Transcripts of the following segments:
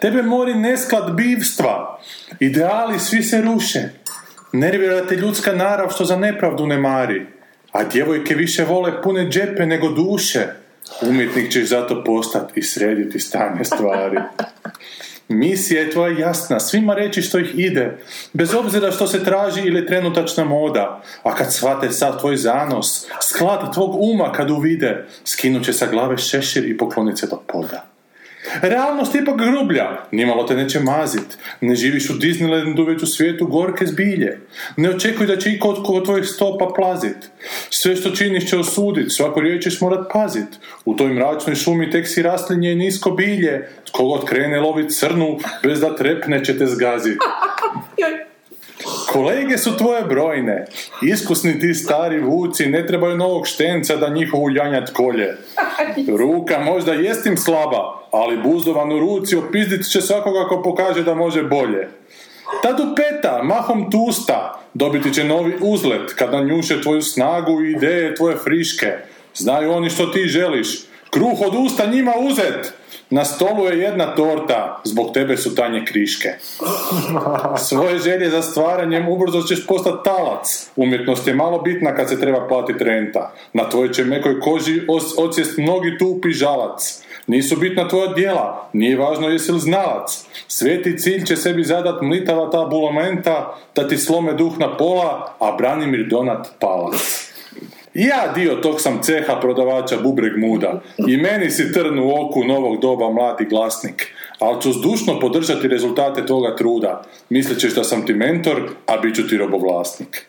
Tebe mori nesklad bivstva. Ideali svi se ruše. Nervira te ljudska narav što za nepravdu ne mari. A djevojke više vole pune džepe nego duše. Umjetnik ćeš zato postati i srediti stanje stvari. Misija je tvoja jasna, svima reći što ih ide, bez obzira što se traži ili trenutačna moda, a kad shvate sad tvoj zanos, sklad tvog uma kad uvide, skinut će sa glave šešir i poklonit se do poda. Realnost je ipak grublja, nimalo te neće mazit, ne živiš u Disneylandu već u svijetu gorke zbilje, ne očekuj da će iko od tvojih stopa plazit, sve što činiš će osudit, svako riječ ćeš morat pazit, u toj mračnoj šumi tek si rastlinje i nisko bilje, tko god krene lovit crnu, bez da trepne će te zgazit. Kolege su tvoje brojne, iskusni ti stari vuci, ne trebaju novog štenca da njihovu janjat kolje. Ruka možda jest im slaba, ali buzdovan u ruci opizdit će svakoga ko pokaže da može bolje. Ta dupeta, mahom tusta, dobiti će novi uzlet kad nanjuše tvoju snagu i ideje tvoje friške. Znaju oni što ti želiš. Kruh od usta njima uzet! Na stolu je jedna torta, zbog tebe su tanje kriške. Svoje želje za stvaranjem ubrzo ćeš postati talac. Umjetnost je malo bitna kad se treba platiti renta. Na tvojoj će mekoj koži os- mnogi tupi žalac. Nisu bitna tvoja djela, nije važno jesi li znalac. Sveti cilj će sebi zadat mlitava ta bulomenta, da ti slome duh na pola, a Branimir Donat palac. Ja dio tog sam ceha prodavača bubreg muda i meni si trn u oku novog doba mladi glasnik, ali ću zdušno podržati rezultate tvoga truda. Mislit ćeš sam ti mentor, a bit ću ti robovlasnik.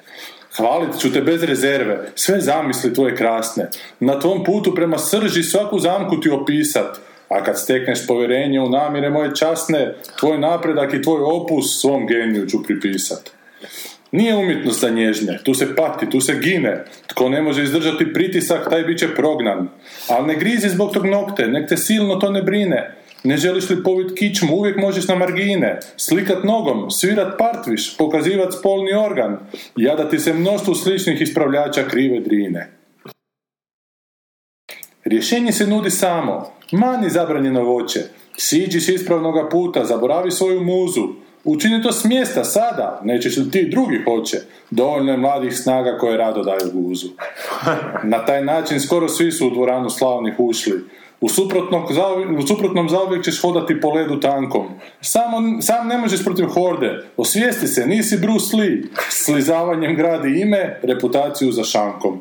Hvalit ću te bez rezerve, sve zamisli tvoje krasne. Na tvom putu prema srži svaku zamku ti opisat, a kad stekneš povjerenje u namjere moje časne, tvoj napredak i tvoj opus svom geniju ću pripisat. Nije umjetnost za nježnje, tu se pati, tu se gine. Tko ne može izdržati pritisak, taj bit će prognan. Ali ne grizi zbog tog nokte, nek te silno to ne brine. Ne želiš li povit kičmu, uvijek možeš na margine. Slikat nogom, svirat partviš, pokazivat spolni organ. Jadati se mnoštvu sličnih ispravljača krive drine. Rješenje se nudi samo. Mani zabranjeno voće. Siđi s ispravnoga puta, zaboravi svoju muzu. Učini to s mjesta, sada, nećeš li ti drugi hoće. Dovoljno je mladih snaga koje rado daju guzu. Na taj način skoro svi su u dvoranu slavnih ušli. U, suprotnom, u suprotnom zauvijek ćeš hodati po ledu tankom. Samo, sam ne možeš protiv horde. Osvijesti se, nisi Bruce Lee. Slizavanjem gradi ime, reputaciju za šankom.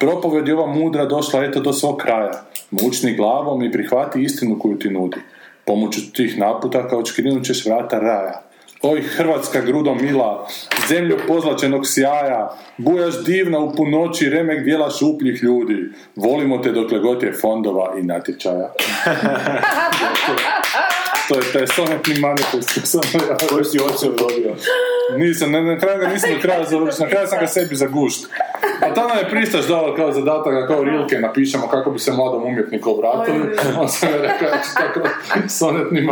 Propoved je ova mudra došla eto do svog kraja. Mučni glavom i prihvati istinu koju ti nudi. Pomoću tih naputaka odškrinut ćeš vrata raja. Oj, Hrvatska grudo mila, zemlju pozlačenog sjaja, bujaš divna u punoći remek dijela šupljih ljudi. Volimo te dokle god je fondova i natječaja. to je taj sonetni manifest. koji sam ja- Koji si dobio? Nisam, na, na kraju ga nisam do kraja završio, na kraju sam ga sebi zagušt. A tada je pristaš dao kao zadatak, kao rilke napišemo kako bi se mladom umjetniku obratili. On sam je rekao, ja ću tako sonetni.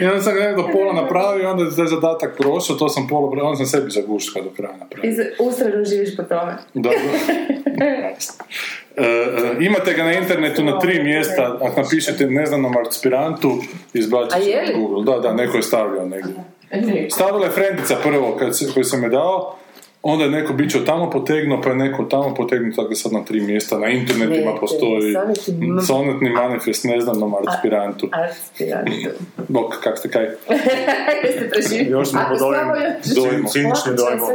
I onda sam ga nekako do pola napravio, onda je taj zadatak prošao, to sam pola, onda sam sebi zagušt do kraja napravio. Iz, ustrajno živiš po tome. Dobro. E, e, imate ga na internetu na tri mjesta, ako napišete neznanom aspirantu, A izbacit je će li? Google. Da, da, neko je stavio negdje. Stavila je frendica prvo kad se, koju sam je dao, onda je neko bićo tamo potegnuo, pa je neko tamo potegnuo, tako da sad na tri mjesta na internetima Ne, postoji sonetni m- sonetni manifest neznanom aspirantu. Aspirantu. Bok, kak ste kaj? Jeste preživjeli? Još smo pod ovim dojmom. Ciničnim dojmom.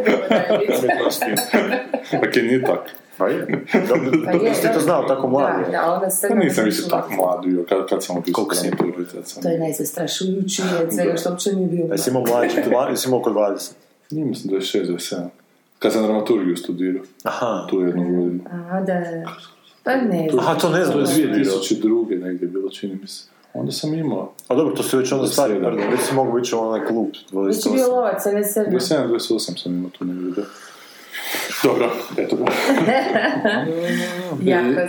Ok, nije tako. Pa je. Dobro, Pa je, ste to znao tako mladi. Da, da, onda sve Pa nisam više tako mlad bio, kad, kad sam opisao Koliko si imao? To je najzastrašujući od svega što uopće nije bio. Jesi imao mlađi, dva- jesi imao oko 20. Nije mislim 26, 27. Kad sam dramaturgiju studirao, Aha. tu jednu godinu. A, da, da. Pa ne znam. Aha, to ne znam, što je. dvije- 2002. negdje je bilo, čini mi se. Onda sam imao. A dobro, to su već onda stari, pardon, već si mogu biti u onaj klub. Već je bio lovac, a ne sedmi. 27, 28 sam imao tu negdje. da. Dobro, eto ga.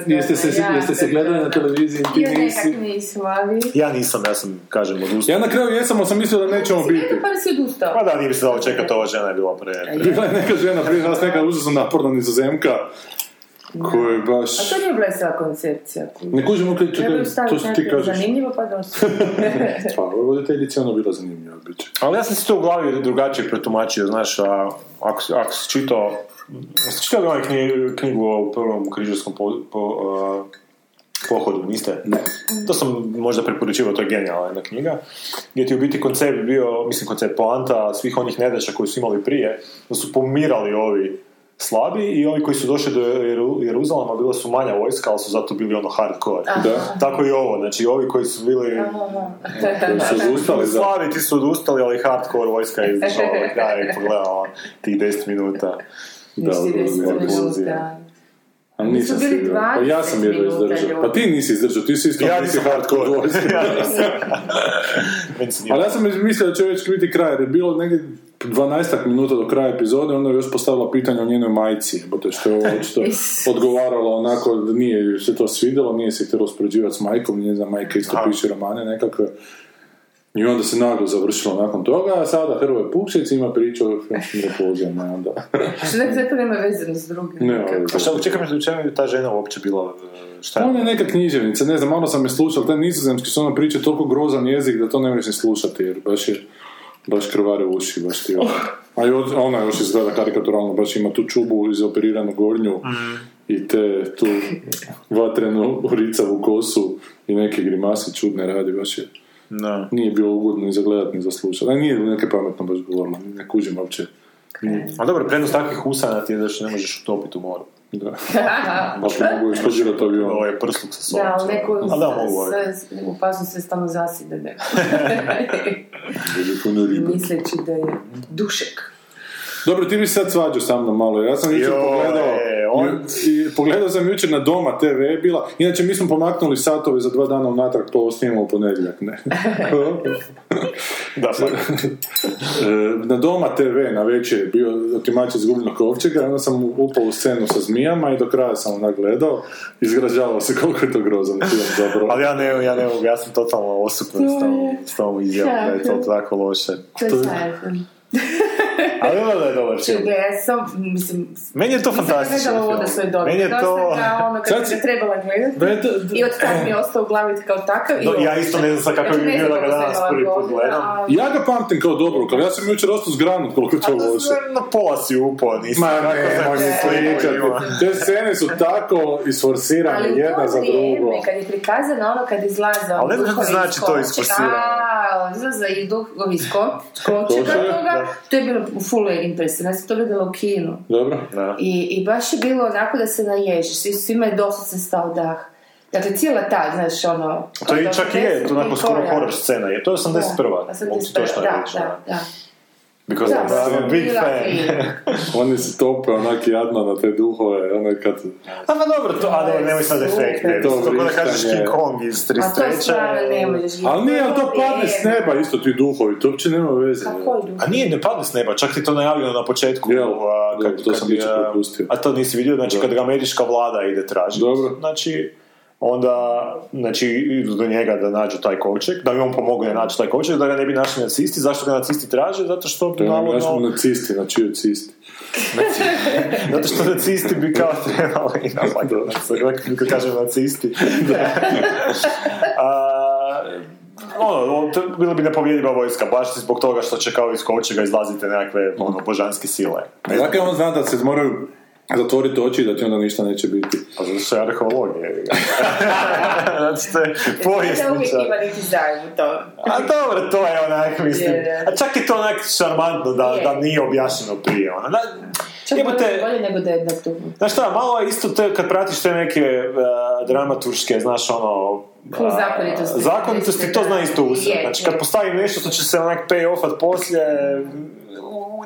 Jeste se, jeste se gledali na televiziji, ti Još nisi. nisu, ali... Ja nisam, ja sam, kažem, odustao. Ja na kraju jesam, ali sam mislio da nećemo Si biti. pa si odustao. Pa da, nije mi se dalo čekati, ova žena je bila pre... Bila je neka žena prije nas, neka užasno naporna nizozemka, koja je baš... A to nije bila cijela koncepcija. Ne kužim, ok, Trebaju čekaj, to staviti što ti nekako kažeš. zanimljivo pa dosta. Pa, ovo voditeljica je ono bila zanimljiva. Ali ja sam si to u glavi drugačije pretumačio, znaš, a, ako, si- ako si čitao... Jeste čitali ovaj knji- knjigu o prvom križarskom po, po, a, pohodu, niste? Ne. To sam možda preporučivao, to je genijalna jedna knjiga, gdje ti u biti koncept bio, mislim koncept poanta svih onih nedaća koji su imali prije, da su pomirali ovi slabi i ovi koji su došli do Jeru- Jeruzalema bila su manja vojska, ali su zato bili ono hardcore. Da. Tako i ovo, znači ovi koji su bili Koji su odustali, da. slabi, ti su odustali, ali hardcore vojska je izašla ovaj kraj i pogledala tih 10 minuta. Da, Nisi da. A nisam siguran. Pa ja sam jedva 20 minuta izdržao. Pa ti nisi izdržao, ti si isto Ja nisi nisam hardcore hardcore. vojska. Ali ja sam mislio da će već biti kraj, jer je bilo negdje 12 minuta do kraja epizode, onda je još postavila pitanje o njenoj majci, bote što je ovo očito odgovarala onako da nije se to svidjelo, nije se htjelo uspoređivati s majkom, nije znam, majka isto Aha. piše romane nekakve. I onda se naglo završilo nakon toga, a sada Hrvoje Pukšić ima priču o filmskim repulzijama, onda... Što nek nema veze s drugim. Ne, A me, u čemu je ta žena uopće bila, e, šta Ona je? je neka književnica, ne znam, malo sam je slušao, taj nizozemski su ona priča toliko grozan jezik da to ne možeš ni slušati, jer baš je, baš krvare uši, baš ti ono. A i ona još izgleda karikaturalno, baš ima tu čubu izoperiranu gornju i te tu vatrenu ricavu kosu i neke grimase čudne radi, baš je, Da. nije bilo ugodno ni za gledat, ni za slušat. A nije neke pametno baš govorila, ne kužim uopće. A dobro, prednost takvih usana ti je da što ne možeš utopiti u moru. Da. Baš mogu eksplodirati avion. Ovo je prsluk sa sobom. Da, ali neko A da, mogu ovaj. sve, opasno se stalno zaside. Ne. Misleći da je dušek. Dobro, ti bi sad svađao sa mnom malo. Ja sam jučer pogledao, on- i, pogledao sam jučer na Doma TV je bila. Inače, mi smo pomaknuli satove za dva dana unatrag, to snimamo u ponedjeljak, ne. Da, sad. E, na Doma TV na večer je bio otimač iz gubljenog kovčega, onda sam upao u scenu sa zmijama i do kraja sam onak gledao. Izgražavao se koliko je to grozan film zapravo. Ali ja ne, ja ne mogu, ja sam totalno osupnut s tom, s tom izjavom da je to tako loše. To je. Ali ono da je dobar film. Sam, mislim... Meni je to nisam fantastičan gledala je dobro. Meni je to... ono kad Sad sam trebala gledati. Je I od tad mi je ostao u glavi kao takav. i No, ja isto ne znam sad kako Znači, bi bio da ga danas prvi put gledam. Ja ga pamtim kao dobro, kao ja sam jučer ostao zgranut koliko je to A to loše. sve na pola si upao, nisi Ma ne, moj se slikati. Te scene su tako isforsirane jedna to za drugo. kad je prikazano ono kad izlaze Ali ne znam kako znači to isforsirano. A, izlaze i duhovi iz ko- kovčega Kovčega, toga. To je bilo full impresivno, ja sam to gledala u kinu. Dobro? Da. I, I baš je bilo onako da se naježiš, svi, svima je doslovce stao dah. Dakle, cijela ta, znaš, ono... To je čak i je, to onako skoro horror scena je. To je 81. Mogu ti 81. točno da, reći. da, da. Because Da, I'm a big fan. Oni se tope onak jadno na te duhove, ono kad... A pa dobro, to, a ne, nemoj sad efekt, ne, To kako da kažeš. King Kong iz A to 33. stvarno ne možeš vidjeti. Ali nije, ali to padne s neba isto ti duhovi, to uopće nema veze. Kako? A nije, ne padne s neba, čak ti to najavljeno na početku. Jel, a, dobro, to sam jučer propustio. A to nisi vidio, znači kad ga američka vlada ide tražiti. Dobro. Znači, onda, znači, idu do njega da nađu taj kovčeg, da mi on pomogne naći taj kovčeg, da ga ne bi našli nacisti. Zašto ga nacisti traže? Zato što, naš navodno, nacisti, znači nacisti. zato što nacisti bi kao trebali, napak, kad kažem nacisti. A, ono, bilo bi nepovjediva vojska, baš zbog toga što će kao iz kovčega izlazite nekakve ono, božanske sile. Dakle, on zna da se moraju zatvoriti oči i da ti onda ništa neće biti. pa zato što je arheologija. jebi ga. Zato što je Da uvijek povjesničar. ima neki zajem u to. A dobro, to je onak, mislim, a čak je to onak šarmantno da, Je. da nije objašnjeno prije, ono. Da, Čak jebote, bolje, bolje nego da je na tu. Znaš šta, malo je isto te, kad pratiš te neke uh, dramaturške, znaš, ono, zakonitosti. zakonitosti, to zna isto. Je, Znači, kad postavi nešto što će se onak pay offat poslije,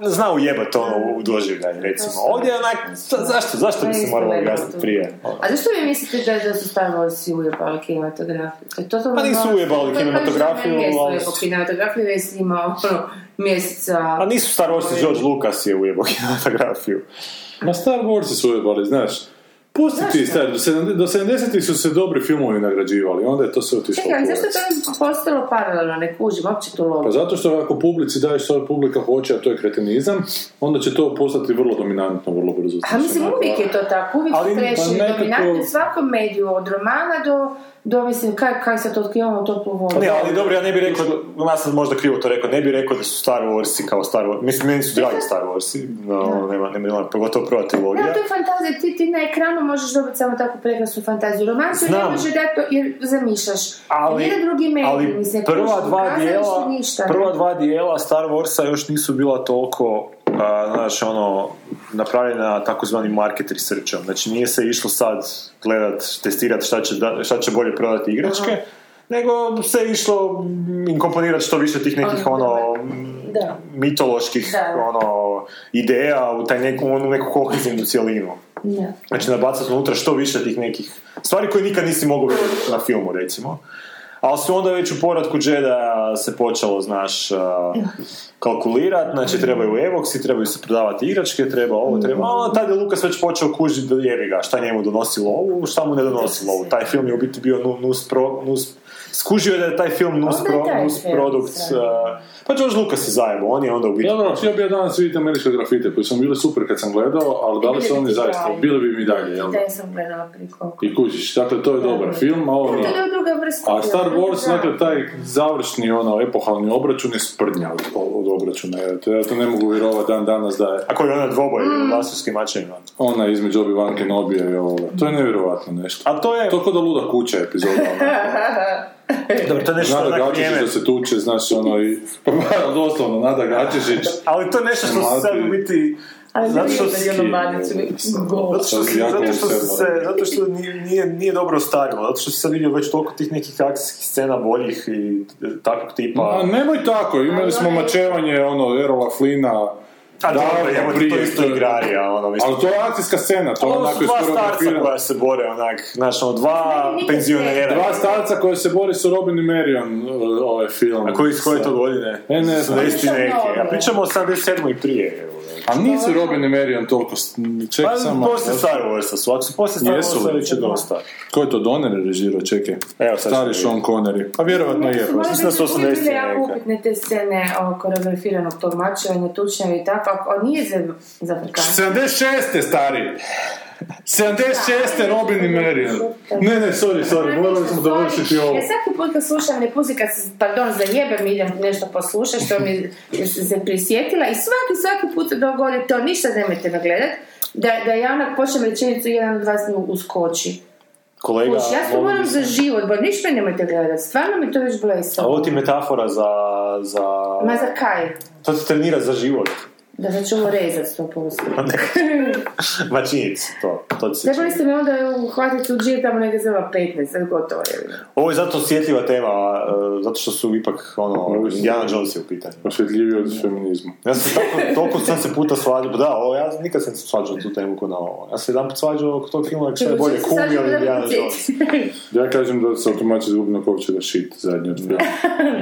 zna ujebat ono u doživljaj, recimo. Ovdje je onak, za- zašto, zašto bi se moralo objasniti prije? A zašto vi mislite da, da su Star Warsi ujebali kinematografiju? To je Pa nisu ujebali To je kinematografiju, ali- kinematografiju, jer si imao ono, mjeseca... A nisu Star Wars i George Lucas je ujebao kinematografiju. Ma Star Wars su ujebali, znaš. Pusti ti, stari, do 70 do 70-ih su se dobri filmovi nagrađivali, onda je to sve otišlo Čekaj, zašto to postalo paralelno, ne kužim, uopće tu Pa logiku. zato što ako publici daješ što publika hoće, a to je kretenizam, onda će to postati vrlo dominantno, vrlo brzo. A mislim, uvijek je to tako, uvijek su pa dominantni u svakom mediju, od romana do, do mislim, kaj, kaj sad otkrivamo toplu vodu. Ne, ali dobro, ja ne bih rekao, ja sam možda krivo to rekao, ne bih rekao da su Star Warsi kao Star Wars, mislim, meni su dragi Star Warsi, no, nema, nema, nema, pogotovo prva trilogija. Da, to je fantazija, ti, ti na ekranu možeš dobiti samo takvu prekrasnu fantaziju. Roman se ne može dati to jer zamišljaš. ali, Nijedan drugi medij, ali mislim, prva dva dijela, ništa. prva dva dijela Star Warsa još nisu bila toliko a, znaš, ono, napravljena takozvanim market researchom. Znači nije se išlo sad gledat, testirat šta će, da- šta će bolje prodati igračke, nego se išlo inkomponirati što više tih nekih Ono, ono Da. mitoloških Da. ono ideja u taj neku, onu neku kohezivnu cjelinu. Da. Znači nabacati unutra što više tih nekih stvari koje nikad nisi mogao vidjeti na filmu recimo. Ali su onda već u poradku Jedi se počelo, znaš, kalkulirat, znači trebaju Evoxi, trebaju se prodavati igračke, treba ovo, treba ovo, tad je Lukas već počeo kužiti da jebi ga, šta njemu donosi lovu, šta mu ne donosi lovu. Taj film je u biti bio nu- nus, pro, nus skužio je da je taj film nus, pro, taj nus film produkt, uh, pa George Lucas je zajebo, on je onda u biti... Dobro, htio bi ja danas vidjeti američke grafite koji su bili super kad sam gledao, ali da li su oni zaista, bili bi mi dalje, jel da? Da, ja sam gledala koliko. I kužiš, dakle to je dobar film, a ovo je druga vrsta. A Star Wars, da. dakle, taj završni, ono, epohalni obračun je sprdnja od, od obračuna. Ja to, ja to ne mogu vjerovati dan danas da je A koji je onaj dvoboj Mm. u laserskim mačevima. ona između Obi-Wan Kenobija i ovoga. To je nevjerovatno nešto. A to je... To kod da luda kuća epizoda. Dobro, to je nešto Nada Gačišić da se tuče, znaš, ono i... Pa doslovno, Nada Gačišić. Ali to je nešto što se sad u biti... Ali Zato što si- gol. Zato što, si- zato što, se, zato što nije, nije, nije dobro ostarilo, zato što si sad vidio već toliko tih nekih akcijskih scena boljih i takvog tipa. A nemoj tako, imali smo mačevanje, ono, Erola Flina, A davno evo ti to prije, isto to je- igrarija, ono, mislim. Ali to je akcijska scena, to je Ovo su onako dva starca koja se bore, onak, znaš, ono, dva penzionera. Dva starca koji se bori sa Robin i Marion, ovaj film. A koji iz koje to godine? E, ne znam. 70 Ništa neke. A pričamo o 77. i prije. evo. A nisu Robin i Marion toliko... Ček Pa samo... poslije Star Warsa su, ako su poslije Star Jesu Warsa li? već je dosta. Ko je to Donner režirao, čekaj. Evo, sad Stari Sean Connery. Pa vjerovatno je. Možda mislim da su bi uvijek 80 bile jako upitne te scene o, koreografiranog tog mačevanja, tučnjava i tako, a nije za, za Afrikance. 76. stari! 76. Robin i Marion. Ne, ne, sorry, sorry, morali smo dovršiti ovo. Ja svaki put kad slušam ne puzi kad se, pardon, zajebem, idem nešto poslušati što mi se, se prisjetila i svaki, svaki put se dogodi to, ništa nemojte me gledat, da, da ja onak počnem rečenicu i jedan od vas mi uskoči. Kolega, Kuš, ja molim moram za se- život, ba ništa nemojte gledat, stvarno mi to već A blesalo. ovo ti metafora za... za... Ma za kaj? To ti trenira za život. Da da ću ovo rezat sto posto. Ma činjenica, to. to ti se Trebali ste me onda uhvatiti u džir tamo negdje zelo 15, sad gotovo je. Ovo je zato osjetljiva tema, e, zato što su ipak, ono, Indiana Jones je u pitanju. Osvjetljiviji od feminizma. Ja sam tako, toliko sam se puta svađao, da, ovo, ja nikad sam se svađao tu temu ko na ovo. Ja sam jedan put svađao oko tog filma, što je bolje, Kumi ili Indiana Jones. Ja kažem da se automatski zgubno kovčega shit zadnji od filma.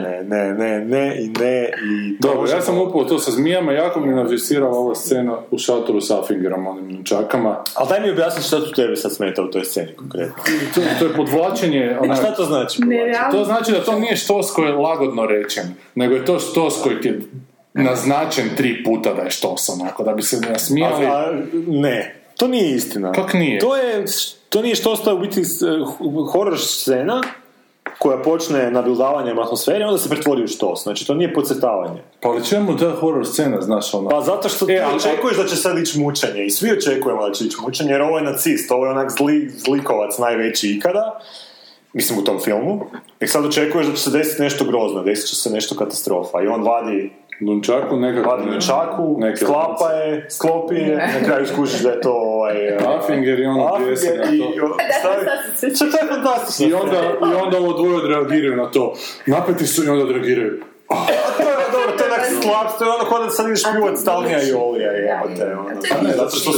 Ne, ne, ne, ne i ne i... to Dobro, ja sam upao to sa zmijama, jako mi navjestira ova scena u šatoru sa Fingerom, onim nunčakama. Ali daj mi objasni što tu tebe sad smeta u toj sceni konkretno. To, to je podvlačenje, A onak, šta to znači? To znači da to nije štos koji je lagodno rečen, nego je to štos koji ti je naznačen tri puta da je štos, onako, da bi se nasmijali. A, a, ne, to nije istina. Kak nije? To, je, to nije što ostaje u biti s- horor scena koja počne nabildavanjem atmosfere, onda se pretvori u štos. Znači, to nije podcrtavanje. Pa ali čemu ta horror scena, znaš, ono? Pa zato što ti E, ali- očekuješ da će sad ići mučenje i svi očekujemo da će ići mučenje jer ovo je nacist, ovo je onak zli, zlikovac najveći ikada, mislim u tom filmu, i sad očekuješ da će se desiti nešto grozno, desit će se nešto katastrofa i on vadi Nunčaku nekako... Vadi na čaku, Neke sklapa je, sklopi je, na kraju skušiš da je to ovaj... Afinger i ono Afinger bijesi na i... to. stavi- Što to je fantastično. I onda, I onda ovo dvoje odreagiraju na to. Napeti su i onda odreagiraju. To je dobro, to je onak slab, to je ono kod da sad ideš pljuvat stalnija i olija, jebote, ono. Pa ne, zato što...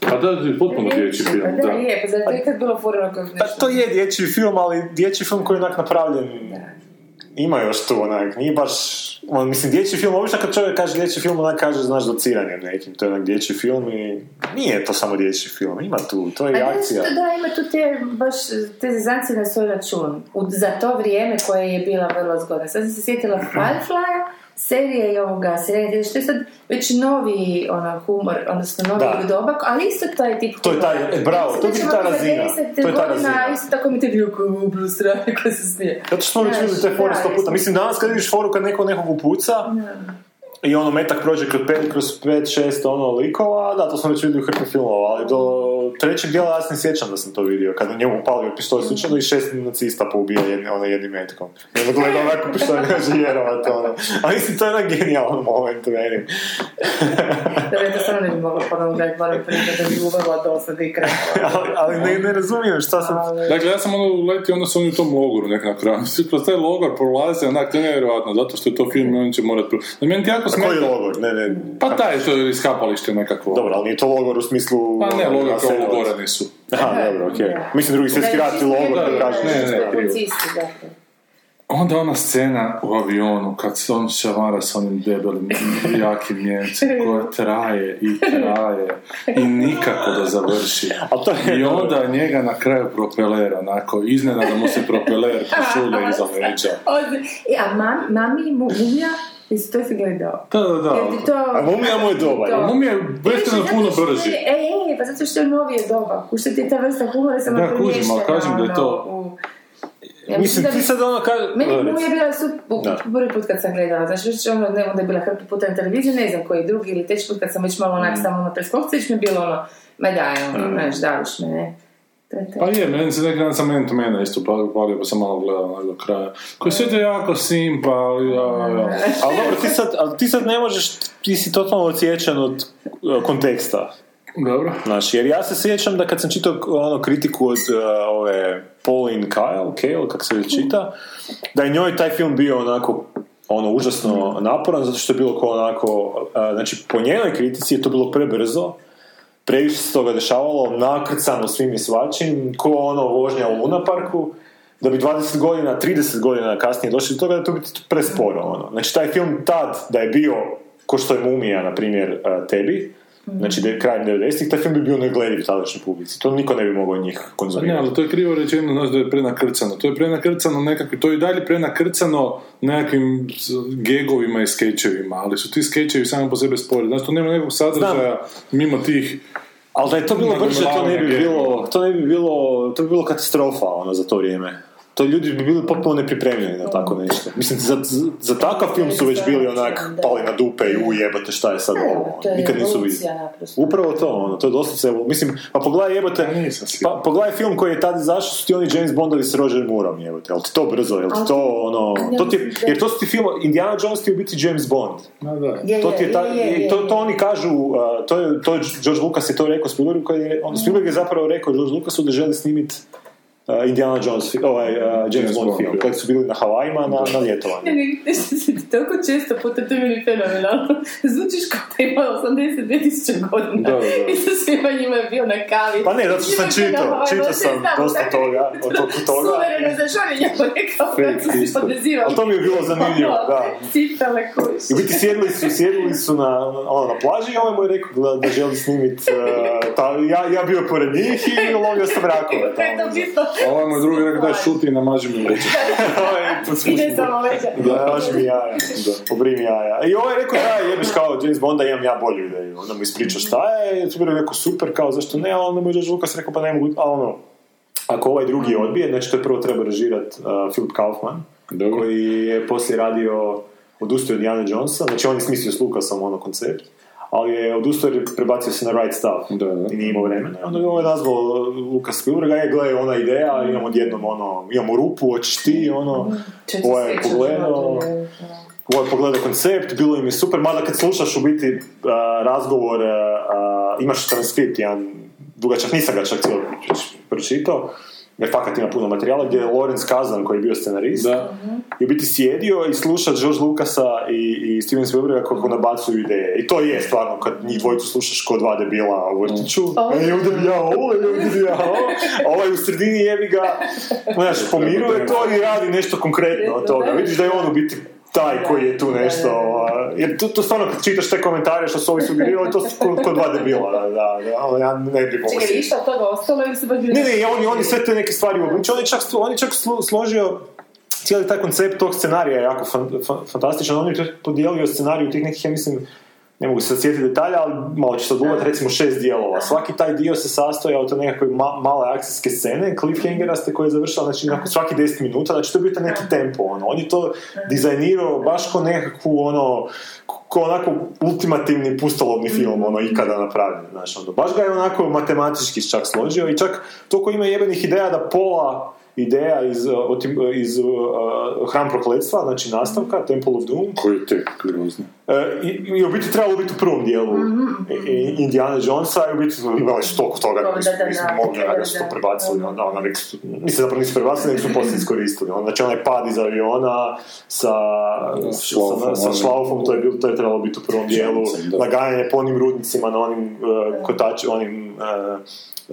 Pa da, je potpuno dječji film, Pa da. da, je, pa zato je kad bilo furano Pa to je dječji film, ali dječji film koji je onak napravljen ima još tu onak, nije baš, on, mislim, dječji film, obično kad čovjek kaže dječji film, onak kaže, znaš, dociranjem nekim, to je onak dječji film i nije to samo dječji film, ima tu, to je A akcija. Da, da, ima tu te, baš, te zezancije na svoj račun. U, za to vrijeme koje je bila vrlo zgodna. Sad sam se sjetila Firefly, serije i ovoga Serenity, što je sad već novi ono, humor, odnosno novi Da. doba, ali isto taj tip To je taj- e, bravo, to je ta razina, 90 to je ta razina. Isto tako mi te kao u Bruce Strane, ko se smije. Zato što smo već vidjeli te fore sto puta. Mislim, danas kad vidiš foru kad neko nekog upuca, i ono metak prođe kroz pet, kroz pet, šest ono likova, da, to smo već vidjeli u hrpi filmova, ali do trećeg dijela ja se ne sjećam da sam to vidio, kada njemu upalio pištolj slučajno i šest nacista poubija jedni, ono jednim metkom. I onda gleda onako pištolj ne može vjerovat, ono. A mislim, to je jedan genijalan moment meni. Da ja to stvarno ne bi mogla ponovno gledati, moram priznati da bi uvela dosad i kraj. ali, ali ne, ne razumijem šta sam... Dakle, ja sam ono uletio, onda su oni u tom logoru nek na kraju. Svi kroz taj logor prolaze, onak, to je nevjerojatno, zato što je to film i oni će morat... pro- Da meni ti jako smeta... Koji logor? Ne, ne. Pa taj, to je iskapalište nekakvo. Dobro, ali nije to logor u smislu... Pa ne, logor kao Logorani su. Aha, dobro, okej. Mislim, drugi svjetski rat i logor, da, kažeš. ne, ne, dakle. Onda ona scena u avionu, kad se on šamara s onim debelim, jakim njemcem, koja traje i traje i nikako da završi. Ali to je I dobro. onda njega na kraju propeler, onako, iznenada mu se propeler pošulja iza leđa. E, a mam, mami mu- mumija, jesi to si gledao? Da, da, da. Jer ti to... A mumija mu je dobar. To- Mumija je beskreno puno brži. je- E, e, pa zato što je novije doba. U što ti je ta vrsta humora samo Da, kužim, ali kažem da je to- ono, u- Ja Mislim, da ti sad ono kaže... Meni mu je bila su Da. prvi put kad sam gledala, znači već ono, ne, onda je bila hrpu puta na televiziji, ne znam koji drugi ili treći put kad sam već malo Mm. onak samo na preskokci, već mi je bilo ono, ma daj, ono, znaš, daviš me, ne. To je to. Pa je, meni se neki dan sam Man to Mana isto palio, palio pa sam malo gledao do kraja. Koji sve to jako simpa, ali ja, ja. Ali dobro, ti sad, ali ti sad ne možeš, ti si totalno odsječan od uh, konteksta. Dobro. Znaš, jer ja se sjećam da kad sam čitao ono kritiku od uh, ove Pauline Kyle, Kale, kako se već čita, da je njoj taj film bio onako ono užasno naporan, zato što je bilo ko onako, uh, znači po njenoj kritici je to bilo prebrzo, previše se toga dešavalo, nakrcano svim i svačim, ko ono vožnja u Luna Parku, da bi 20 godina, 30 godina kasnije došli do toga da to biti presporo. Ono. Znači taj film tad da je bio, ko što je Mumija, na primjer, uh, tebi, znači da je krajem 90-ih, taj film bi bio neglediv tadašnjoj publici. To niko ne bi mogao njih Pa Ne, konzumirati. ali to je krivo rečeno, znaš da je prenakrcano. To je prenakrcano nekakvi, to je i dalje prenakrcano nekakvim gegovima i skečevima, ali su ti skečevi sami po sebi spori. Znaš, to nema nekog sadržaja mimo tih... Ali da je to bilo brže, to ne bi bilo, to ne bi bilo, to bi bilo katastrofa ono, za to vrijeme. To ljudi bi bili potpuno nepripremljeni na tako nešto. Mislim, za, za, za takav film su već bili onak pali na dupe i ujebate šta je sad ovo. Nikad nisu vidjeli. Upravo to, ono, to je doslovce, evo, mislim, pa pogledaj jebote, Pa pa, pogledaj film koji je tad izašao, su ti oni James Bondovi s Roger Moorom, jebote, jel ti to brzo, jel ti to, ono, to ti, jer to su ti film, Indiana Jones ti je u biti James Bond. To, ti je ta, to, to oni kažu, uh, to je, to je George Lucas je to rekao Spielbergu, kad je, on, Spielberg je zapravo rekao George Lucasu da želi snimiti uh, Indiana Jones, ovaj, uh, James, James Bond film, film. kad su bili na Havajima na, na ljetovanju. ne, se toliko često puta, to je meni fenomenalno. Zvučiš kao da ima 82 tisuća godina. Da, da, da. I sa svima njima je bio na kavi. Pa ne, zato što sam je čitao, na čitao sam dosta toga, od tog toga. Suvereno, znaš, on je njemu rekao, kako se odezivali. Ali to mi je bilo zanimljivo, da. Cipele kuš. I biti sjedili su, sjedili su na, ono, na plaži i ovaj mu je rekao da, da želi snimit, uh, ta, ja, ja bio pored njih i lovio sam rakove. To je to tamo. bitno. A ovaj moj drugi rekao daj šuti i namaži mi leđa. To I ne samo. Da, baš mi jaja. Obri mi jaja. I ovaj je rekao da, jebeš kao James Bonda, imam ja bolju ideju. Onda mi ispričao šta je, super je rekao super, kao zašto ne, a onda mu je George Lucas rekao pa ne mogu, a ono, ako ovaj drugi odbije, znači to je prvo treba režirat uh, Philip Kaufman, Dobro. koji je poslije radio odustao od Indiana Jonesa, znači on je smislio s Lucasom ono koncept, ali je odustao jer je prebacio se na right stuff. Da, da. i nije imao vremena. I onda je ovaj nazvao Lukas Spielberga, je gledaj ona ideja, imamo odjednom ono, imamo rupu, hoćeš ti, ono, Često ovaj je pogledao, života, ovaj pogledao koncept, bilo im je super, mada kad slušaš u biti a, razgovor, a, imaš transkript, jedan dugačak, nisam ga čak cijelo pročitao, jer fakat ima puno materijala, gdje je Lorenz Kazan, koji je bio scenarist, Da. i u biti sjedio i sluša George Lucasa i, i Steven Spielberga kako nabacuju ideje. I to je stvarno, kad njih dvojicu slušaš ko dva debila u vrtiću, e, ovdje bi ja ovo, e, ovdje bi ja ovo, a ovaj u sredini jebi ga, znaš, pomiruje to i radi nešto konkretno od toga. Vidiš da je on u biti taj koji je tu nešto, a, jer to, to stvarno kad čitaš te komentare što su ovi sugerirali, to su ko, ko dva debila, da, da, ja ne bi mogao Čekaj, išta od toga ostalo ili ne, ne, oni, oni sve te neke stvari uobliče. On je čak, on je čak slo- složio cijeli taj koncept tog scenarija je jako fan, fan- fantastičan. On je podijelio scenariju tih nekih, ja mislim, ne mogu se sjetiti detalja, ali malo će se odgledati, recimo šest dijelova. Svaki taj dio se sastojao od nekakve ma- male akcijske scene, cliffhangeraste koje je završila, znači nakon svaki 10 minuta, znači to je bio taj neki tempo, ono. On je to dizajnirao baš ko nekakvu, ono, ko onako ultimativni pustolovni film, ono, ikada napravljen, znaš, ono. Baš ga je onako matematički čak složio i čak toliko ima jebenih ideja da pola ideja iz, uh, otim- uh, iz uh, Hram prokletstva, znači nastavka, Temple of Doom, Koji je tek grozno. E, i, i u biti trebalo biti u prvom dijelu i- i Indiana Jonesa i u biti smo imali su toliko toga Da, koji su, mogli, da, da su to da. prebacili, onda, onda nek su, mislim zapravo nisu prebacili, nek su poslije iskoristili. Onda, znači onaj pad iz aviona sa, sa, šlaufom, sa onim. šlaufom, to je, bilo, to je trebalo biti u prvom dijelu, da. nagajanje po onim rudnicima na onim uh, kotač, onim uh,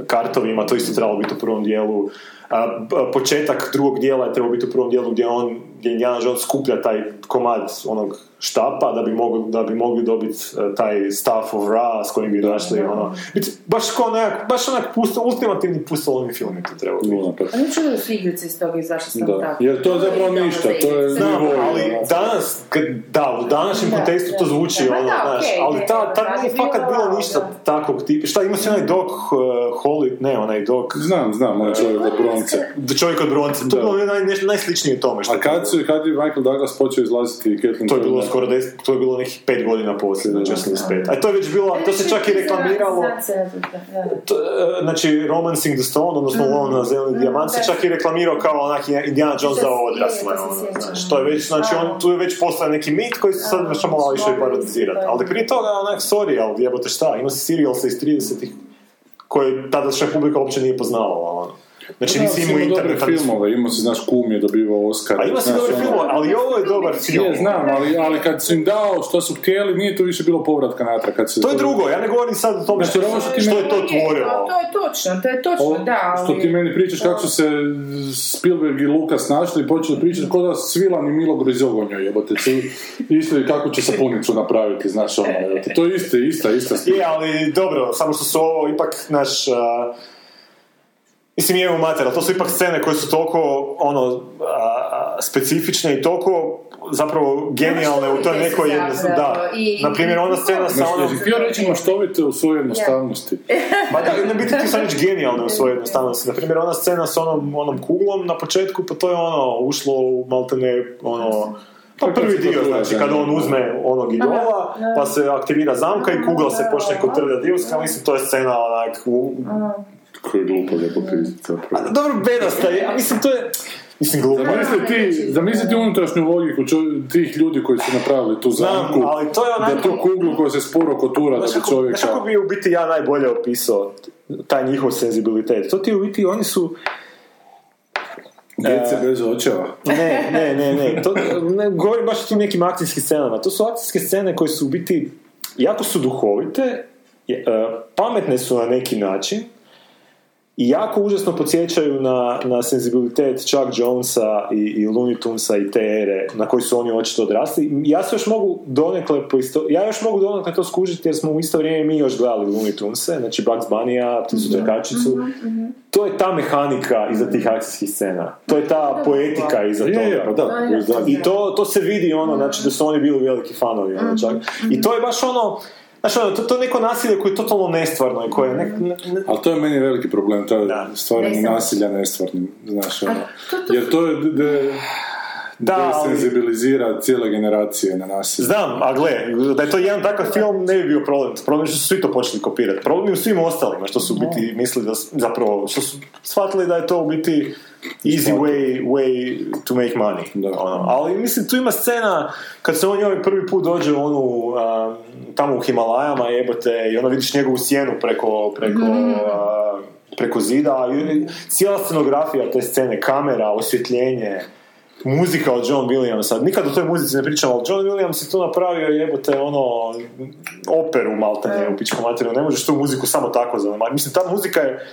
kartovima, to isto trebalo biti u prvom dijelu. A, početak drugog dijela je trebao biti u prvom dijelu gdje on gdje Indiana Jones skuplja taj komad onog štapa da bi mogli, da bi mogli dobiti e, taj staff of Ra s kojim bi našli ono. Biti, baš kao onak, baš onak pusto, ultimativni pustolovni film je to trebao biti. Pa- A ne čudo su igrice iz toga izašli sam Da. tako. Jer to je zapravo ništa, to je. Znam, ali ono. danas, kad- da, u današnjem Da, kontekstu to da. zvuči Da, ono, da, znaš, okej, ali ta, tad da, nije fakat bilo ništa da. takvog tipa. Šta, ima si onaj Doc uh, Holly, ne, onaj Doc, Znam, znam, on čovjek od bronce. čovjek od bronce, to je Da. bilo naj, naj, najsličnije tome. Što A kad, su, kad je Michael Douglas počeo izlaziti i Caitlin To je bilo? Skoro deset, to je bilo nekih pet godina poslije, znači 85. A to je već bilo, to se čak i reklamiralo, se, to, e, znači Romancing the Stone, odnosno mm. na zeleni dijamant, se čak i reklamirao kao onak Indiana Jones Da, za odrasle, se znaš, to je već, znači on, tu je već postao neki mit koji se sad već malo i parodizirati, ali prije toga onak, sorry, ali jebote šta, ima si serijalsa iz 30-ih koje tadašnja publika uopće nije poznavala, ono. Znači Da, nisi ima imao dobre internet, filmove, imao si, znaš, Kum je dobivao Oscar. a ima si dobre filmove, ali i ovo je dobar film. Je, znam, ali, ali kad su im dao što su htjeli, nije tu više bilo povratka natrag. Kad se To je drugo, ja ne govorim sad o tome Znači, što, što je to tvorilo. To je točno, to je točno, da, ali... Što ti meni pričaš kako su se Spielberg i Lucas našli i počeli pričati kao da Svilan i Milo Grizogonjo jebote. Su isto i kako će sapunicu napraviti, znaš ono, jebote. To je isto, ista, ista stvar. Je, ali dobro, samo što su ovo ipak naš... mislim, je u mater, ali to su ipak scene koje su toliko, ono, a, a, specifične i toliko zapravo genijalne u toj nekoj su jedno, zapravo, da. Na primjer, ona scena sa Znači, onom... htio reći maštovite u svojoj jednostavnosti. Ma da, ne biti ti sam reći genijalne u svojoj jednostavnosti. Na primjer, ona scena s onom, onom kuglom na početku, pa to je ono, ušlo u maltene, ono, pa prvi dio, znači, kada on uzme onog idola, pa se aktivira zamka i kugla se počne kotrljati divska, mislim, to je scena onak, u, Kako je glupo da popizditi zapravo. dobro, bedasta je, a mislim, to je, mislim, glupo. Zamisli ti, zamisli ti unutrašnju logiku čo- tih ljudi koji su napravili tu Znam, zamku, ali to je onako- da tu kuglu koja se sporo kotura da čovjeka... znaš kako bi u biti ja najbolje opisao taj njihov senzibilitet? To ti u biti, oni su, Djece bez očeva. Ne, ne, ne, ne. To, ne govorim baš o tim nekim akcijskim scenama. To su akcijske scene koje su u biti jako su duhovite, je- e, pametne su na neki način i jako užasno podsjećaju na, na senzibilitet Chuck Jonesa i, i Looney Tunesa i te ere na koji su oni očito odrasli. Ja se još mogu donekle poisto, ja još mogu donekle to skužiti jer smo u isto vrijeme mi još gledali Looney Tunese, znači Bugs Bunny-a, Pticu trkačicu. To je ta mehanika iza tih akcijskih scena. To je ta poetika iza toga. Je, je, pa da. Da, I to, to se vidi ono, znači da su oni bili veliki fanovi, ono čak. I to je baš ono, znači ono, to, to je neko nasilje koje je totalno nestvarno i koje je nek, ne, ne- Ali to je meni veliki problem, to je Da. stvaranje Ne nasilja nestvarnim, znaš, ono. to- to Jer to je, de, Da, ali- desenzibilizira cijele generacije na nasilje. Znam, a gle, da je to jedan takav film ne bi bio problem. Problem je što su svi to počeli kopirati. Problem je u svim ostalima što su u biti mislili da, zapravo, što su shvatili da je to u biti easy way, way to make money. Da. Ono, ali mislim, tu ima scena kad se on njoj prvi put dođe u onu, a, tamo u Himalajama jebote i onda vidiš njegovu sjenu preko, preko, a, preko zida. I cijela scenografija te scene, kamera, osvjetljenje, muzika od John Williamsa. Nikad o toj muzici ne pričam, ali John Williams je to napravio jebote ono operu maltene u pičku materiju. Ne možeš tu muziku samo tako zanemariti. Mislim, ta muzika je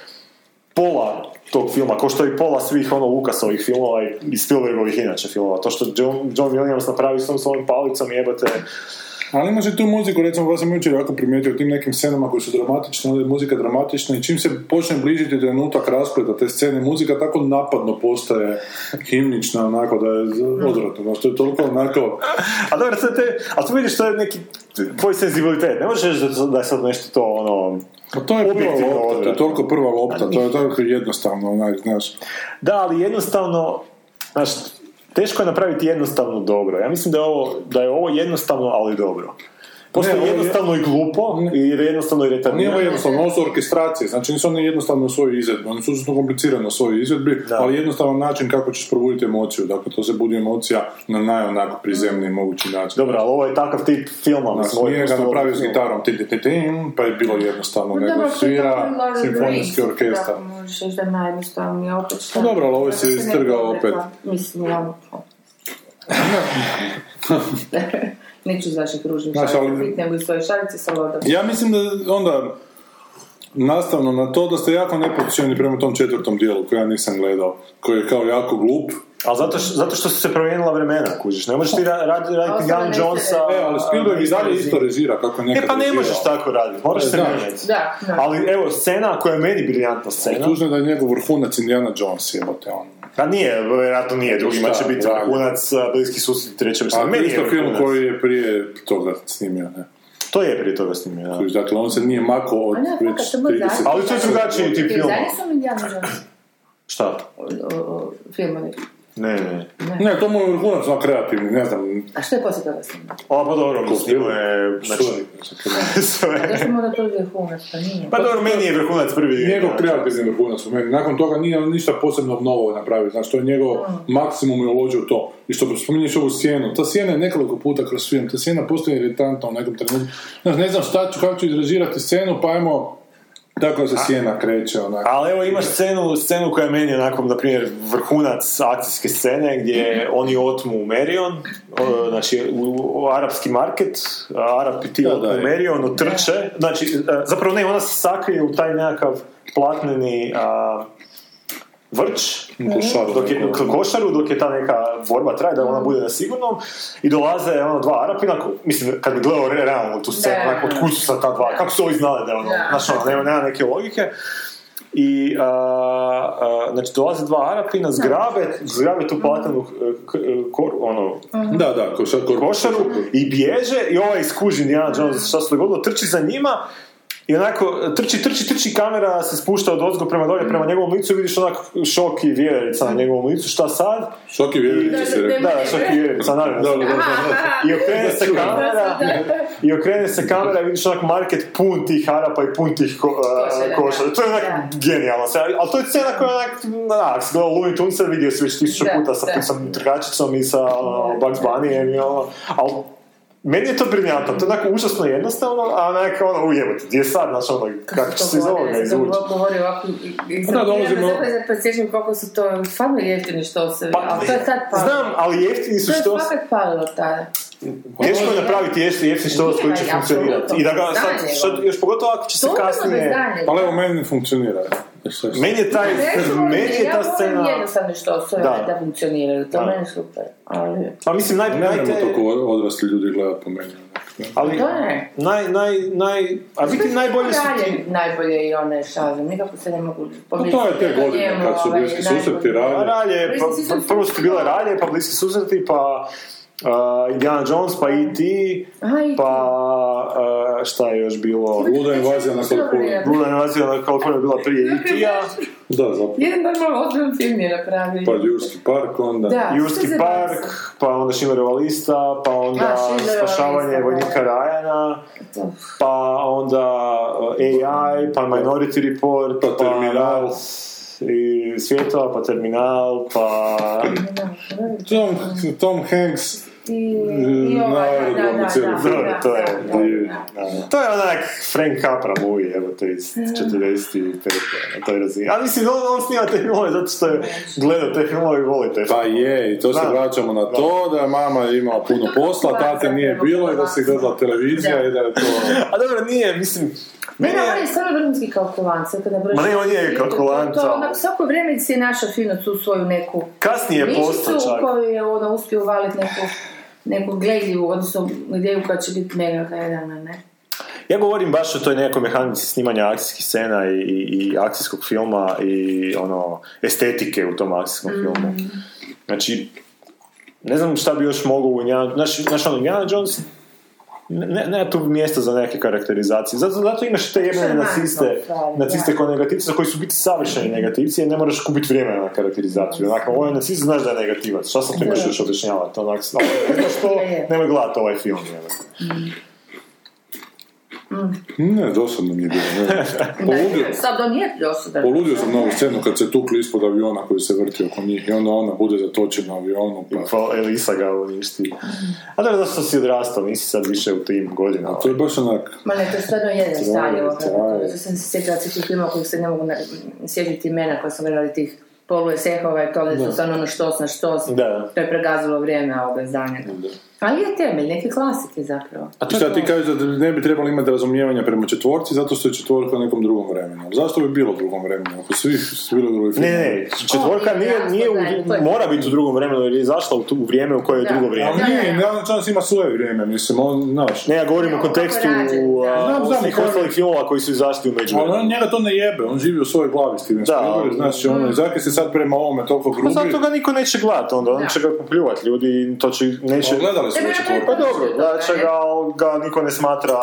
pola tog filma, kao što je i pola svih ono Lukasovih filmova i- Spielbergovih inače filmova. To što John, John Williams napravi s tom svojim palicom jebote Ali imaš i tu muziku, recimo, ja sam jučer jako primijetio u tim nekim scenama koji su dramatične, onda je muzika dramatična i čim se počne bližiti trenutak raspleta te scene, muzika tako napadno postaje himnična, onako da je odvratno, znaš, to je toliko onako... A dobro, sad te, ali tu vidiš to je neki tvoj senzibilitet. Ne možeš reći da, je sad nešto to ono... A to je prva lopta, to je odvratno. toliko prva lopta, to je toliko jednostavno, onak, znaš. Da, ali jednostavno, znaš, teško je napraviti jednostavno dobro. Ja mislim da je ovo, da je ovo jednostavno, ali dobro. Pošto Ne, je- jednostavno i glupo, i jednostavno i Nije jednostavno, ovo su orkestracije, znači nisu oni jednostavno u svojoj izvedbi, oni su užasno komplicirani u svojoj izvedbi, Da. ali jednostavan način kako ćeš probuditi emociju, dakle to se budi emocija na najonako prizemniji mogući način. Dobro, ali ovo je takav tip filma. Znači, ovo je nije ga napravio s gitarom, ti, ti, pa je bilo jednostavno, Pa nego svira simfonijski orkestar. tako možeš reći da je najjednostavnije opet šta. Pa dobro, ali ovo se ne istrgao opet. Mislim, ja... Neću iz vaših ružnih šalica ali- nego iz svoje šalice sa Lordom. Ja mislim da onda, nastavno na to, da ste jako nepočeni prema tom četvrtom dijelu koji ja nisam gledao, koji je kao jako glup. Ali zato, š- zato što su se promijenila vremena, kužiš. Ne možeš ti ra- radi- raditi Young se- Jonesa... E, ali Spielberg i dalje isto režira kako je nekad E pa ne režirao. možeš tako raditi, moraš E, se mijenjati. Da, da. Ali evo, scena koja je meni briljantna scena, Tužno je da je njegov vrhunac Indiana Jones, jebote on. a nije, vjerojatno nije, drugima će biti vrhunac, bliski susret, treće A meni je film koji je prije toga snimio, ne? To je prije toga snimio, da. Dakle, on se nije makao od ne, već fakat, to moj 30... zadnji. Ali to je drugačiji tip filma. Zadnji sam Indiana Jones. Šta? Filmovi. Ne, ne. Ne, to mu je vrhunac, on kreativni, ne znam, A što je poslije toga snimao? O, pa dobro, snimao je... Znači, Sve. sve. Zašto mora to je vrhunac, pa nije. Pa dobro, meni je vrhunac prvi. Njegov kreativni vrhunac u meni. Nakon toga nije ništa posebno novo napravio. Znači, to je njegov maksimum je uložio u to. I što spominješ ovu sjenu. Ta sjena je nekoliko puta kroz film. Ta sjena postoji iritantna u nekom trenutku. Znači, ne znam šta ću, kako ću izrežirati scenu, pa ajmo tako se sjena kreće. Onak. Ali evo imaš scenu, scenu koja je meni onako, na primjer, vrhunac akcijske scene gdje oni otmu Merion, o, znači u, u arapski market, Arapi ti Da, otmu da. Merion, otrče, znači, e, zapravo ne, ona se sakrije u taj nekakav platneni a, vrč, Košaru. dok je, k- košaru, dok je ta neka borba traje, da ona bude na sigurnom, i dolaze ono, dva Arapina, ko- mislim, kad bi gledao re- realno tu scenu, Da, onako, od su sad ta dva, kako su ovi znali da je ono, znaš, ono, nema, nema neke logike, i a, a, znači dolaze dva Arapina, zgrabe, zgrabe tu platenu k- k- kor, ono, Da, da, košar, kor, košaru i bježe i ovaj skuži Indiana Jones šta se dogodilo, trči za njima i onako, trči, trči, trči, kamera se spušta od ozgo prema dolje, prema njegovom licu i vidiš onak šok i vjerica na njegovom licu, šta sad? Šoki vjerujte se Da, da, rekao. Da, šok i vjerica, naravno. I okrene se kamera, i okrene se kamera i vidiš onak market pun tih Arapa i pun tih ko, Košara. To je onak scena, ali to je scena koja je onak, da, ako si gledao Looney Tunes, vidio si već tisuću puta sa, sa trgačicom i sa ono, Bugs Bunnyem i ono, ali meni je to briljantno, to je onako užasno jednostavno, a onako ono, ujebote, gdje je sad, znaš ono, kako će se iz ovoga izvući. govori ovako i Da, dolazimo- podsjećam koliko su to stvarno jeftini što se... Pa, ali to je tad palilo. znam, ali jeftini su To je što... fakat palilo tada. Teško je napraviti jeftin, jeftin što koji će funkcionirati. I da ga sad, sad, ono. još pogotovo ako će se To je kasnije... Ali evo, meni ne funkcionira. E, šta- Meni je taj, meni je ja ta volim scena... jednostavne što su Da. da. funkcioniraju, to Da. meni super. Ali, Pa mislim, naj, Ne naj, možemo toliko odrasli ljudi gledati po meni. ali, to ne. naj, naj, naj, a biti najbolje su ti... Ralje najbolje i one šaze, nikako se ne mogu pomisliti. to je te godine kad su ovaj, bliski najbolje. susreti, Ralje. Pa Ralje, pa, pa, susreti prvo su bile Ralje, pa bliski susreti, pa uh, Indiana Jones, pa E.T., pa šta je još bilo... Luda invazija na Kaliforniju. Luda invazija na Kaliforniju bila prije E.T.-a, Da, zapravo. Jedan normalno ozbiljan film je napravio. Pa Jurski park, onda... Da, Jurski park, pa onda Schindlerova lista, pa onda A, spašavanje lista, vojnika To. pa onda uh, AI, pa Minority Report, Pa Terminal. I svjetova, pa Terminal, pa... Tom, Tom Hanks, I, i ova, da, da, da, da, To je- da, to je- da, da. To je onak Frank Capra movie, evo te iz 45. na toj razini. Ali mislim, on, on snima te filmove zato što je gledao te filmove i voli te Pa je, i to se Da. vraćamo na to, da je mama imala puno posla, tate nije bilo i da se gledala televizija Da. i da je to... A dobro, nije, mislim... Ne, Meni ne, je- on je stvarno vrhunski kalkulant, sad kada brojiš... Ma ne, on je kalkulant, To, onak, svako vrijeme si je našao fino tu svoju neku Kasnije je postao čak. koju je ono uspio uvaliti neku, neku gledljivu, odnosno ideju koja će biti mega gledana, ne? Ja govorim baš o toj nekoj mehanici snimanja akcijskih scena i, i, i akcijskog filma i ono, estetike u tom akcijskom filmu. Znači, ne znam šta bi još mogao u Indiana, znaš, ono, Indiana Jones ne, ne, tu mjesta za neke karakterizacije. Zato, zato imaš te jebene naciste, naciste kao negativci koji su biti savršeni negativci jer ne moraš kupiti vremena na karakterizaciju. Onak, ovo je nacist, znaš da je negativac. Šta sam ti imaš još objašnjavati? Onak, ne znaš to, Je, je. nemoj gledati ovaj film. Jebe. Ne, dosadno nije bilo, ne. Poludio, Da, sad on je dosadan. poludio sam na ovu scenu kad se tukli ispod aviona koji se vrti oko njih i onda ona bude zatočena avionu, pa... Pa Elisa ga uništi. A dobro, zato što si odrastao, nisi sad više u tim godinama. To je baš onak... Ma ne, to je stvarno jedan traje. Zato sam se sjetila svih tih filmova kojih se ne mogu na- sjetiti imena koja sam gledala tih polu sehova i to da su stvarno ono štos na štos. Da. To je pregazilo vrijeme ovoga izdanja. Ali je temelj, neke klasike zapravo. A I šta ti kažeš da ne bi trebali imati razumijevanja prema četvorci zato što je četvorka u nekom drugom vremenu. Zašto bi bilo u drugom vremenu? Ako svi su bili u drugoj Ne, ne, ne, četvorka O, nije, jasno, nije da, u, mora biti u drugom vremenu jer je izašla u, u vrijeme u koje je Da. drugo vrijeme. Ali nije, da. Indiana Jones ima svoje vrijeme, mislim, on, znaš. Ne, ja govorim Ne, u kontekstu rađen, da. a, Znam, znam, svih koji- ostalih filmova koji su izašli u Ali on njega to ne jebe, on živi u svojoj glavi Steven Spielberg, znači ono, i zakaj se sad prema ovome toliko Pa grubi. zato ga niko neće gledati onda, on Da. će ga popljuvati ljudi i to će, neće... Već ne, četvorku. Pa dobro, gledat će ga, ga niko ne smatra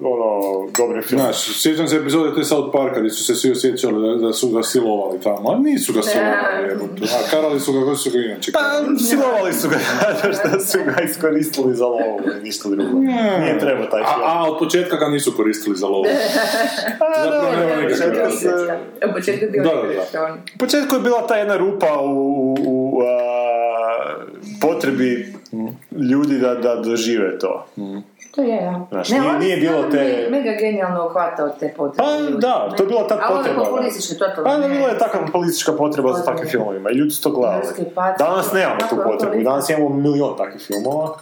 ono, dobrim filmom. Znaš, sjećam se epizode te South Parka gdje su se svi osjećali da, da su ga silovali tamo, a nisu ga silovali, a karali su ga kako su ga inače Pa, silovali su ga, zato što su ga iskoristili za lovu ništa drugo. Nije treba taj A, film. a od početka ga nisu koristili za lovu. Zapravo nema nikakve U početku je Da, da, da. početku je bila ta jedna rupa u, u, u potrebi ljudi da, da dožive to. To je, ja. Znaš, ne, nije- nije bilo te- me- Mega genijalno uhvatao te potrebe. Pa ljudi, da, to je bila ta potreba. ono da. populistično, totalno. Pa da, ne. bila je takva politička potreba za takvim filmovima i ljudi su to gledali. Danas nemamo tu potrebu, to danas imamo milion takvih filmova.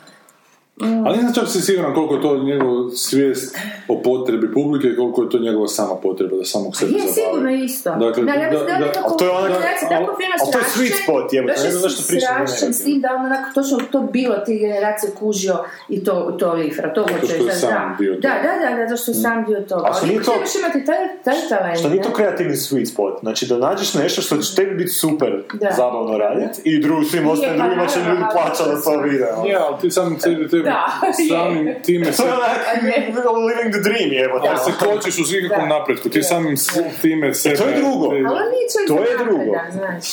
Ali nisam čak se siguran koliko je to njegov svijest o potrebi publike i koliko je to njegova sama potreba da samog sebe Je, zabavi. sigurno isto. Dakle, da, ja da- da, da- ali to je onak- tako to je sweet spot, jebote, baš ne znam je zašto pričam negativnom. s tim da on onako točno to bilo ti generacije kužio i to, to lifra, to hoće je sam da. dio Da, toga. da, da, da, zato što je sam dio toga. A što Ali nije to- imati taj, taj talent, Što nije to kreativni sweet spot. Znači da nađeš nešto što će tebi biti super Da. zabavno raditi i dru, svim ostalim pa drugima će ljudi plaćati da to sam- vide. ono. Je, ali ti sam sebi, tebi, Da, samim je. time To se, je onak, living the dream, jebote. da se kočiš u ikakvom napretku, ti samim s- time sebe... to je drugo. Ali nije To je drugo. znaš.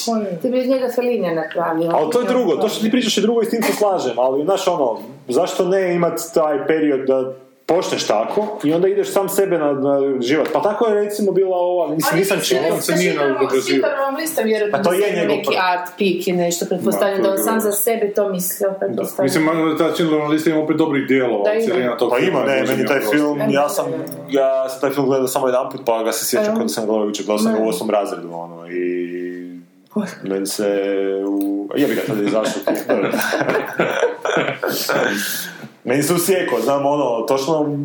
Ti bi njega Felinja napravio. Ali to je drugo, to što ti pričaš je drugo i s tim se slažem, ali znaš ono, zašto ne imati taj period da počneš tako i onda ideš sam sebe na, na život. Pa tako je recimo bila ova, mislim, nisam čitao. se nije vjerojatno Pa to je njegov neki art pik i nešto, pretpostavljam Da, on sam za sebe to mislio, Da. Mislim, ta Schindlerova lista ima opet dobrih dijelova, Da, Pa ima, ne, meni taj film, ja sam, ja sam taj film gledao samo jedan put, pa ga se sjećam Ajmo. kada sam gledao jučer, gledao sam ga u Ne. osmom razredu, ono, i meni se u... Jebi ga, tada je izašao. Meni se usjekao, znam ono, točno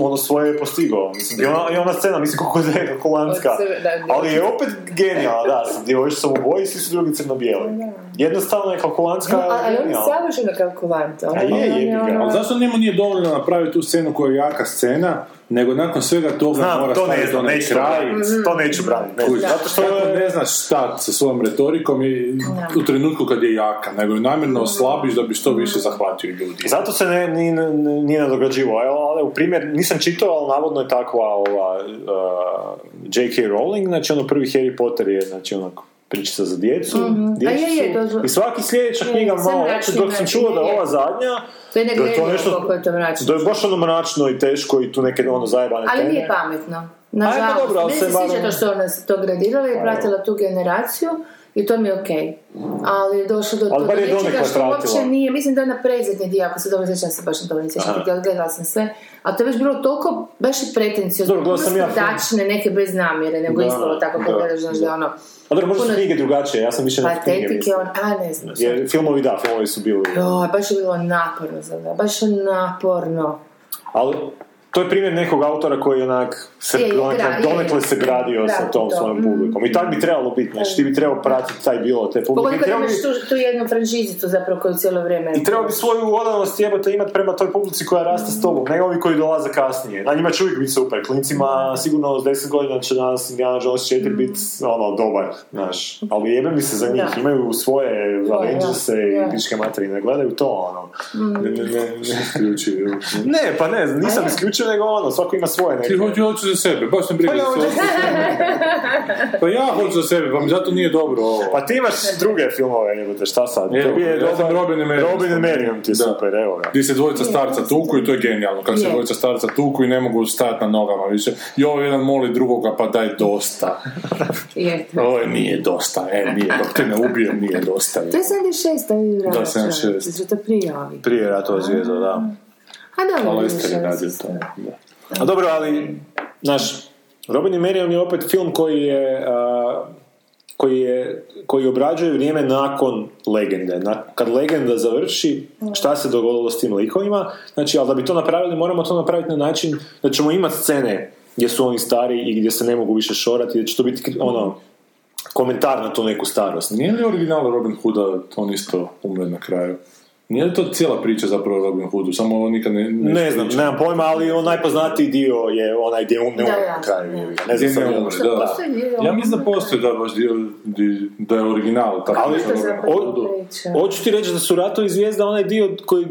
ono svoje je postigao. Mislim, i ona, i ona scena, mislim koliko je da, Ali je opet genijalna, da, djevojčica sam u boji, svi su drugi crno-bijeli. Jednostavno je kalkulantska, No, ali on je savršeno kalkulant. on- A je, on jebi ga. ono- Ali zašto njemu nije dovoljno napraviti tu scenu koja je jaka scena, nego nakon svega toga Znam, mora to ne znam, onaj neću kraj. braniti, to neću braniti. ne. Zato što kako ne znaš šta sa svojom retorikom i u trenutku kad je jaka, nego je namjerno oslabiš da bi što više zahvatio ljudi. I zato se ne, ni, ni- nije nadograđivo. Ali u primjer, nisam čitao, ali navodno je takva ova uh, J.K. Rowling, znači ono prvi Harry Potter je znači ono pričica za djecu, A je, je, to su- i svaki sljedeća Je, knjiga malo, mračni, dok sam čuo da ova zadnja, To je da je negledljivo koliko je to mračno. da je baš ono mračno i teško i tu neke ono zajebane Ali teme. nije pametno. Ajde, Nažalost, meni se sviđa to što ona se to gradirala i pratila tu generaciju i to mi je okej. Ali je došlo do Ali toga bar je nečega što uopće nije, mislim da je na predzadnji dio, ako se dobro sjećam, se baš na dobro sjećam, gledala sam sve, a to je već bilo toliko, baš i pretencijozno, puno sam ja film. sprdačne, neke bez namjere, nego Da, ispalo tako kad da. gledaš, znaš da ono, A dobro, možda su knjige drugačije, ja sam više na knjige on, a ne znam, Jer filmovi da, filmovi su bili. Joj, baš je bilo naporno za da, baš je naporno. Ali to je primjer nekog autora koji onak se Je, je, donekle, je, se je. gradio sa Gradi tom to. svojom Mm. publikom. I tak bi trebalo biti, znači ti bi trebao pratiti taj bilo te publike. Trebao imaš bi, tu, tu jednu franšizicu zapravo koju cijelo vrijeme... i trebao bi svoju odanost jebate imati prema toj publici koja raste s tobom, ne ovi koji dolaze kasnije. Na njima će uvijek biti super. Klincima sigurno s 10 godina će danas Indiana Jones 4 biti ono, dobar, znaš. Ali jebe mi se za njih, Mm. Da. imaju svoje Avengerse da, i pičke materije, ne gledaju to, ono. Mm. Ne, ne, ne, ne. Ne, pa ne, nisam je? isključio, nego ono, svako ima svoje neke. Ti hoću, hoću za sebe, baš sam briga Pa ja za hoću sebe. Pa ja hoću za sebe, pa mi zato nije dobro ovo. Pa ti imaš druge filmove, jebote, šta sad? Evo, je ja sam Robin and Marian Robin and Marian ti je super, evo ga. Gdje se dvojica starca tuku i to je genijalno. Kako se Je. dvojica starca tuku i ne mogu stajati na nogama više. I ovo jedan moli drugoga, pa daj dosta. Je. Ovo je nije dosta, e, nije, dok te ne ubijem, nije dosta. To je 76. vi Da, 76. Da se to prijavi. Prije ratova zvijezda, da. A dobro, je radio to. Da. A dobro, ali, znaš, Robin and Marian je opet film koji je, a, koji je, koji obrađuje vrijeme nakon legende. Na, kad legenda završi, šta se dogodilo s tim likovima, znači, ali da bi to napravili, moramo to napraviti na način da ćemo imati scene gdje su oni stari i gdje se ne mogu više šorati, da će to biti ono, komentar na tu neku starost. Nije li original Robin Hooda on isto umre na kraju? Nije li to cijela priča zapravo o Robin Hoodu? Samo ovo nikad ne... Ne znam, priča. nemam pojma, ali on najpoznatiji dio je onaj gdje on ne Da, umre na kraju. Da. Ne znam ne umre, ono- da. Dio Ja mislim da postoji da baš dio, di- da je original. Tako Ali- da? Hoću ti reći da su ratovi zvijezda onaj dio koji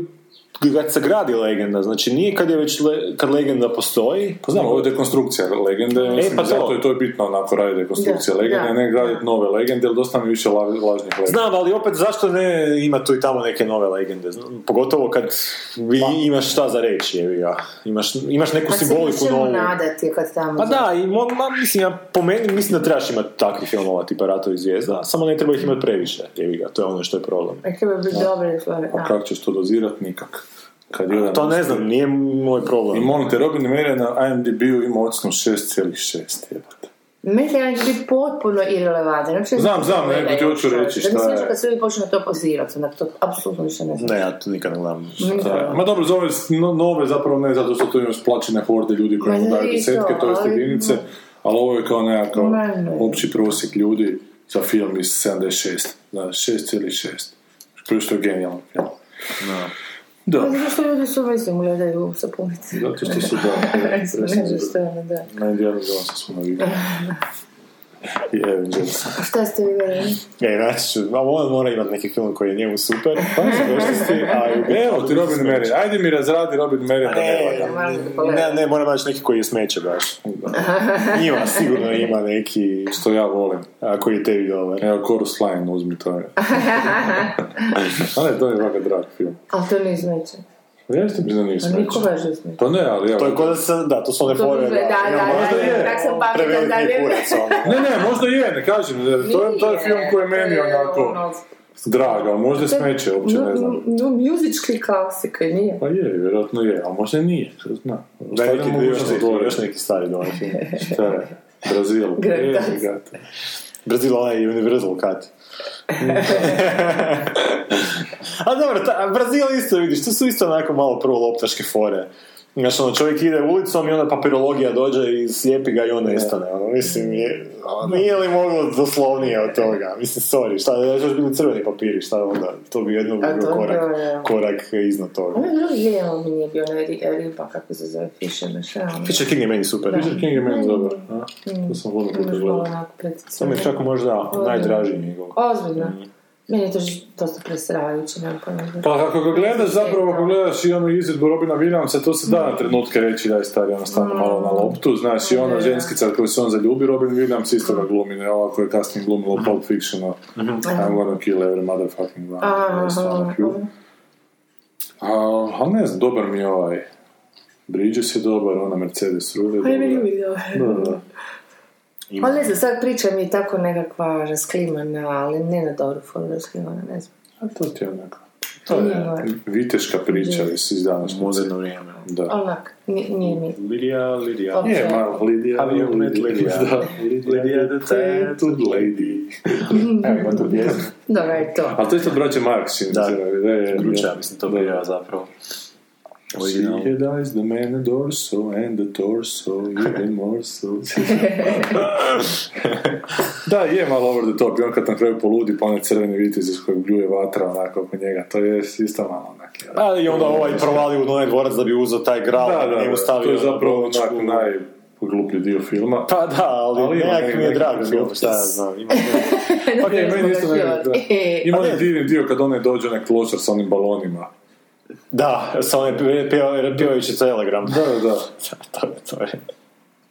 kad se gradi legenda, znači nije kad je već le- kad legenda postoji, Pa znam, ovo je dekonstrukcija legende, mislim, pa to. zato je to je bitno onako raditi dekonstrukcija Da, legende, da, ne graditi da. nove legende, jer dosta mi više la, lažnih legenda. Znam, ali opet zašto ne ima tu i tamo neke nove legende? Znam, Pogotovo kad vi imaš šta za reći, jevi ga. Imaš, imaš neku Pa simboliku novu. nadati kad tamo... Pa da, i mo, ma, mislim, ja, po meni mislim da trebaš imati takvih filmova tipa Ratovi zvijezda, samo ne treba ih imati previše, jevi ga, to je ono što je problem. Ne treba biti stvari. A kako ćeš to dozirati? Nikak. Kad jedan To ne znam, nije moj problem. I molim te, Robin Marian na IMDb-u ima ocjenu 6,6 jebate. Meni je biti potpuno irelevantan. Znam, ne znam, gledaju nego ti hoću reći Da šta se je. nešto kad se ljudi počnu na to pozirati, onak to apsolutno više ne znam. Ne, ja to nikad ne gledam. Da. Ma dobro, za ove no- nove zapravo ne, zato što tu imaš plaćene horde ljudi koji mu da, daju desetke, to, to jest ali- jedinice, ali ovo je kao nekakav Ma ne. opći prosjek ljudi za film iz 76, da, 6,6. Prvo što je genijalno film. Da, Pa zato što ljudi su mislim gledaju sapunice. zato što su da, Ne znam što je, da. Avengers. A šta ste vi gledali? E, znači ću, a on mora imati neki film koji je njemu super, pa se došlisti, a i Evo ti Robin Marian, ajde mi razradi Robin da ne Ne, ne, ne, moram naći neki koji je smeće baš. Ima, sigurno ima neki Što ja volim. a, koji je tebi dobar. Evo, Chorus Line, uzmi to. je. A ne, to je ovakav drag film. Ali to nije smeće. Jeste mi da nije A smeće. niko. Pa ne, ali evo. To je kod da se, da, to su one fore, bi- da, da, da, možda da, je, sam da, ne- kurac, ono. Ne, ne, možda je, ne kažem, to je, to je film koji je meni onako drag, ali možda je smeće, uopće ne znam. No, muzički klasika, nije. Pa je, vjerojatno je, ali možda nije, što zna. Da, neki, još, neki, još neki stari dobar film. Šta je? Brazil. Je, gata. Brazil, onaj Universal Cut. a dobro, ta, Brazil isto vidiš, to su isto onako malo prvo loptaške fore. Znaš, ono, čovjek ide ulicom i onda papirologija dođe i slijepi ga i on nestane. Ono, mislim, je, ono, nije li moglo doslovnije od toga? Mislim, sorry, šta, da još bili crveni papiri, šta onda? To bi jedno bio korak, korak iznad toga. Ono drugi je, ali mi nije bio onaj ri- riba, kako se zove, Fisher, šta ono? Fisher King je meni super. Da. Fisher King je meni dobar, a? Mm. To sam puno puta gledao. To mi je čak možda najdraži njegov. Ozbiljno. Meni je to dosta presravajuće, nemam pojma. Pa kako ga gledaš, zapravo ako gledaš i onu izvedbu Robina Williamsa, to se da na trenutke reći da je stari, ono stvarno malo na loptu, znaš, i ona ženskica koju se on zaljubi, Robin Williams isto ga glumi, ne, ova koja je kasnije glumila u Pulp Fictionu, I'm gonna kill every motherfucking one. A, ali ne znam, dobar mi je ovaj, Bridges je dobar, ona Mercedes Rule je Pa dobra. Da, da. Ima. Ali ne znam, sad priča mi je tako nekakva rasklimana, ali ne na dobru foru rasklimana, ne znam. A to ti je onako, to Nije je viteška priča iz, današnjeg Moderno vrijeme. Da. Onak, nije, nije mi. Lidija, Lidija. Ok. Je, malo Lidija. Have you met Lydia? Da, Lidija the tattooed lady. Evo, ima tu pjesmu. Dobro je to. Ali to je isto braće Marks, Da. da. Gruča, mislim, to bio zapravo. She Original. had eyes, the man the dorso, and the torso, even more so. da, je malo over the top, i on kad na kraju poludi, pa onaj crveni vitez iz kojeg bljuje vatra onako oko njega, to je isto malo onak. je. A i onda ovaj provali u onaj dvorac da bi uzeo taj gral, Da, da, njemu da, stavio to je na zapravo brodičku. onak najgluplji dio filma. Pa da, ali, Ali nekak neki- mi je drag film, šta ja znam. Ima Pa ne, meni isto ne, da. Ima onaj ne. divni dio kad onaj dođe onaj klošar sa onim balonima. Da, sa onaj pjeva- pjevajući telegram. Da, da, da. to, to je.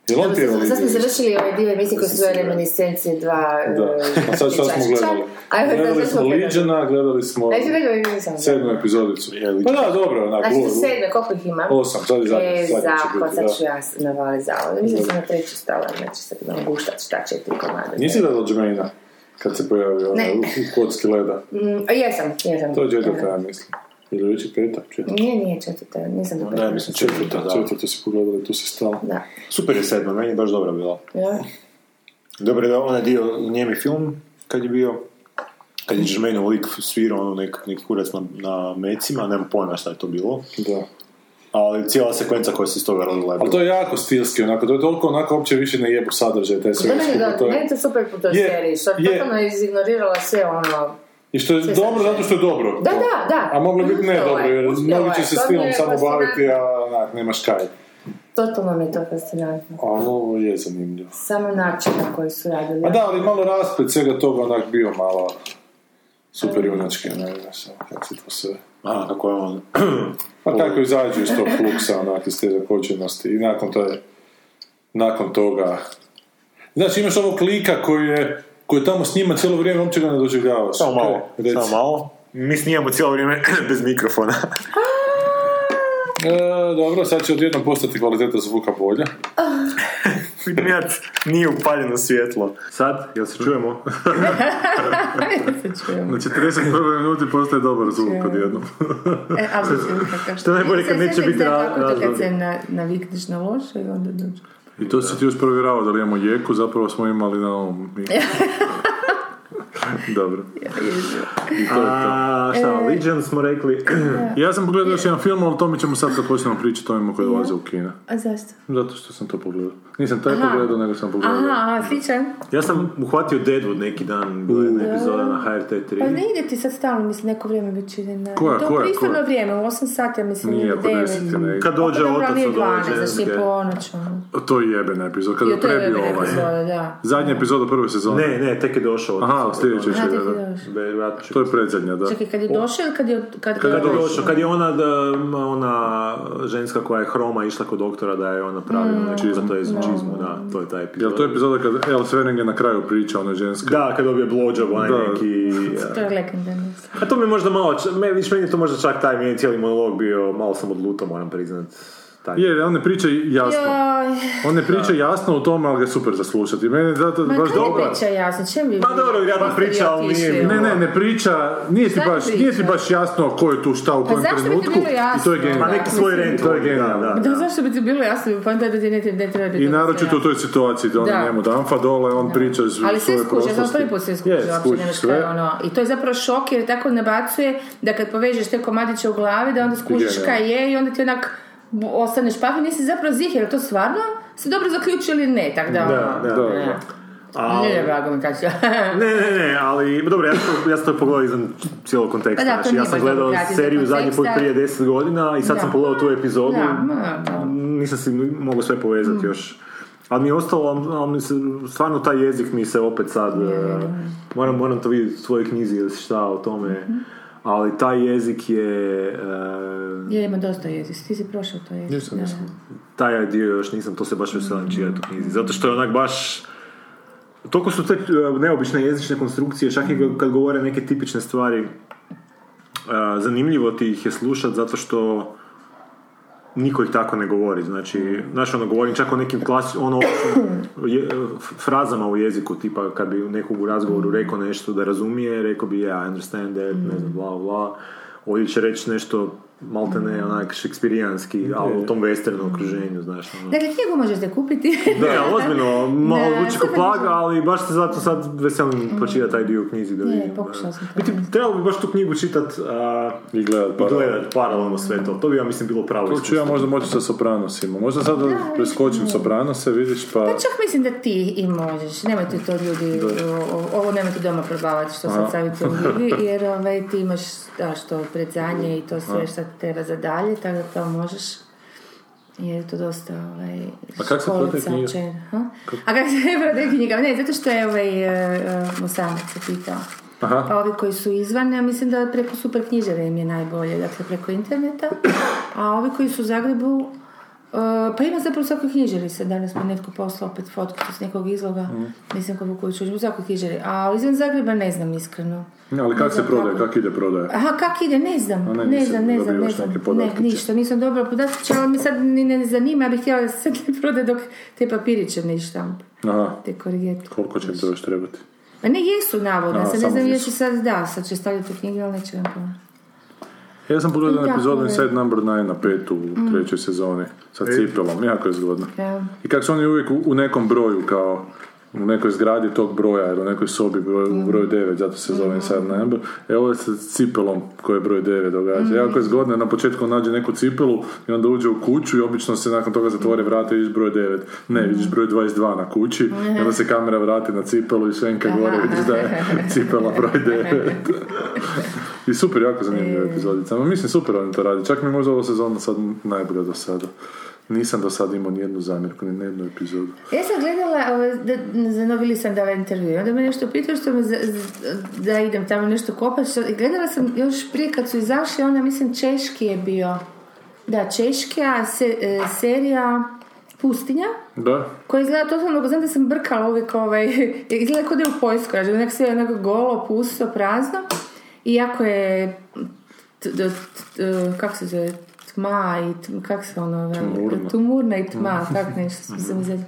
Jel on pjeva Sad smo završili ovaj dio emisije koji su zove reminiscencije dva... Da. e, A sad šta smo gledali? Sad Gledali smo gledali? Legiona, gledali smo Ajde, gledaj, sam. sedmu epizodicu. Je Pa da, dobro, onak, Znači, su sedme, koliko ih ima? Osam, sad je zadnji, E, zadnji će zakon, biti, sad da. ću ja navali zavod. Mislim da sam na treći stala, znači sad imam guštač, šta četiri komada. Nisi gledala Jermaina? Kad se pojavio u, kocki leda. Mm, jesam, jesam. To je četvrta, ja mislim. Ili već je peta? Četvrta. Nije, nije četvrta, nisam do Ne, peta. mislim četvrta, da. Četvrta si pogledala, tu si stala. Da. Super je sedma, meni je baš dobra bila. Ja. Dobro je da onaj dio njemi film, kad je bio, kad je Jermaine lik svirao ono nek, neki kurac na, na mecima, nemam pojma šta je to bilo, Da. ali cijela sekvenca koja se iz toga rodila je Ali to je jako stilski, onako, to je toliko onako uopće više ne jebu sadržaj, taj sve Da, meni, da, to je- meni to super po toj Je, seriji, što je je. totalno izignorirala sve ono... I što je Sve dobro zato što je dobro. Da, da, da. A moglo biti ne dobro, je, jer mnogi će se s filmom samo baviti, a onak, nemaš kaj. Totalno mi je to fascinantno. Ali ovo je zanimljivo. Samo način na koji su radili. A da, ali malo rasplet svega toga onak bio malo super junački, ne znaš, ono, kako se to sve... Aha, kako je on... Pa kako izađu iz tog fluksa, onak, iz te zakočenosti. I nakon, to je, nakon toga... Znači, imaš ovog klika koji je, koji je tamo s njima cijelo vrijeme, uopće ga ne doživljavaš. Samo malo, Reci. samo malo. Mi snijamo cijelo vrijeme bez mikrofona. E, dobro, sad će odjednom postati kvaliteta zvuka bolja. Finjac nije upaljeno svjetlo. Sad, jel se čujemo? Na 41. minuti postaje dobar zvuk odjednom. E, kako Što je najbolje kad neće biti ra- Kako to kad se na, navikneš na loše i onda dođe. I to si ti još provjeravao da li imamo jeku, zapravo smo imali na ovom. Dobro. I to je to. A, šta, Legion smo rekli. Ja sam pogledao još jedan film, ali o tome ćemo sad kad počnemo pričati o ovima koji dolaze u kina. A zašto? Zato što sam to pogledao. Nisam taj Aha. pogledao, nego sam pogledao. Aha, aha, sličan. ja sam uhvatio Deadwood neki dan, bila je jedna epizoda na HRT 3. Pa ne ide ti sad stalno, mislim, neko vrijeme već ide na... Koja, to koja, pristojno vrijeme, u 8 sati, ja mislim, Nije oko 9. 10 ne. Kad dođe otac od ove 12, znači ponoć. To je jebena epizoda, kada je je prebio ovaj. Zadnja epizoda prve sezone. Ne, ne, tek je došao. otac Aha, od sljedeće ove. će, da, je da. To je predzadnja, da. Čekaj, kad je došao ili kad je... Kad, Kad je došao, kad je ona, da, ona ženska koja je hroma išla kod doktora da je ona pravila mm, to je čizmu, da, to je ta Jel epizoda. to je epizoda kad El Sweningen na kraju priča, ona ženska? Da, kad dobije blowjob, onaj neki... To je legendarno. A to mi je možda malo, viš, meni je to možda čak taj meni je cijeli monolog bio, malo sam odlutao, moram priznat. Taj. Je, on ne priča jasno. Joj, On ne priča jasno u tome, ali ga je super za slušati. Meni je zato ma baš kaj dobro. priča jasno, čem bi... Ma dobro, vjerojatno biste vi priča, ali nije mi- Ne, ono? ne, ne priča, nije ti baš, priča? nije ti baš jasno ko je tu šta u kojem zašto bi ti trenutku. bilo I jasno? to je genijalno. neki svoj rent. To je genijalno. Da, da. Da, zašto bi ti bilo jasno, pa onda da ti ne, ne treba biti... I naročito u toj situaciji da on Da. njemu damfa dole, on priča iz Ali sve svoje ja sam prvi put sve skuži, Je, uopće nemaš sve. ono. I to je zapravo šok jer tako nabacuje da kad povežeš te komadiće u glavi da onda skužiš kaj je i onda ti onak ostaneš pa nisi zapravo zih, jer to stvarno se dobro zaključio ili ne, tako da... Da, ono, da, da, ne. da. Ali- Ne, drago mi. Ne, ne, ne, ali dobro, ja sam ja sam to pogledao izvan cijelog konteksta. Pa da, znači, ja sam gledao seriju za zadnji put prije da. 10 godina i sad Da. sam pogledao tu epizodu. Da. Nisam si mogao sve povezati Mm. još. Ali mi je ostalo, ali- mi se, stvarno taj jezik mi se opet sad, e, moram, moram to vidjeti u svojoj knjizi ili šta o tome, Mhm. Ali taj jezik je, e, Jer ima dosta jezik, ti si prošao to jezik. Nisam, nisam. taj dio još nisam, to se baš veselim čitati u knjizi, zato što je onak baš, toliko su te e, neobične jezične konstrukcije, čak i kad govore neke tipične stvari, e, zanimljivo ti ih je slušat zato što niko ih tako ne govori, znači, znaš, ono, govorim čak o nekim klasi, ono, je, frazama u jeziku, tipa, kad bi nekog u razgovoru rekao nešto da razumije, rekao bi, yeah, I understand that, ne znam, bla, bla, ovdje će reći nešto, malte ne, onak, šekspirijanski, ali u tom western okruženju, znaš, ono. Dakle, knjigu možete kupiti. Ne, ali ozbiljno, malo zvuči kao super plaga, ali baš se zato sad veselim pročitati taj dio u knjizi da vidim. pokušala e. sam to. Biti, trebalo bi baš tu knjigu čitat a, I gledat i pa. gledat paralelno sve to. To bi ja mislim bilo pravo To ću ja možda moći sa Sopranosima. Možda sad da preskočim Sopranose, vidiš, pa... Pa čak mislim da ti i možeš. Nemojte to ljudi, o- o- ovo nemojte doma probavati što sad savjetujem ljudi, jer ovaj, ti imaš da, što predzanje i to sve što ti treba za dalje, tako da to možeš. Jer je to dosta ovaj, A kak se prodaje knjiga? A kako se prodaje knjiga? Ne, zato što je ovaj uh, Mosamac se pitao. Aha. Pa ovi koji su izvan, ja mislim da preko super knjižare im je najbolje, dakle preko interneta. A ovi koji su u Zagrebu, pa ima zapravo u svakoj knjižari se, danas mi netko poslao opet fotku s nekog izloga, Mhm. nisam kako koju ću u svakoj knjižari. A izvan Zagreba ne znam iskreno. Ali kak se prodaje, kako. kak ide prodaje? Aha, kak ide, ne znam, ne, ne, znam, ne znam, ne još znam, ne, ništa, nisam dobila podatke, ali mi sad ni ne zanima, ja bih htjela da se ne prode dok te papiriće ne štampa, Aha, te korigete. koliko će to još trebati? A ne jesu navodno, A, sad ne znam jesu. jesu sad, da, sad će staviti u knjige, ali neće nam pomoći. Ja sam pogledao Jako epizodu je. Inside Number 9 na petu u trećoj sezoni sa cipelom, jako je zgodno. I kako su oni uvijek u, u nekom broju, kao u nekoj zgradi tog broja, ili u nekoj sobi broj, u broju 9, zato se zove Inside Number. E ovo je sa cipelom koji je broj 9 događa. Jako je zgodno, na početku nađe neku cipelu i onda uđe u kuću i obično se nakon toga zatvore vrata i vidiš broj 9. Ne, vidiš broj 22 na kući i onda se kamera vrati na cipelu i švenka gore, vidiš da je cipela broj 9. I super, jako zanimljiva epizodica. Ma mislim, super oni to radi. Čak mi možda ova sezona sad najbolja do sada. Nisam do sada imao nijednu zamjerku, ni na jednu epizodu. Ja sam gledala, ovaj, zanovili sam da ovaj intervju, onda me nešto pitao što me za- da idem tamo nešto kopati, gledala sam još prije kad su izašli, onda mislim Češki je bio, da, Češka se, e, serija Pustinja, Da? koja izgleda totalno, znam da sam brkala uvijek ovaj, izgleda kao da je u Poljskoj, znači onak sve je onako golo, pusto, prazno, iako je, kako se zove, tma i, t- kako se ono, Tumurna. tumurna i tma, tak nešto sam izgleda.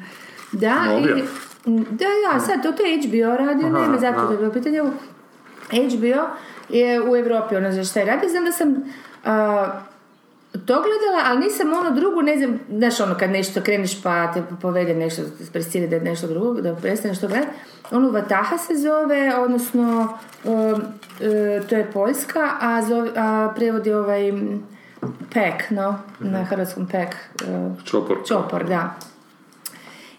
Da, Novija. i, da, ja, sad, to, to je HBO radio, ne, me zato da je bilo pitanje, HBO je u Europi, ono za šta je radi, znam da sam a, to gledala, ali nisam ono drugo, ne znam, znaš ono kad nešto kreneš pa te povede nešto, presiri da je nešto drugo, da prestaneš to gledati. Ono Vataha se zove, odnosno um, e, to je Poljska, a, zove, a prevodi ovaj m, Pek, no, na hrvatskom Pek. e, Čopor. Čopor, da.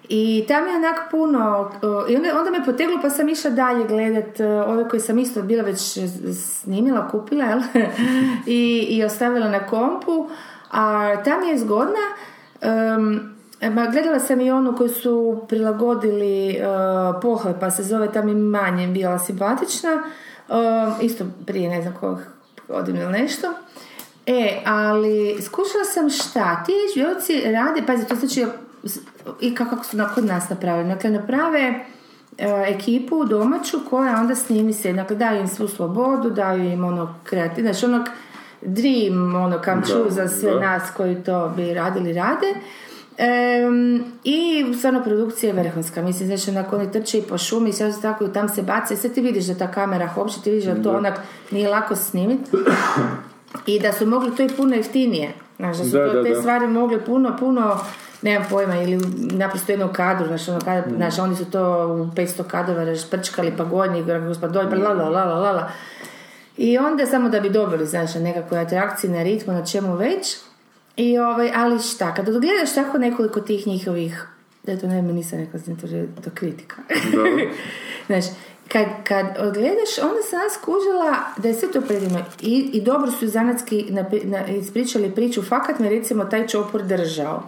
I tam je onak puno, uh, i onda, onda me poteglo pa sam išla dalje gledat uh, ove koje sam isto bila već snimila, kupila, jel? I, I ostavila na kompu. A tam je zgodna, um, ma, gledala sam i onu koju su prilagodili uh, pohle, pa se zove tam i manje bila simpatična. Um, isto prije ne znam kojeg godinu ili nešto. E, ali skušala sam šta, ti HBO-ci rade, pazi, to znači i kako su kod nas napravili. Dakle, naprave e, ekipu domaću koja onda snimi se, dakle, daju im svu slobodu, daju im ono kreativno, znači onog dream, ono true za sve da. nas koji to bi radili, rade. Em, I stvarno produkcija je vrhunska. Mislim, znači, onako oni trče i po šumi i sve se tako i tam se bace. Sve ti vidiš da ta kamera hopće, ti vidiš da to onak nije lako snimiti. I da su mogli to i puno jeftinije. Znaš, da su Da, to, da, te da. stvari mogli puno, puno nemam pojma, ili naprosto jednom kadru, znaš, ono, kada, znaš, oni su to u 500 kadrova rašprčkali, pa gornji, gospodolj, pa la, la, la, la, la, la. I onda samo da bi dobili, znaš, na nekakve atrakcije, na ritmu, na čemu već. I ovaj, ali šta, kad odgledaš tako nekoliko tih njihovih, da to ne, nisam rekla da to je to kritika. Znaš, kad, kad odgledaš, onda sam nas skužila da je sve to predivno i, i dobro su zanatski napi- na, ispričali priču, fakat me recimo taj čopor držao.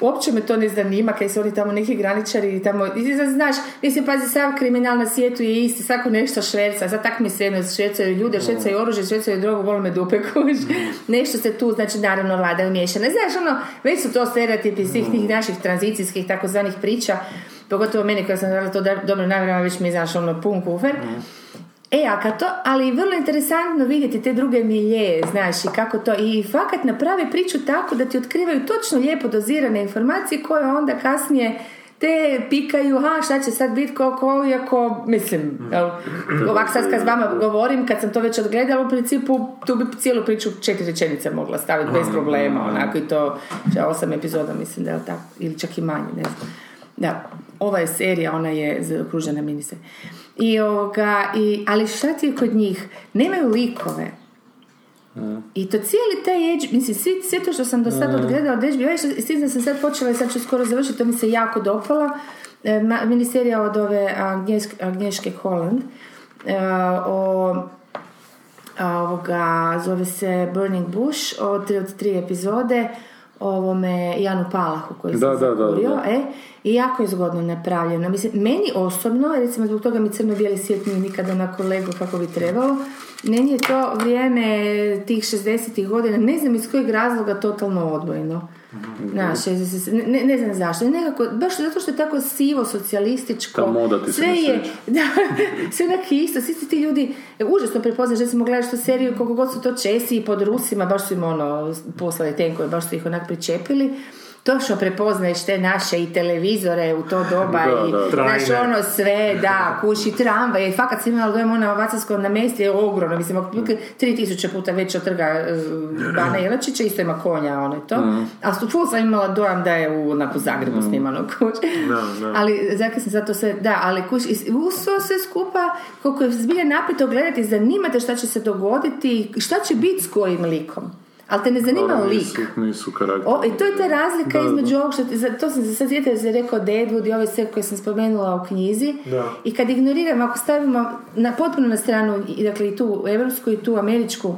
Uopće me to ne zanima kad su oni tamo neki graničari i tamo, i sad znaš, mislim, pazi, sav kriminal na svijetu je isti, svako nešto šverca, sad tak mi se jedno švercaju ljude, švercaju oružje, švercaju drogu, boli me dupe kuž. Nešto se tu, znači, naravno, vlada umiješana. Znaš, ono, već su to stereotipi svih tih naših tranzicijskih takozvanih priča, pogotovo meni koja sam radila to dobro namjerama, već mi je, znaš, ono, pun kufer. E, a kad to, ali vrlo interesantno vidjeti te druge milje, znaš, i kako to, i fakat naprave priču tako da ti otkrivaju točno lijepo dozirane informacije koje onda kasnije te pikaju, ha, šta će sad biti, ko, ko, iako, mislim, jel, ovak sad kad s vama govorim, kad sam to već odgledala, u principu, tu bi cijelu priču četiri rečenice mogla staviti bez problema, onako, i to, osam epizoda, mislim da je tako, ili čak i manje, ne znam. Da, ova je serija, ona je zaokružena minise. I ovoga, i, ali šta ti je kod njih? Nemaju likove. I to cijeli taj edge, mislim, svi, sve to što sam do sada odgledala od HBO, s tim da sam sad počela i sad ću skoro završiti, to mi se jako dopala. E, miniserija od ove Agnješke Holland e, o a, ovoga, zove se Burning Bush, od, tri- od tri epizode, ovome Janu Palahu koji se Da, da, da, e, i jako je zgodno napravljeno. Mislim, meni osobno, recimo zbog toga mi crno-bijeli svijet nije nikada onako lego kako bi trebalo, meni je to vrijeme tih 60-ih godina, ne znam iz kojeg razloga, totalno odvojeno. Znaš, 60 ne, ne znam zašto, nekako, baš zato što je tako sivo, socijalističko, Ta moda ti sve je, da, sve onak isto, svi ti ljudi, užasno prepoznaš, recimo gledaš tu seriju, koliko god su to Česi i pod Rusima, baš su im ono, poslali tenkove, baš su ih onak pričepili, točno prepoznaješ te naše i televizore u to doba Da, i da, da. znaš Trajne. ono sve, da, kući tramvaj, i fakat si imala dojem ono Vacavsko na mesti je ogromno, mislim, otprilike 3000 puta veće od trga e, Bana Jelačića, isto ima konja, ono to, a su ful sam imala dojam da je u, onako, Zagrebu snimano kuć. Ali, zakaj sam zato sve, da, ali uz to sve skupa, koliko je zbilja napeto gledati, zanimate šta će se dogoditi, šta će biti s kojim likom. Ali te ne zanima Dobro, lik. Nisu. O, I to je ta razlika Da, između ovog što ti, to sam se sad sjetila da se rekao Deadwood i ove sve koje sam spomenula u knjizi. Da. I kad ignoriram, ako stavimo na, potpuno na stranu, i, dakle i tu evropsku i tu američku,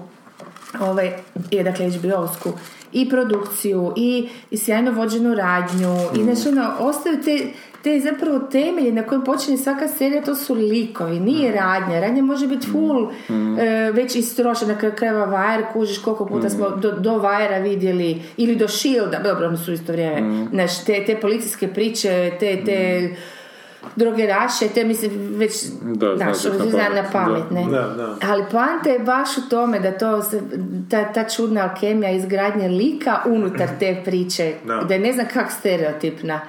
ovaj, i, dakle HBO-sku, i produkciju, i, i sjajno vođenu radnju, i znači ono, ostaju te, te zapravo temelje na kojem počinje svaka serija, to su likovi, nije radnja. Radnja može biti full, e, već istrošena, na kraju krajeva Wire, kužiš koliko puta smo do, do Wire-a vidjeli, ili do Shielda, dobro, oni su isto vrijeme, znaš, te, te policijske priče, te, te drogeraše, te mislim već Da, znaš, znaš na pamet, na pamet, ne? Da, da. Ali poanta je baš u tome da to se, ta, ta čudna alkemija izgradnje lika unutar te priče, Da. da je ne znam kak stereotipna.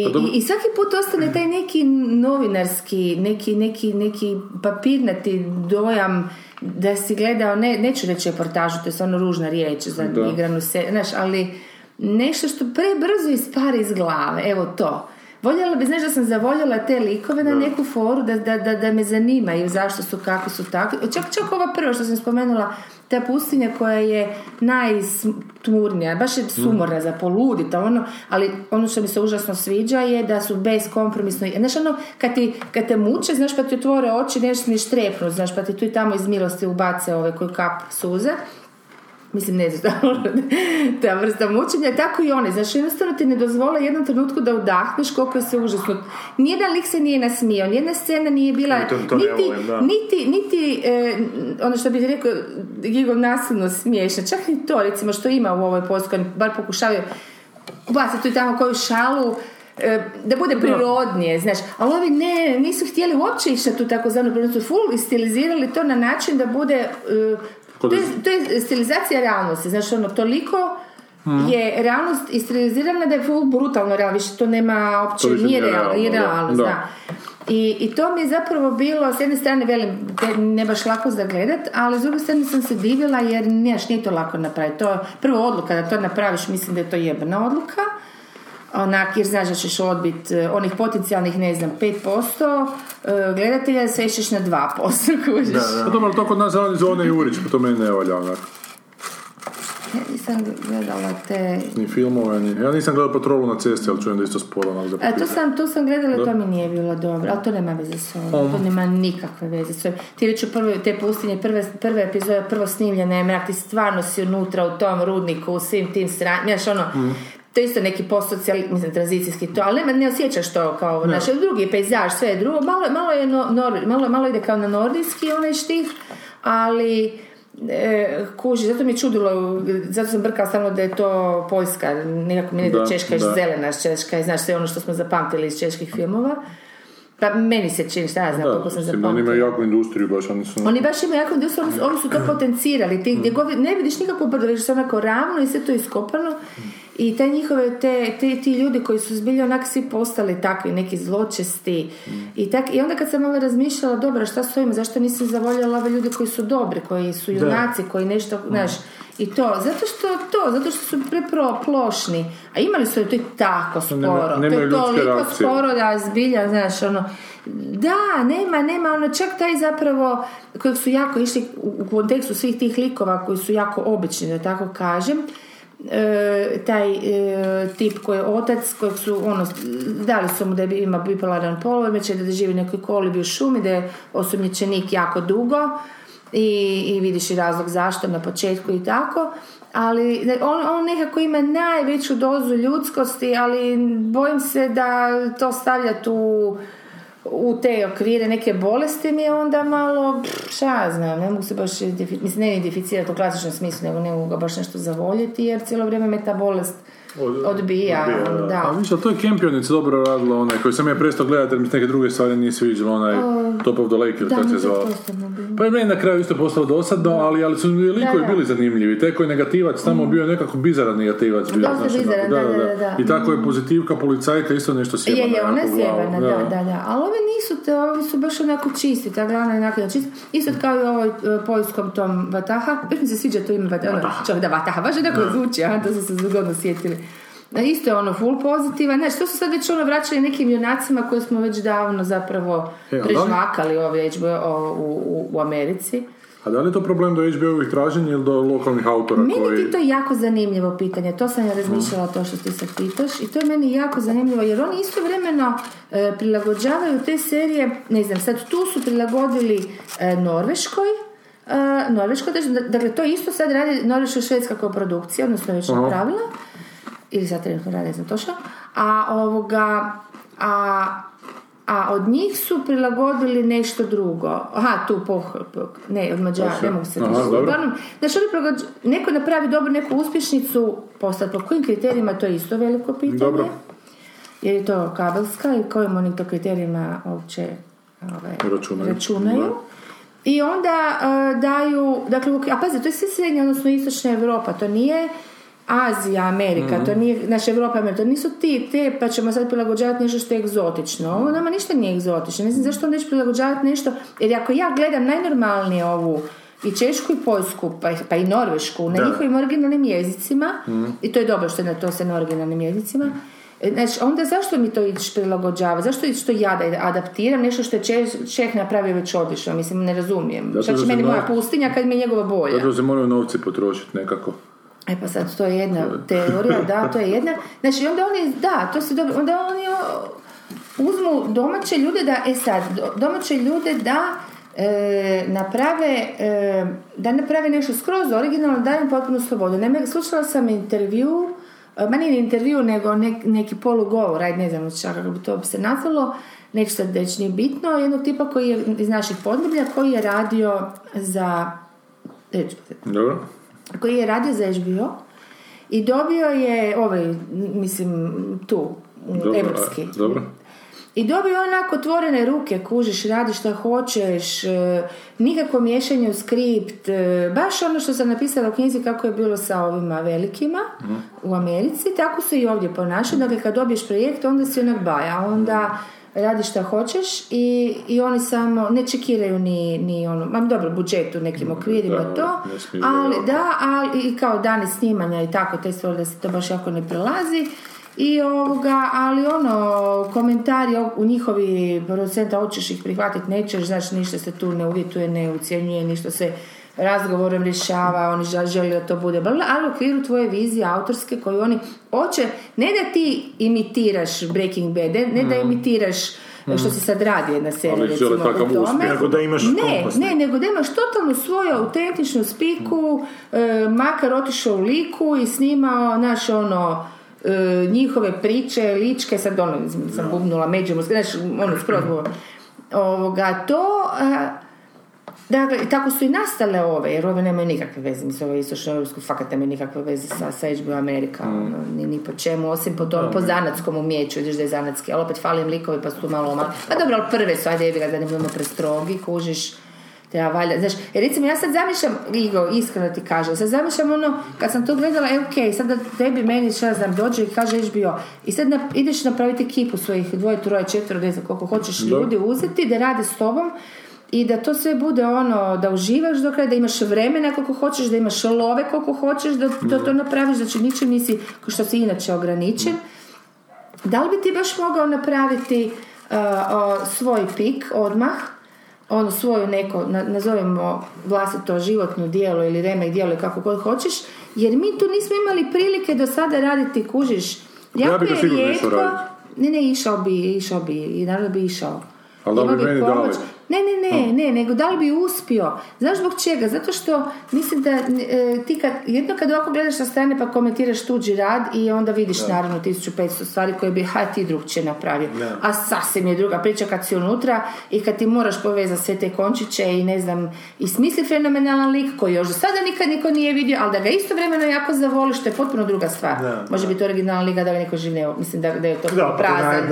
I, Pa i, I svaki put ostane taj neki novinarski, neki, neki, neki papirnati dojam da si gledao, ne, neću reći reportažu, to je stvarno ružna riječ za Da. igranu se, znaš, ali nešto što prebrzo ispari iz glave, evo to. Voljela bi, znaš da sam zavoljela te likove na neku foru, da, da, da, da me zanimaju zašto su, kako su takvi. Čak, čak ova prva što sam spomenula, ta pustinja koja je najtmurnija, baš je sumorna za poludita, ono, ali ono što mi se užasno sviđa je da su beskompromisno, znaš ono, kad, ti, kad te muče, znaš pa ti otvore oči, nešto smiješ trepnut, znaš pa ti tu i tamo iz milosti ubace ove koji kap suze, mislim ne znam, ta vrsta mučenja, tako i one, znaš, jednostavno ti ne dozvole jednom trenutku da udahneš koliko je se užasno. Nijedan lik se nije nasmijao, nijedna scena nije bila, I to- to niti, volim, da. niti, niti e, ono što bih rekao, gigom nasilno smiješna, čak ni to, recimo, što ima u ovoj poskoj, bar pokušavaju ubaciti tu i tamo koju šalu, e, da bude prirodnije, znaš, ali ovi ne, nisu htjeli uopće ići na tu takozvanu prirodnu, su full istilizirali to na način da bude, e, Kod- to je, to je stilizacija realnosti, znaš, ono, toliko Mhm. je realnost istilizirana da je full brutalno realno, više to nema uopće, To nije realno, nije realno, da. realnost, Da. da. I, I to mi je zapravo bilo, s jedne strane, velim, ne baš lako za gledat, ali s druge strane sam se divila jer neš, nije to lako napraviti. To je prva odluka da to napraviš, mislim da je to jebna odluka. Onak, jer znaš da ćeš odbit eh, onih potencijalnih, ne znam, 5% eh, gledatelja, svešćeš na 2%, kužiš. Pa dobro, ali to kod nas radi Zone Jurić, pa to meni ne valja onak. Ja nisam gledala te... Ni filmova, ni... Ja nisam gledao patrolu na cesti, ali čujem da isto sporo onak za A to sam, to sam gledala, Da. to mi nije bilo dobro, ali to nema veze s ovim, to nema nikakve veze s ovim. Ti već u prve, te pustinje, prve, prve epizode, prvo snimljene, mrak, ti stvarno si unutra u tom rudniku, u svim tim stranjima, znaš ono, to je isto neki postsocijal, mislim, tranzicijski to, ali ne osjećaš to kao, znaš, drugi pejzaž, sve je drugo, malo, malo je, no, nor- malo, malo ide kao na nordijski onaj štih, ali e, kuži, zato mi je čudilo, zato sam brkala samo da je to Poljska, nekako mi ne da, Da, Češka je zelena, Češka je, znaš, sve ono što smo zapamtili iz čeških filmova. Pa meni se čini, šta ja znam, Da, koliko sam mislim, oni imaju zapamtila. jaku industriju, baš oni su... Oni baš imaju jako industriju, oni, su- oni su to potencirali. Ti gdje god, ne vidiš nikakvo brdo, vidiš sve onako ravno i sve to iskopano. I te njihove, te, te, ti ljudi koji su zbilja onak svi postali takvi, neki zločesti. I, tak, I onda kad sam malo razmišljala, dobro, šta s ovim, zašto nisam zavoljela ove ljude koji su dobri, koji su junaci, koji nešto, znaš, i to, zato što to, zato što su prepro plošni. A imali su to je tako sporo. Nema- to je toliko reakcije. sporo da zbilja, znaš, ono, da, nema, nema, ono, čak taj zapravo, kojeg su jako išli u, kontekstu svih tih likova koji su jako obični, da tako kažem, e, taj e, tip koji je otac, kojeg su, ono, dali su mu da ima bipolaran polomećaj, da živi u nekoj kolibi u šumi, da je osumnjičenik jako dugo i, i vidiš i razlog zašto na početku i tako, ali on, on nekako ima najveću dozu ljudskosti, ali bojim se da to stavlja tu u te okvire neke bolesti mi je onda malo, šta ja znam, ne mogu se baš, mislim ne identificirati u klasičnom smislu, nego ne mogu ga baš nešto zavoljeti, jer cijelo vrijeme me ta bolest Od- odbija, odbija, ono, A da. viš, ali to je Kempionica dobro radila onaj, koji sam ja prestao gledati jer mi se neke druge stvari nije sviđalo, onaj Top of the Lake ili Da, kako se zvao. Pa i meni na kraju isto postalo dosadno, ali, ali su mi likovi Da, da. bili zanimljivi. Taj koji je negativac, tamo bio nekako bizaran negativac. Bio, Dosta bizaran, da, da, da. I tako je pozitivka policajka isto nešto sjebana. Je, je, ona je sjebana, da, da, da. Ali ovi nisu, te, ovi su baš onako čisti, ta glavna je onako čist. Isto kao i u ovoj e, poljskom tom Vataha. Baš mi se sviđa to ime Vataha. Čovjek da Vataha, baš onako zvuči, a to su se zgodno sjetili. Isto je ono full pozitivan, znači to su sad već ono vraćali nekim junacima koje smo već davno zapravo E, prežvakali ovi HBO u, u, u Americi. A da li je to problem do HBO-ovih traženja ili do lokalnih autora Meni koji... ti to jako zanimljivo pitanje, to sam ja razmišljala to što ti sad pitaš i to je meni jako zanimljivo jer oni istovremeno e, prilagođavaju te serije, ne znam, sad tu su prilagodili e, Norveškoj, e, Norveškoj, znači, dakle to isto sad radi Norveško-švedska koprodukcija, odnosno već Aha. Ili sad trenutno radi, ne znam točno, a ovoga, a a od njih su prilagodili nešto drugo. Aha, tu poh... Ne, od Mađara, ne mogu se reći. Uglavnom, znači, oni neko napravi dobro neku uspješnicu, postati po kojim kriterijima, to je isto veliko pitanje. Dobro. Jer je to kabelska i kojim oni to kriterijima uopće ovaj, Računaju. računaju. I onda e, daju, dakle, a pazi, to je sve srednja, odnosno istočna Europa, to nije Azija, Amerika, Mhm. to nije, naša Europa, Amerika, to nisu ti, te, pa ćemo sad prilagođavati nešto što je egzotično. Ovo nama ništa nije egzotično, ne znam zašto onda neću prilagođavati nešto, jer ako ja gledam najnormalnije ovu i Češku i Poljsku, pa, pa i Norvešku, na Da. njihovim originalnim jezicima, Mhm. i to je dobro što je na to se na originalnim jezicima, E, Znači, onda zašto mi to ideš prilagođava? Zašto što ja da adaptiram nešto što je Čeh, Čeh napravio već odlično? Mislim, ne razumijem. Zato Šta će meni moja pustinja kad mi je njegova bolja? Zato se moraju novci potrošiti nekako. E pa sad, to je jedna teorija, da, to je jedna. Znači, onda oni, da, to se dobro, onda oni uzmu domaće ljude da, e sad, do- domaće ljude da e, naprave e, da naprave nešto skroz originalno, da im potpunu slobodu. Naime, slušala sam intervju, e, ma nije ni intervju, nego nek- neki polugovor, ajde ne znam čak kako bi to se nazvalo, nešto već nije bitno, jednog tipa koji je iz naših podneblja, koji je radio za Dobro. Koji je radio za HBO i dobio je ovaj, mislim, tu, Dobro, evropski. a, dobro. I dobio onako otvorene ruke, kužiš, radiš šta hoćeš, e, nikako miješanje u skript, e, baš ono što sam napisala u knjizi kako je bilo sa ovima velikima u Americi, tako se i ovdje ponaša, dakle kad dobiješ projekt onda si onak baja, onda radiš šta hoćeš i, i oni samo ne čekiraju ni, ni ono, mam dobro, budžet u nekim okvirima Da, to, ali da- ali i kao dani snimanja i tako, te stvari da se to baš jako ne prelazi. I ovoga, ali ono, komentari u njihovi producenta, hoćeš ih prihvatiti, nećeš, znači ništa se tu ne uvjetuje, ne ucjenjuje, ništa se razgovorom rješava, oni žele, da to bude bla, bla, ali u okviru tvoje vizije autorske koju oni hoće, ne da ti imitiraš Breaking Bad, ne, da imitiraš što se sad radi jedna serija recimo u tome. Nego da imaš ne, ne, nego da imaš totalno svoju autentičnu spiku, e, makar otišao u liku i snimao, naš ono, e, njihove priče, ličke, sad ono, sam bubnula međumorske, znaš, ono, skroz. Ovoga, to, a, Dakle, i tako su i nastale ove, jer ove nemaju nikakve veze, mislim, ove istočno europsko fakat nemaju nikakve veze sa, sa HBO Amerika, Mm. ono, ni, ni po čemu, osim po, tom, po zanatskom umjeću, vidiš da je zanatski, ali opet fali im likovi pa su tu malo omak. A dobro, ali prve su, ajde, jebi ga, da ne budemo prestrogi, kužiš, treba valjda, znaš, jer recimo ja sad zamišljam, Igo, iskreno ti kažem, sad zamišljam ono, kad sam to gledala, e, okej, sad da tebi, meni, šta znam, dođe i kaže HBO, i sad na, ideš napraviti ekipu svojih dvoje, troje, četvero, ne znam koliko hoćeš ljudi uzeti, da rade s tobom, i da to sve bude ono, da uživaš do kraja, da imaš vremena koliko hoćeš, da imaš love koliko hoćeš, da, da to napraviš, znači ničim nisi, što si inače ograničen. Da li bi ti baš mogao napraviti uh, uh, svoj pik odmah, ono svoju neko, na- nazovemo vlastito životno dijelo ili remek dijelo ili kako god hoćeš, jer mi tu nismo imali prilike do sada raditi, kužiš. Ja Jako bi ga je sigurno rijetko-. Ne, ne, išao bi, išao bi, i naravno bi išao. Ali da bi meni pomoć. dali? Ne, ne, ne, ne, nego da li bi uspio? Znaš zbog čega? Zato što mislim da e, ti kad, jedno kad ovako gledaš sa strane pa komentiraš tuđi rad i onda vidiš naravno 1500 stvari koje bi ha ti drugčije napravio. A sasvim je druga priča kad si unutra i kad ti moraš povezati sve te končiće i ne znam, i smisli fenomenalan lik koji još do sada nikad niko nije vidio, ali da ga istovremeno jako zavoliš, to je potpuno druga stvar. Da, Može biti originalan lik, a da ga neko živ ne, mislim da, da je to Da, prazan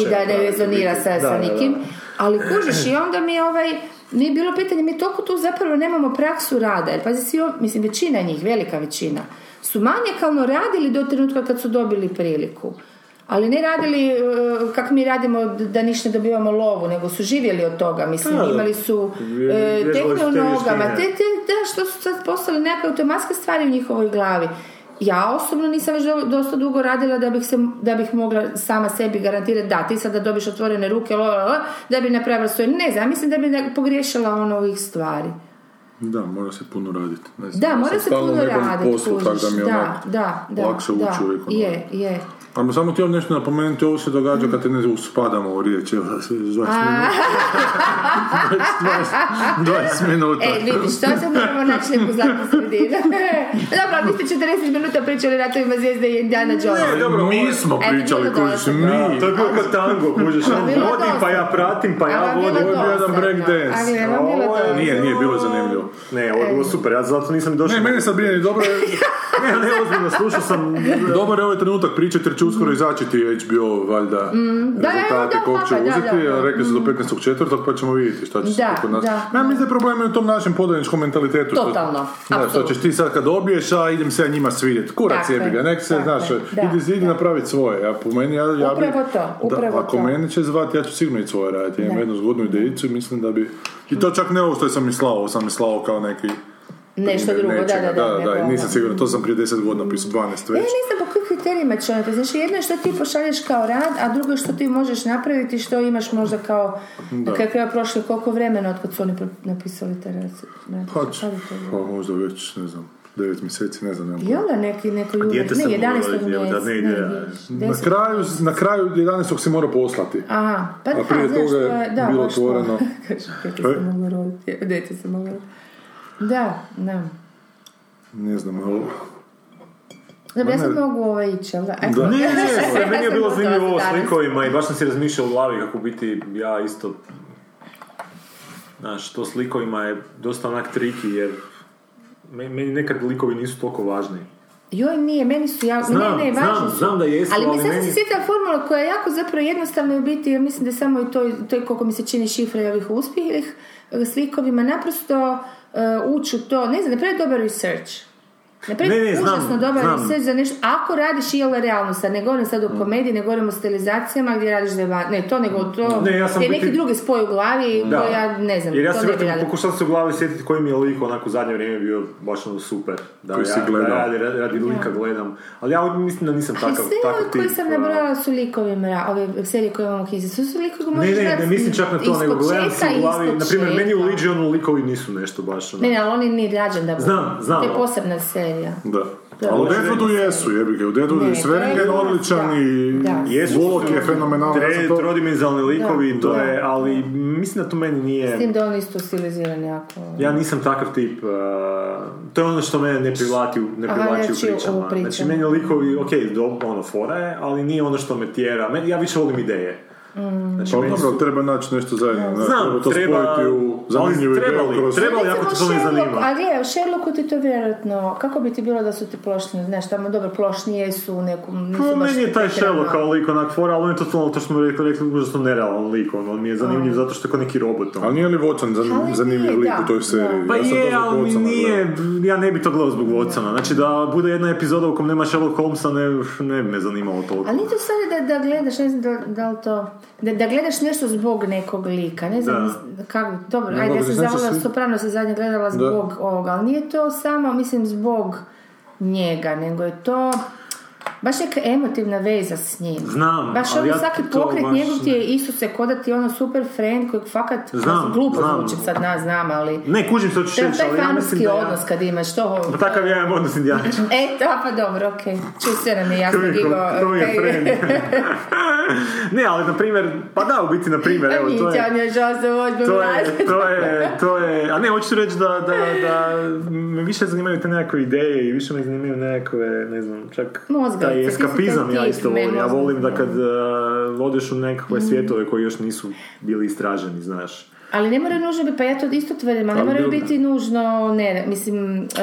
i da ne da, rezonira sa, Da, sa da, da. nikim. Ali kužiš i onda mi ovaj, mi je bilo pitanje, mi toliko tu zapravo nemamo praksu rada, jer pazi svi, mislim većina njih, velika većina, su manjekalno radili do trenutka kad su dobili priliku. Ali ne radili e, kak mi radimo da ništa ne dobivamo lovu, nego su živjeli od toga, mislim, Da, da. imali su e, su u nogama, te, te, da, što su sad postale nekakve automatske stvari u njihovoj glavi. Ja osobno nisam već do- dosta dugo radila da bih, se, da bih mogla sama sebi garantirati da ti sad da dobiš otvorene ruke lo, lo, lo, da bi napravila svoje, ne znam, mislim da bi pogriješila ono ovih stvari. Da, mora se puno raditi. Ne znam, Da, mora se puno raditi, poslu, tako kužiš, da mi je da, onak da, da, lakše da, ući uvijek. ono. je, je. Ali mu samo htio nešto napomenuti, ovo se događa kad te ne uspadamo u riječ, evo, 20 minuta. 20 minuta. E, vidiš, to se moramo naći neku zlatnu sredinu. Dobro, ali vi ste 40 minuta pričali o ratovima zvijezde i Indiana Jonesa. dobro, ovo mi smo E, pričali, kužiš, mi. To je bilo kao tango, kužiš, on vodi, pa ja pratim, pa ja vodim. Ovo je bio jedan break dance. Nije, nije bilo zanimljivo. Ne, ovo je bilo super, ja zato nisam došao. Ne, meni sad brine, dobro je, Ne, ne, ozbiljno, slušao sam... dobar je ovaj trenutak pričati jer će uskoro izaći ti HBO, valjda, Mm, da, rezultati da, kog će da, da, uzeti, da, a da. rekli su do 15. četvrtog, pa ćemo vidjeti šta će se Da, kod nas. da, Ja mislim da. da je problem u tom našem podajničkom mentalitetu. što- Totalno, Da, što ćeš ti sad kad dobiješ, a idem se ja njima svidjeti. Kurac Tako jebi ga, nek se, znaš, da, idi, idi da. napraviti svoje. Ja, po meni, ja, ja bi, Upravo to, upravo da, ako to. mene će zvati, ja ću sigurno i svoje raditi. Ja imam Da. jednu zgodnu idejicu i mislim da bi... I to čak ne ovo što sam mi slao, ovo sam mi slao kao neki Nešto drugo, da, da, da. da, i nisam siguran, to sam prije 10 godina pisao, 12 Ja već. nisam kojim kriterijima će ono, znači jedno je što ti pošalješ kao rad, a drugo je što ti možeš napraviti, što imaš možda kao, na kraju krajeva prošlo je koliko vremena od kad su oni napisali te reci- Pa, pa možda već, ne znam, 9 mjeseci, ne znam. nemam Jel da neki, neko jure, ne, sam 11. mogao roditi, evo, da ne ide, mjeseca, Na kraju, na kraju 11. si mora poslati. Aha, pa A da, prije znaš, toga je to je, da, bilo otvoreno. Kaže, dete E? se moglo roditi, dete se moglo roditi. Da, da. Ne znam, ali... Dobro, ja sad mogu ovaj ići, jel da? Da. Ne, ne, ne, meni je bilo Ja zanimljivo ovo gotova s danas. likovima i baš sam si razmišljao u glavi kako biti ja isto Znaš, to s likovima je dosta onak triki jer me- meni nekad likovi nisu toliko važni. Joj, nije, meni su jako... Znam, ne, ne, znam, važni su. znam da jesu, ali mi ali sad meni- se formula koja je jako zapravo jednostavna u biti, ja mislim da je samo i to, to je koliko mi se čini šifra ovih uspjeh s likovima, naprosto uh, ući u to, ne znam, napraviti dobar research. Napraviti Ne, ne, znam, užasno dobar znam. research za nešto, ako radiš i ovo realno sad, ne govorim sad o komediji, ne govorim o stilizacijama gdje radiš za ne to, nego to Ne, ja sam je neki biti- drugi spoj u glavi Da. koji ja ne znam, Jer ja se ne radila. pokušao se u glavi sjetiti koji mi je lik onako u zadnje vrijeme bio baš ono super. Da, Koji ja, si gledao. da radi, radi lika gledam. Ali ja mislim da nisam takav, sve takav tip. koje sam nabrojala su likovi mra, ove serije koje imamo knjizi. Su su likovi koji Ne, možeš ne, ne gledati mislim čak na to, nego gledam ispočetka u glavi, i na primjer, meni u. Legionu likovi nisu nešto baš ono. Ne, ne, ali oni ni rađen da budu. Znam, znam. To je posebna serija. Da. Da. Ali u Deadwoodu jesu, jebi ga. U Deadwoodu je Swerengen to je- odličan da, i da. Jesu Bullock je fenomenalan. Tre, to- trodimenzionalni likovi, to Da. je, ali mislim da to meni nije... S tim da oni isto stilizirani jako. Ja nisam takav tip, uh, to je ono što mene ne privlači, u- ne privlači u znači pričama. Znači, meni likovi, ok, do, ono, fora je, ali nije ono što me tjera. Men, ja više volim ideje. Znači, Pa meni dobro, su- treba naći nešto zajedno. ne, Znam, treba to treba- spojiti u zanimljivu ideju kroz... Treba li? Recimo ako te to ne zanima. A gledaj, u Sherlocku ti to vjerojatno, kako bi ti bilo da su ti plošni, znaš, tamo dobro plošni jesu u nekom, nisu Pa, meni je taj Sherlock kao lik onak fora, ali on je to stvarno, to što smo rekli, rekli užasno nerealan lik, on, on mi je zanimljiv zato što je kao neki robot. on. Ali nije li Watson zan- zanimljiv lik u toj seriji? Pa Ja sam to je, ali nije, ja ne bi to gledao zbog Watsona. Znači da bude jedna epizoda u kom nema Sherlock Holmesa, ne, ne bi me zanimalo toliko. Ali nije to stvari da, da gledaš, ne znam da, da li to, da, da gledaš nešto zbog nekog lika, ne znam Da. kako, dobro, Ne, ajde, ja sam zavolila Soprano se zadnje gledala zbog ovoga, ali nije to samo, mislim, zbog njega, nego je to baš neka emotivna veza s njim. Znam, Baš ali ono ja svaki to pokret baš njegov ti je. Isuse, ko da ti je ono super friend kojeg fakat, Znam, mislim, glupo znam. zvuči sad, na, znam, ali... Ne, kužim što To je reći, taj ali ja odnos kad imaš to... Pa takav ja imam odnos s Indijanićem. E, da, pa dobro, okej. Čuj, sve nam je jasno, Gigo. koji je friend. ne, ali na primjer, pa da, u biti na primjer, evo, to je... je se To je, to je, to je, a ne, hoću reći da, da, da me više zanimaju te nekakve ideje i više me zanimaju nekakve, ne znam, čak Mozga, taj si eskapizam ja isto volim. Ja volim da da. kad uh, odeš u nekakve svjetove koji još nisu bili istraženi, znaš. Ali ne moraju nužno biti, pa ja to isto tvrdim, ali ne moraju biti nužno, ne, mislim,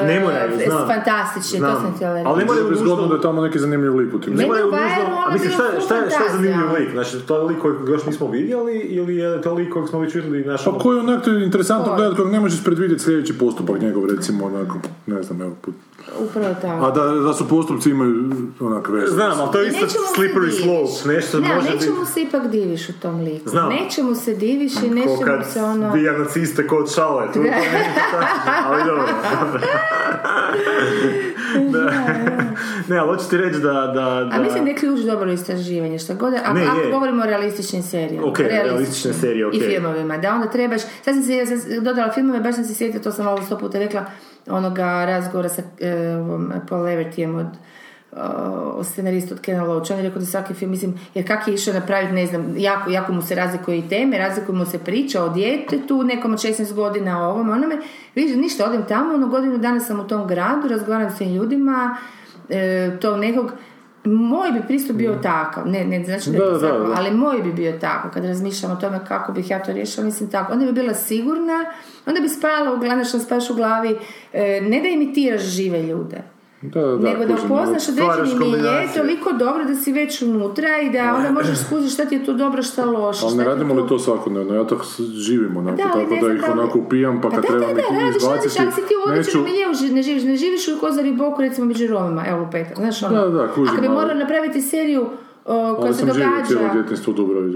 Ne e, moraju, znam. fantastični, to sam htjela reći. Ali ne moraju Bilo bi zgodno da je tamo neki zanimljiv lik u tim. Ne, moraju nužno, ono a mislim, šta, je- šta, je- šta je zanimljiv lik? Znači, to je lik kojeg još nismo vidjeli ili je to lik kojeg smo već vidjeli naš... Pa koji je onak, to je interesantno gledat kojeg ne možeš predvidjeti sljedeći postupak njegov, recimo, onako, ne znam, evo, put. Upravo tako. A da, da su postupci imaju onak veze. Znam, ali to je isto se slippery slope, nešto ne, može biti... nečemu se ipak diviš u tom liku. Znam. Nečemu se diviš i nečemu kad se ono... bija naciste kod šale, tu ali dobro. da. Ne, ali hoću ti reći da... da, da... A mislim da je ključ dobro istraživanje, šta god, ako, Ne, ako je. govorimo o realističnim serijama. Ok, realistične serije, ok. I filmovima, da onda trebaš, sad sam se ja sam dodala filmove, baš sam se sjetila, to sam malo sto puta rekla, onoga razgovora sa e, Paul Levertijem od o scenaristu od Kena Loach, on je rekao da svaki film, mislim, jer kak je išao napraviti, ne znam, jako, jako mu se razlikuju i teme, razlikuju mu se priča o djetetu, nekom od 16 godina o ovom, onome, vidiš, ništa, odem tamo, ono godinu dana sam u tom gradu, razgovaram s tim ljudima, e, tog nekog, moj bi pristup bio takav, ne, ne znači da, to Da, da, ali moj bi bio tako, kad razmišljam o tome kako bih ja to riješila, mislim tako, onda bi bila sigurna, onda bi spala u glavi, što spaš u glavi, e, ne da imitiraš žive ljude, Da, da, nego da upoznaš određeni milje kombinacije. toliko dobro da si već unutra i da onda možeš skužiti šta ti je tu dobro, šta loše. Ali ne radimo tu- li to svakodnevno? Ja tako živim onako, Da, tako da ih li- onako upijam, pa kad da, trebam da, radiš, izbaciti, ali si ti u određenom neću... miljeu, ne živiš, ne živiš u Kozari Boku, recimo među Romima, evo u petak, znaš ono. Da, da, kužim, Ako bi morao napraviti seriju o, koja Ali se sam živio cijelo događa... djetinstvo u Dubrovi.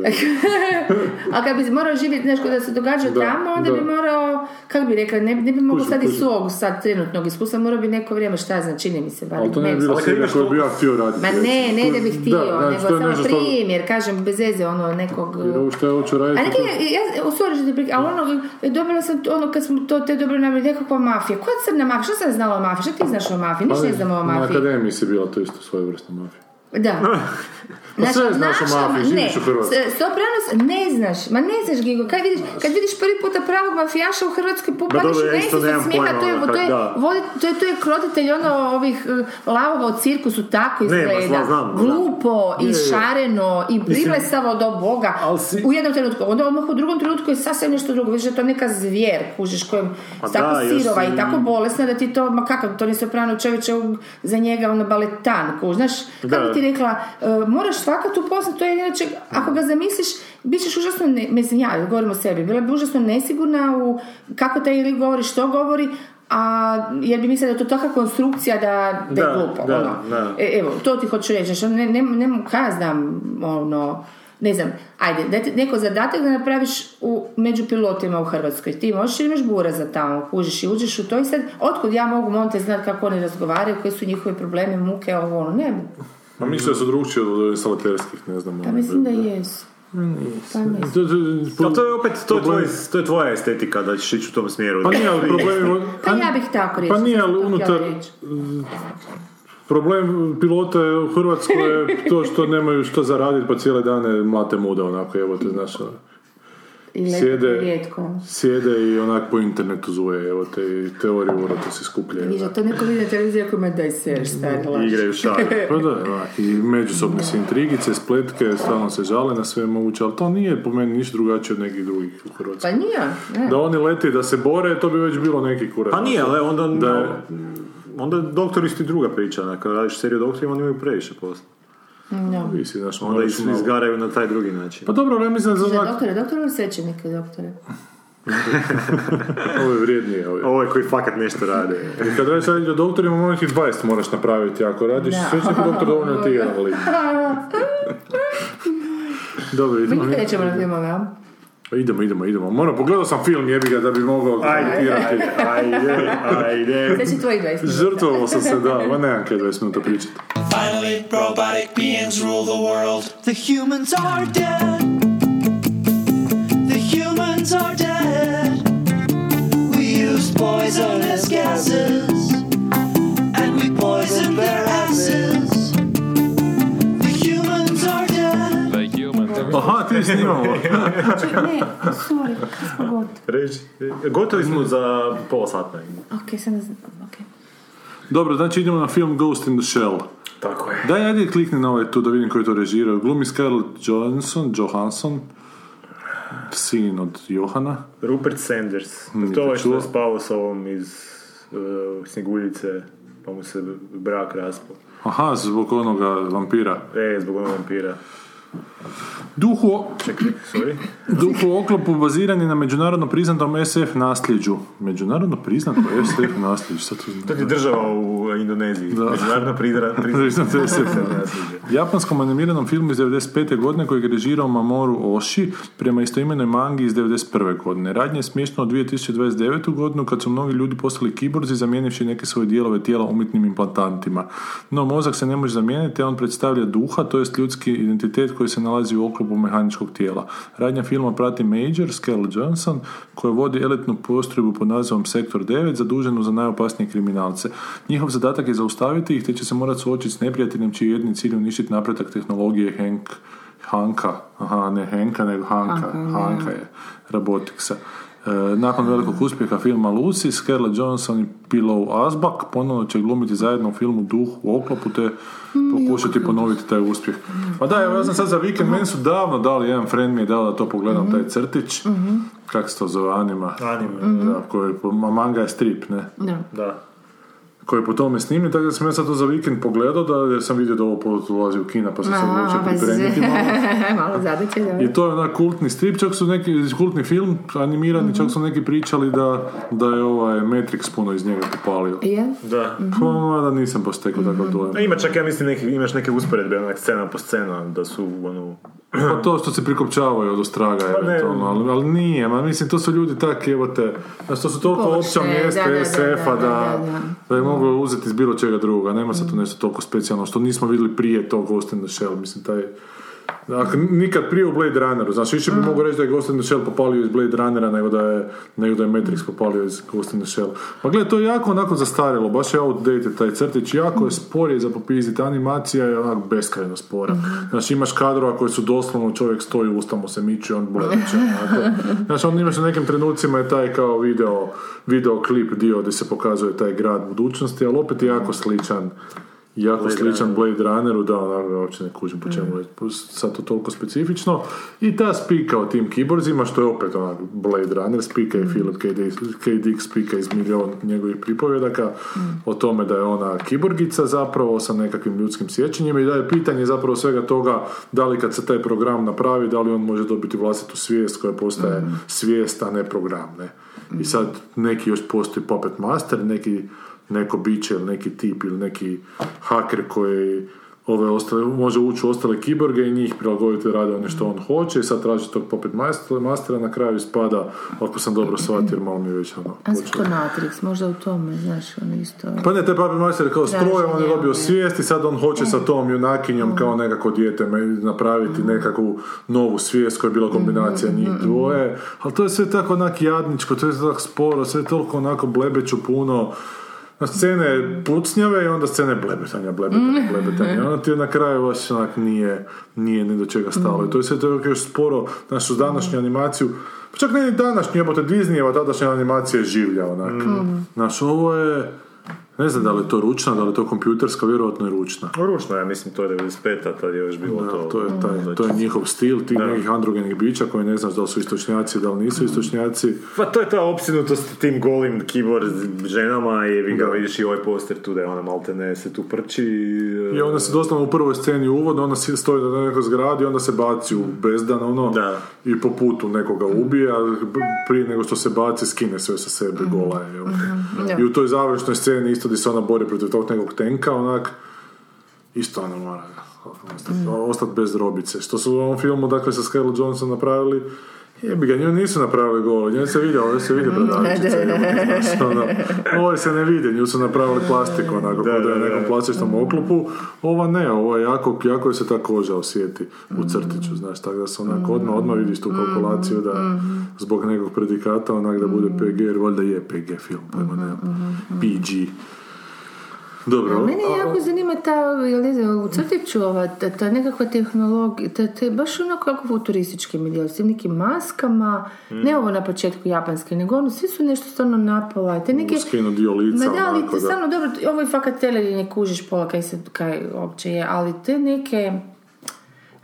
A kad bi morao živjeti nešto da se događa Da, tamo, onda da. bi morao, kako bi rekla, ne, ne bi mogao sad iz svog sad trenutnog iskustva, morao bi neko vrijeme, šta ja znam, čini mi se. Bar, Ali to ne bi bila kad serija koju bi ja htio raditi. Ma ne, ne da bih htio, Da, znači, nego to je samo nešto što- primjer, kažem, bez veze, ono, nekog... Jer ovo što ja hoću A raditi... neki, ja, u sorry što te ali ono, dobila sam ono kad smo to te dobro namjeri, nekakva mafija. Koja crna mafija? Što sam znala o mafiji? Što ti znaš o mafiji? Ništa ne znam o Na mafiji. akademiji si bila to isto svojevrsna mafija. Da. Pa sve znaš o mafiji, živiš ne, u Hrvatskoj. Sopranos ne znaš, ma ne znaš Gigo, kad vidiš, kad vidiš prvi puta pravog mafijaša u Hrvatskoj, ja u mesi sa smijeha, to je, ono, to je, vodi- to je, to je krotitelj ono ovih eh, lavova u cirkusu, tako Ne, izgleda. znam, znam. Glupo i šareno i priblesavo do Boga. si- U jednom trenutku, onda odmah u drugom trenutku je sasvim nešto drugo, vidiš da je to neka zvijer, kužiš, kojem Pa tako da, sirova si- i tako bolesna da ti to, ma kakav, to ni soprano čovječe za njega ono baletan, kužiš, znaš, kako ti rekla, moraš fakat upoznat, to je inače, ako ga zamisliš, bit ćeš užasno, ne, mislim ja, govorim o sebi, bila bi užasno nesigurna u kako taj lik govori, što govori, a jer bi mislila da je to takva konstrukcija da, da, je Da, glupo. da, ono. da. E, evo, to ti hoću reći, što ne, ne, ne, ja znam, ono, ne znam, ajde, da ti neko zadatak da napraviš u, među pilotima u Hrvatskoj. Ti možeš ili imaš bura za tamo, kužiš i uđeš u to i sad, otkud ja mogu monte znati kako oni razgovaraju, koji su njihovi problemi, muke, ovo, ono, ne mogu. Ma mislim da su drugčiji od instalaterskih, ne znam. Pa ono, mislim da da- jesu. Pa mislim. To- to- Ali to je opet, to je, tvoj, to je tvoja estetika da ćeš ići u tom smjeru. Pa nije, ali problem... Pa ja bih tako Pa reći, nije, sam ali unutar... Problem pilota je u Hrvatskoj je to što nemaju što zaraditi pa cijele dane mlate muda onako, evo te znaš, ono, I sjede- rijetko. sjede i onak po internetu zuje, evo te teorije urota se skupljaju. Vidiš, to neko vidi na televiziji ako ima daj ser, stari laž. Igraju šar. Pa da, onak, i međusobne se intrigice, spletke, stalno se žale na sve moguće, ali to nije po meni ništa drugačije od nekih drugih u Hrvatskoj. Pa nije, ne. Da oni leti, da se bore, to bi već bilo neki kurac. Pa nije, ali onda, Da onda doktori su ti druga priča. ono, Kada radiš seriju doktorima, oni imaju previše posla. No. Visi, znaš, Onda ih malo- izgaraju na taj drugi način. Pa dobro, ali ja mislim da za onak, doktore, doktore ili svećenike doktore? ovo je vrijednije. Ovo je. Ovo je koji fakat nešto rade. I kad radiš sad o doktorima, možeš ih 20 moraš napraviti. Ako radiš Da. svećnik doktor, dovoljno je ti jedan lik. Dobro, Mi idemo. nikad nećemo na filmove, a? Idemo, idemo, idemo. Moram, pogledao sam film, jebi ga, da bi mogao komentirati. Ajde, ajde. Sve će tvoji 20 minuta. Žrtvovao sam se, da, ma nemam kaj 20 minuta pričati. Finally, robotic beings rule the world. The humans are dead. The humans are dead. Ti snimamo. Čekaj, ne, sorry, smo gotovi. Reći, gotovi smo za pola sata. Ok, sad ne znam, ok. Dobro, znači idemo na film Ghost in the Shell. Tako je. Daj, ajde klikni na ovaj tu da vidim koji to režirao. Glumi Scarlett Johansson, Johansson, sin od Johana. Rupert Sanders. Nisam to je što je spavao s ovom iz uh, Snjeguljice, pa mu se brak raspao. Aha, zbog onoga vampira. E, zbog onog vampira. Duhu, Čekaj, sorry. duh u oklopu baziran je na međunarodno priznatom SF nasljeđu. Međunarodno priznato SF nasljeđu, sad to To znam. ti država u Indoneziji. Da. Međunarodno Priznato SF. nasljeđe. Japanskom animiranom filmu iz 95. godine kojeg je režirao Mamoru Oshii prema istoimenoj mangi iz 91. godine. Radnje je smješno od 2029. godinu kad su mnogi ljudi postali kiborzi zamijenivši neke svoje dijelove tijela umjetnim implantantima. No mozak se ne može zamijeniti, a on predstavlja duha, to jest ljudski identitet koji se nalazi u oklopu mehaničkog tijela. Radnja filma prati Major, Scarlett Johansson, koja vodi elitnu postrojbu pod nazivom Sektor 9, zaduženu za najopasnije kriminalce. Njihov zadatak je zaustaviti ih, te će se morati suočiti s neprijateljem čiji je jedni cilj uništiti napredak tehnologije Hank, Hanka, aha, ne Henka, nego Hanka, Hanka je, Roboticsa. E, nakon velikog uspjeha filma Lucy, Scarlett Johansson i Pillow Asbak ponovno će glumiti zajedno u filmu Duh u oklopu te pokušati ponoviti taj uspjeh. Pa da, evo ja sam sad za vikend, meni su davno dali, jedan friend mi je dao da to pogledam, taj crtić, kak se to zove, anima, Anime. da, koji, ma- manga je strip, ne, Da. Da. Koji je po tome snimljen, tako da sam ja sad to za vikend pogledao, da jer sam vidio da ovo ulazi u kina, pa sam se odlučio pa pripremiti malo. malo zadaće, da. I to je onak kultni strip, čak su neki, kultni film, animirani, čak su neki pričali da, da je ovaj Matrix puno iz njega popalio. Je? Da. Pa, mada nisam baš stekao takav dojam. A ima čak, ja mislim, neki, imaš neke usporedbe, onak, scena po scena, da su, ono... Pa to što se prikopčavaju od ostraga, Pa ne. eventualno, ali, ali nije, ma mislim, to su ljudi tak, evo te, znaš, to su toliko opća mjesta da, da, da, SF-a da, da, da, da. da je mogu uzeti iz bilo čega drugoga, nema sad tu nešto toliko specijalno, što nismo vidjeli prije tog Ghost in the Shell, mislim, taj, Dakle, nikad prije u Blade Runneru, znači više bi mogu reći da je Ghost in the Shell popalio iz Blade Runnera nego da je, nego da je Matrix popalio iz Ghost in the Shell. Pa gle, to je jako onako zastarjelo, baš je outdated taj crtić, jako je spor je za popiziti, animacija je onako beskrajno spora. Znači imaš kadrova koji su doslovno čovjek stoji, usta mu se miču i on bledeće. Znači on imaš u nekim trenucima je taj kao video, video klip dio gdje se pokazuje taj grad budućnosti, ali opet je jako sličan jako Blade sličan Blade Runneru, da, onako, uopće ne kužim po čemu je sad to toliko specifično. I ta spika o tim kiborzima, što je opet onak Blade Runner, spika je Philip K. Dick, K. Dick spika iz milion njegovih pripovjedaka o tome da je ona kiborgica zapravo sa nekakvim ljudskim sjećanjima i da je pitanje zapravo svega toga da li kad se taj program napravi, da li on može dobiti vlastitu svijest koja postaje svijest, a ne program, ne. I sad neki još postoji Puppet Master, neki, neko biće ili neki tip ili neki haker koji ove ostale, može ući u ostale kiborge i njih prilagoditi rade ono što on hoće i sad traži tog Master- Mastera, na kraju ispada, ako sam dobro shvatio, malo mi je već ono... A zašto Matrix? Možda u tome, znaš, ono isto... Pa ne, taj Puppet Master je kao stroj, on je dobio je. svijest i sad on hoće sa tom junakinjom kao nekako dijete napraviti nekakvu novu svijest koja je bila kombinacija njih dvoje, ali to je sve tako onak jadničko, to je sve tako sporo, sve je toliko onako blebeću puno, scene pucnjave i onda scene blebetanja, blebetanja, blebetanja. I onda ti na kraju baš onak nije, nije ni do čega stalo. I to je sve toliko još sporo, našu današnju animaciju, pa čak ne ni današnju, jebote Disneyjeva tadašnja animacija je življa, onak. Znaš, ovo je, ne znam da li je to ručna, da li je to kompjuterska, vjerojatno je ručna. Ručno, ja mislim, to je 95-a, tad je još bilo Da, to... to, je taj, to je njihov stil, tih nekih androgenih bića koji ne znaš da li su istočnjaci, da li nisu istočnjaci. Pa to je ta opsinutost tim golim keyboard ženama i vi ga vidiš i ovaj poster tu da je ona malte ne se tu prči. I onda se doslovno u prvoj sceni uvodno, ona stoji na nekoj zgradi, onda se baci u bezdan, ono, Da. i po putu nekoga ubije, a prije nego što se baci, skine sve sa sebe, gola je. jel? I u toj završnoj sceni isto gdje se ona bori protiv tog nekog tenka, onak, isto ona mora ostati, ostati bez robice. Što su u ovom filmu, dakle, sa Scarlett Johansson napravili, Jebi ga, nju nisu napravili golo, nju se vidi, ovdje se vidi bradavičica. znaš, ono, Ovo se ne vidi, nju su napravili plastiku, onako, da, da je u nekom plastičnom oklopu. Ova ne, ovo je jako, jako je se ta koža osjeti u crtiću, znaš, tako da se onako odmah, odmah vidiš tu kalkulaciju da zbog nekog predikata onak da bude PG, jer valjda je PG film, pojma nema. PG. Dobro. Mene jako zanima ta, u crtiću ova, ta, ta nekakva tehnologija, ta, ta, baš ono kako futuristički mi s tim nekim maskama, ne ovo na početku japanske, nego ono, svi su nešto stvarno napala, te neke... Skinu dio lica, Ma da, ali onako, te stvarno, dobro, ovo je fakat televizije, ne kužiš pola kaj se, kaj uopće je, ali te neke,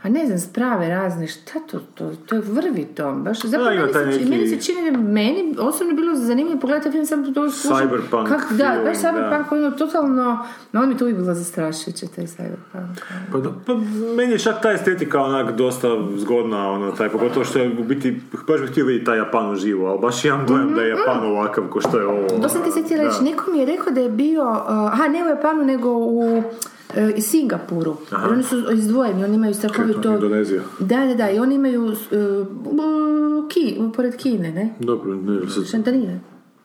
a ne znam, sprave razne, šta to, to, to je vrvi to, baš, zapravo Da, meni, se, neki- meni se čini da meni osobno bilo zanimljivo pogledati film, sam to skužim, Cyberpunk kak, da, film, baš cyberpunk da. je totalno, no on mi to uvijek bilo zastrašujuće, taj cyberpunk. Pa da, Pa meni je čak ta estetika onak dosta zgodna, ono, taj, pogotovo što je u biti, baš bih htio vidjeti taj Japan uživo, ali baš imam dojam da je Japan ovakav ko što je ovo. Mhm, To sam ti se htjela reći, neko mi je rekao da je bio, uh, aha, ne u Japanu, nego u uh, i Singapuru. Jer oni su izdvojeni, oni imaju strahovito... Indonezija. Da, da, da, i oni imaju uh, ki, pored Kine, ne? Dobro, ne, sad... Šantanije.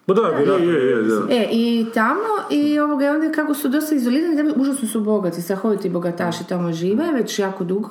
Pa da, Je, je, je, da. E, i tamo, i ovoga, onda kako su dosta izolirani, da, užasno su bogati, strahoviti bogataši tamo žive, već jako dugo.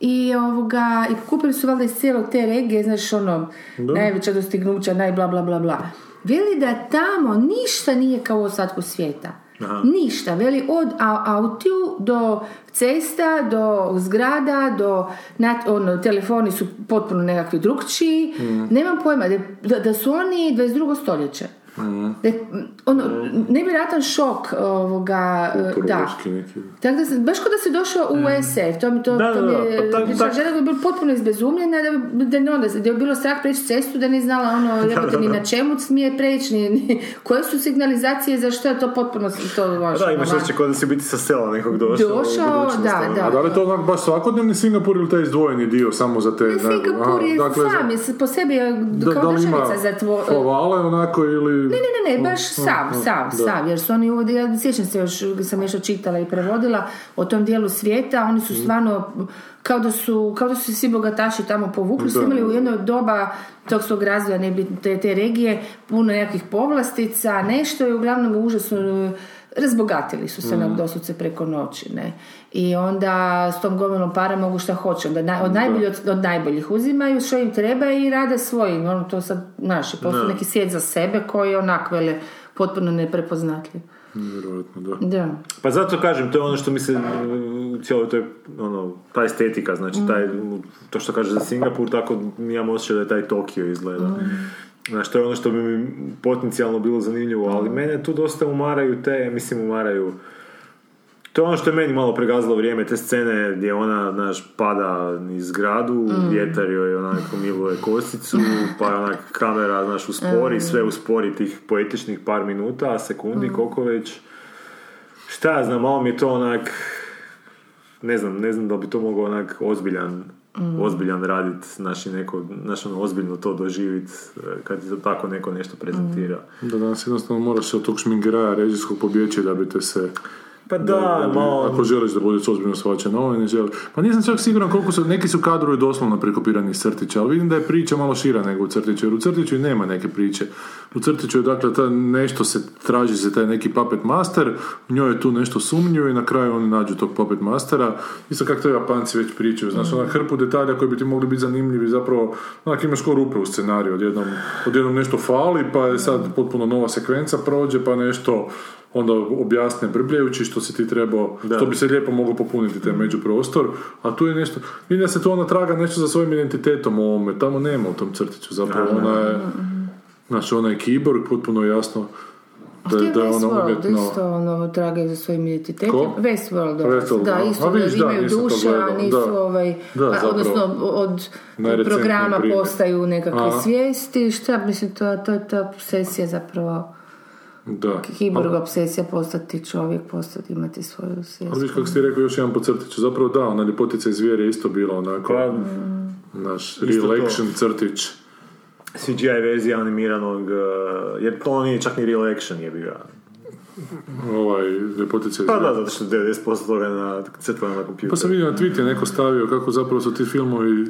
I ovoga, i kupili su valjda iz cijelog te regije, znaš, ono, najveća dostignuća, naj bla bla bla bla. Veli da tamo ništa nije kao u ostatku svijeta. Ništa, veli od autiju do cesta, do zgrada, do nat- ono, telefoni su potpuno nekakvi drugčiji. Nemam pojma, da, da, su oni 22. stoljeće. Da je, ono, nevjerojatan šok ovoga, da. Kulturološki neki. Tako da, se- baš kao da si došao u SF, to mi to, Da, to da, mi da, je, pa tak- žena je bila potpuno izbezumljena, da, da, ne onda, da je bilo strah preći cestu, da nije znala ono, jebote, ni na čemu smije preći, ni, ni- koje su signalizacije, za što je to potpuno, to ono, Da, imaš osjećaj kao da si biti sa sela nekog došao. Došao, da, ono. da. A da li je to onak baš svakodnevni Singapur ili taj izdvojeni dio samo za te... Ne, ne- Singapur je dakle, sam, je po sebi je Da, kao da li ima državica zatvo... flavale onako ili... Ne, ne, ne, ne, baš Mm, sam, mm, sam, da. sam, jer su oni uvodi, ja sjećam se još, sam još čitala i prevodila o tom dijelu svijeta, oni Mm. su stvarno, kao da su, kao da su svi bogataši tamo povukli, su imali u jedno doba tog svog razvoja te, te regije, puno nekakvih povlastica, nešto i uglavnom užasno razbogatili su se mm. doslovce preko noći, ne. I onda s tom gomilom para mogu šta hoće, onda naj, od, najboljih, od, od najboljih uzimaju što im treba i rade svojim, ono to sad, znaš, postoji neki svijet za sebe koji je onak, vele, potpuno neprepoznatljiv. Vjerojatno, da. Da. Pa zato kažem, to je ono što mi se u cijeloj toj, ono, ta estetika, znači taj, to što kaže za Singapur, tako mi imam osjećaj da je taj Tokio izgleda. Znači, to je ono što bi mi potencijalno bilo zanimljivo, ali mene tu dosta umaraju te, mislim umaraju, to je ono što je meni malo pregazilo vrijeme, te scene gdje ona, znaš, pada niz zgradu, vjetar joj onako miluje kosicu, pa je onak kamera, znaš, uspori, sve uspori tih poetičnih par minuta, sekundi, koliko već. Šta ja znam, malo mi je to onak, ne znam, ne znam da bi to mogao onak ozbiljan ozbiljan radit, znači neko, znači ono, ozbiljno to doživit e, kad ti to tako neko nešto prezentira. Da danas jednostavno moraš se od tog šmingeraja režijskog pobjeći da bi te se... Pa da, malo... Ako želiš da budeš ozbiljno shvaćen, ovo ne želi. Pa nisam čak siguran koliko su, neki su kadrovi doslovno prekopirani iz crtića, ali vidim da je priča malo šira nego u crtiću, jer u crtiću i nema neke priče. U crtiću je dakle ta nešto se, traži se taj neki puppet master, u njoj je tu nešto sumnju i na kraju oni nađu tog puppet mastera. Isto kako to Japanci već pričaju, znaš, onak hrpu detalja koji bi ti mogli biti zanimljivi, zapravo, onak imaš ko rupe u scenariju, odjednom, odjednom nešto fali, pa je sad potpuno nova sekvenca prođe, pa nešto onda objasne brbljajući što si ti trebao, što bi se lijepo moglo popuniti taj međuprostor, a tu je nešto, vidim da se tu ona traga nešto za svojim identitetom u ovome, tamo nema u tom crtiću, zapravo ona je, znači ona je kiborg, potpuno jasno da, je- da je ona Westworld umjetno... isto ono trage za svojim identitetom. Ko? Westworld, Westworld, da, isto A da vidiš, da, imaju duše, a nisu da. ovaj, Da, a, odnosno od programa primjer. postaju nekakve A. svijesti, šta mislim, to, to je ta obsesija zapravo, Da. kiborg obsesija postati čovjek, postati, imati svoju svijest. Ali viš kako si ti rekao još jedan po crtiću, zapravo da, ona ljepotica iz zvijere je isto bila onako, Pa, naš action crtić. CGI verzija animiranog, uh, jer to nije čak ni real action je bio. Ovaj, ljepotica iz Pa da, zato što 90% toga je na crtvano na kompjuteru. Pa sam vidio na tweet je neko stavio kako zapravo su ti filmovi